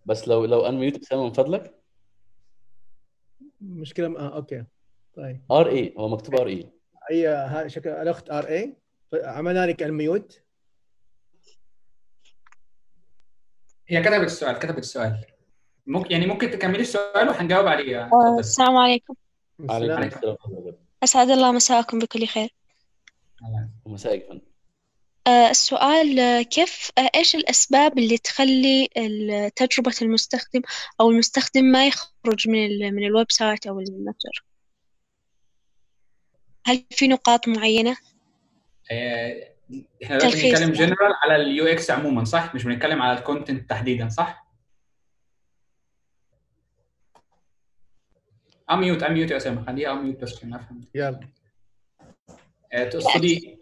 B: بس لو لو unmute اسامه من فضلك.
C: مشكله آه okay. طيب.
B: RE هو مكتوب RE
C: هي ها- شكل الأخت RE عملنا لك ال mute
A: هي كتبت السؤال كتبت السؤال. ممكن يعني ممكن تكملي السؤال وهنجاوب عليه
I: آه،
A: اتفضل.
I: السلام عليكم.
B: عليكم
C: السلام.
I: أسعد الله مساءكم بكل خير.
B: ومساء الفل
I: آه، السؤال آه، كيف آه، إيش الأسباب اللي تخلي تجربة المستخدم أو المستخدم ما يخرج من ال من ال website أو المتجر؟ هل في نقاط معينة؟
A: آه، إحنا دلوقتي بنتكلم. جنرال على ال UX عموما صح؟ مش بنتكلم على ال content تحديدا صح؟ unmute unmute يا اسامه خليها unmute بس عشان افهم
C: يلا.
A: تقصدي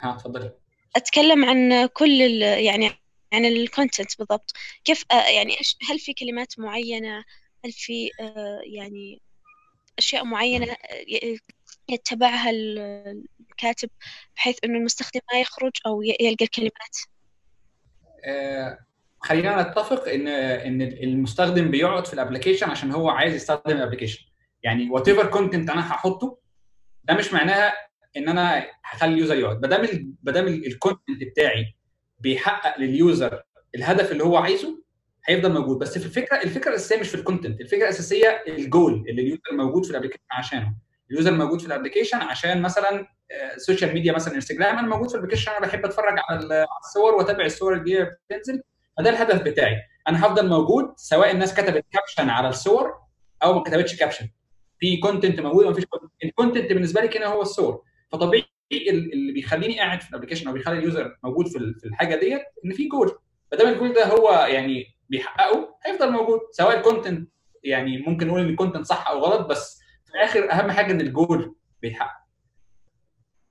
A: ها اتفضلي
I: أتكلم عن كل ال يعني عن ال content بالضبط. كيف آه، يعني هل في كلمات معينة؟ هل في آه، يعني أشياء معينة آه، يتبعها ال- الكاتب بحيث إنه المستخدم ما يخرج أو ي- يلقى الكلمات؟
A: خلينا نتفق ان إن المستخدم بيقعد في ال application عشان هو عايز يستخدم ال application يعني whatever content أنا هحطه ده مش معناها إن أنا هخلي ال user يقعد. ما دام ما دام ال content بتاعي بيحقق لل user الهدف اللي هو عايزه هيفضل موجود. بس في الفكرة الفكرة الأساسية مش في ال content الفكرة الأساسية الجول اللي ال user موجود في ال application عشانه. ال user موجود في ال application عشان مثلا social media مثلا انستجرام أنا موجود في ال application أنا بحب أتفرج على ال- على الصور وأتابع الصور اللي بتنزل فده الهدف بتاعي. أنا هفضل موجود سواء الناس كتبت caption على الصور أو ما كتبتش caption في content موجود وما فيش ال content بالنسبة لي هنا هو الصور. فطبيعي ال- اللي بيخليني قاعد في ال application أو بيخلي ال user موجود في ال- في الحاجة ديت إن في جول ما دام الجول ده هو يعني بيحققه هيفضل موجود. سواء ال content يعني ممكن نقول إن ال content صح أو غلط بس في الآخر أهم حاجة إن الجول بيتحقق.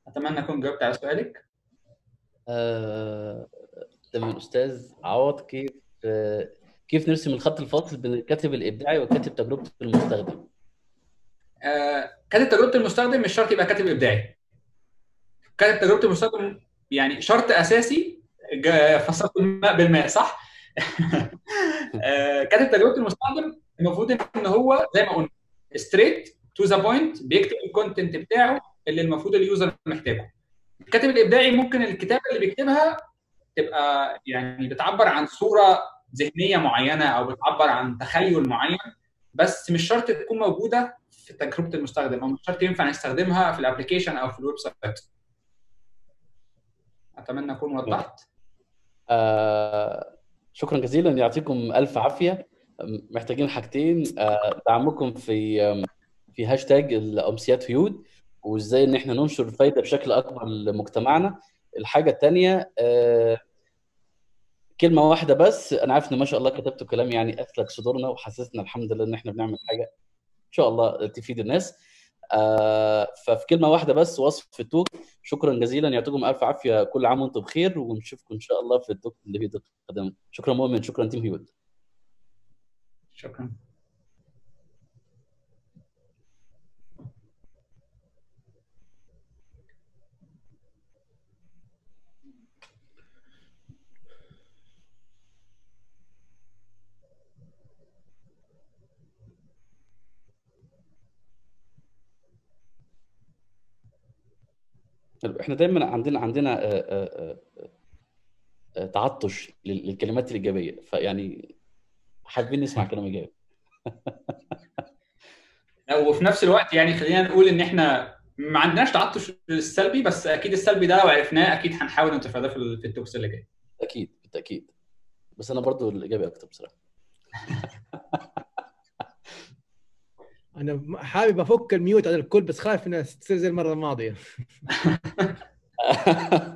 A: أتمنى أكون جاوبت على سؤالك.
B: آه، تمام أستاذ عوض كيف آه، كيف نرسم الخط الفاصل بين الكاتب الإبداعي وكاتب تجربة المستخدم؟
A: كاتب تجربة المستخدم مش شرط يبقى كاتب إبداعي كاتب تجربة المستخدم يعني شرط أساسي فسرت الماء بالماء صح؟ آه، كاتب تجربة المستخدم المفروض إن هو زي ما قلنا straight to the point بيكتب ال content بتاعه اللي المفروض ال user محتاجه الكاتب الإبداعي ممكن الكتابه اللي بيكتبها تبقى يعني بتعبر عن صورة ذهنية معينة أو بتعبر عن تخيل معين بس مش شرط تكون موجودة في تجربة المستخدم أو مش شرط ينفع نستخدمها في ال application أو في ال website. أتمنى أكون وضحت.
B: آه، شكرا جزيلا. يعطيكم ألف عافية. محتاجين حاجتين. آه، دعمكم في في هاشتاج الأمسيات هيود وإزاي إن إحنا ننشر الفايدة بشكل أكبر لمجتمعنا. الحاجة الثانية كلمة واحدة بس. أنا عارف إن ما شاء الله كتبتوا كلام يعني أثلج صدورنا وحسسنا الحمد لله إن إحنا بنعمل حاجة شاء الله تفيد الناس. آه، ففي كلمة واحدة بس وصف ال talk. شكرا جزيلا. يعطيكم ألف عافية. كل عام وأنتم بخير ونشوفكم إن شاء الله في ال talk اللي في القادم شكرا مؤمن. شكرا team هيود
A: شكرا.
B: إحنا دايما عندنا عندنا آه، آه، آه، متعطش لل- للكلمات الإيجابية. فيعني حابين نسمع كلام إيجابي.
A: وفي نفس الوقت يعني خلينا نقول إن إحنا ما عندناش تعطش السلبي بس أكيد السلبي ده لو عرفناه أكيد هنحاول نتفاداه في ال talks اللي جاي.
B: أكيد بالتأكيد. بس أنا برضو الإيجابي أكتر بصراحة.
C: أنا حابب أفك ال mute على الكل بس خايف إنها تصير زي المرة الماضية.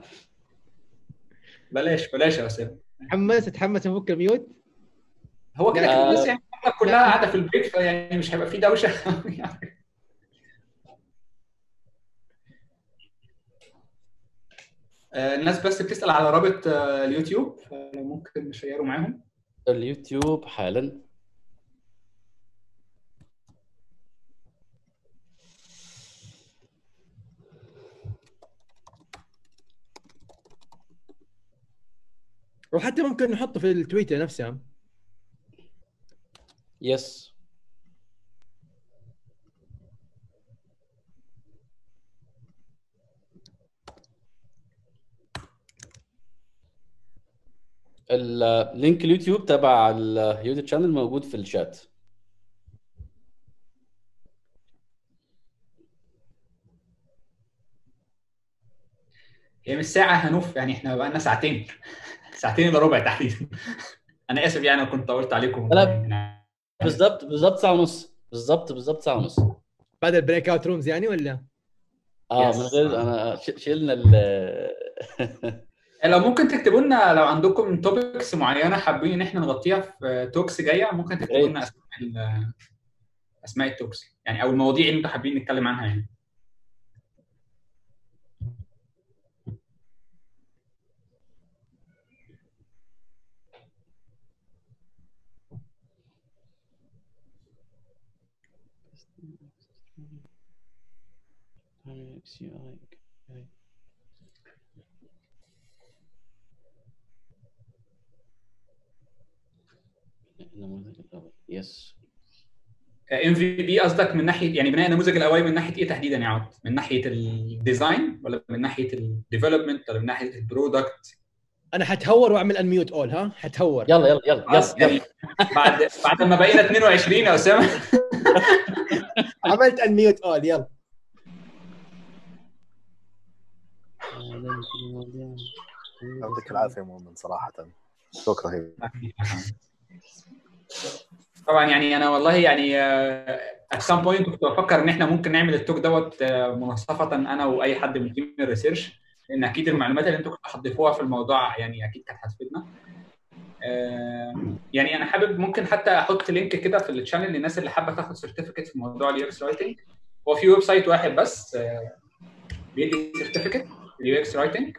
A: بلاش بلاش يا اسامه
C: تحمس تحمس أفك ال mute؟
A: هو كده كده
B: آه.
A: بس يعني كلها قاعدة في ال break فيعني مش هيبقى في دوشة. آه، الناس بس بتسأل على رابط آه، اليوتيوب فلو ممكن نشيره معاهم.
B: اليوتيوب حالا.
C: وحتى ممكن نحطه في التويتر نفسها
B: yes ال link اليوتيوب تبع اليوتيوب channel موجود في الشات
A: هي مش ساعة هنوف يعني إحنا بقى لنا ساعتين. ساعتين إلا ربع تحديدا. أنا آسف يعني أنا كنت طولت عليكم. يعني
B: بالظبط بالظبط ساعة ونص. بالظبط بالظبط ساعة ونص.
C: بعد ال breakout rooms يعني ولا؟
A: آه.
B: من غير أنا ش- شلنا ال
A: لو ممكن تكتبوا لنا لو عندكم topics معينة حابين إن إحنا نغطيها في talks جاية ممكن تكتبوا لنا أسماء أسماء ال talks يعني أو المواضيع اللي أنتوا حابين نتكلم عنها يعني.
B: النموذج
A: الأول. yes MVP قصدك من ناحيه يعني بناء النموذج الاولي من ناحية إيه تحديدا يا عبد؟ من ناحية ال design ولا من ناحية ال development ولا من ناحية ال
C: product؟ أنا حتهور وأعمل unmute all ها؟ حتهور.
B: يلا يلا يلا. يلا.
A: يعني بعد بعد ما بقينا 22 يا اسامه
C: عملت unmute all يلا.
J: يعطيك العافية مؤمن صراحة. شوك رهيب
A: طبعا يعني أنا والله يعني at some point كنت بفكر إن إحنا ممكن نعمل ال talk دوت آه، مناصفه أنا وأي حد من team ال research لأن أكيد المعلومات اللي أنتم كنتوا هتضيفوها في الموضوع يعني أكيد كانت هتفيدنا. آه، يعني أنا حابب ممكن حتى أحط link كده في ال channel للناس اللي حابة تاخد certificate في موضوع ال UX writing هو في website واحد بس آه، بيدي certificate ال UX writing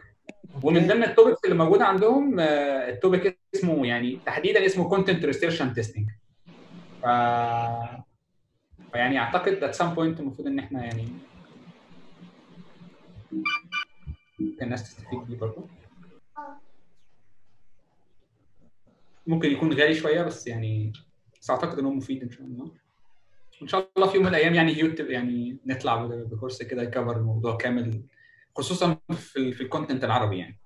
A: ومن ضمن ال topics اللي موجودة عندهم آه، ال topic اسمه يعني تحديدا اسمه content research and testing ف فيعني أعتقد at some point المفروض إن إحنا يعني الناس تستفيد بيه برضه ممكن يكون غالي شوية بس يعني بس أعتقد ان هو مفيد إن شاء الله. وان شاء الله في يوم من الأيام يعني يوتيوب يعني نطلع بكورس كده يكفر الموضوع كامل. خصوصا في ال في الكونتنت العربي يعني.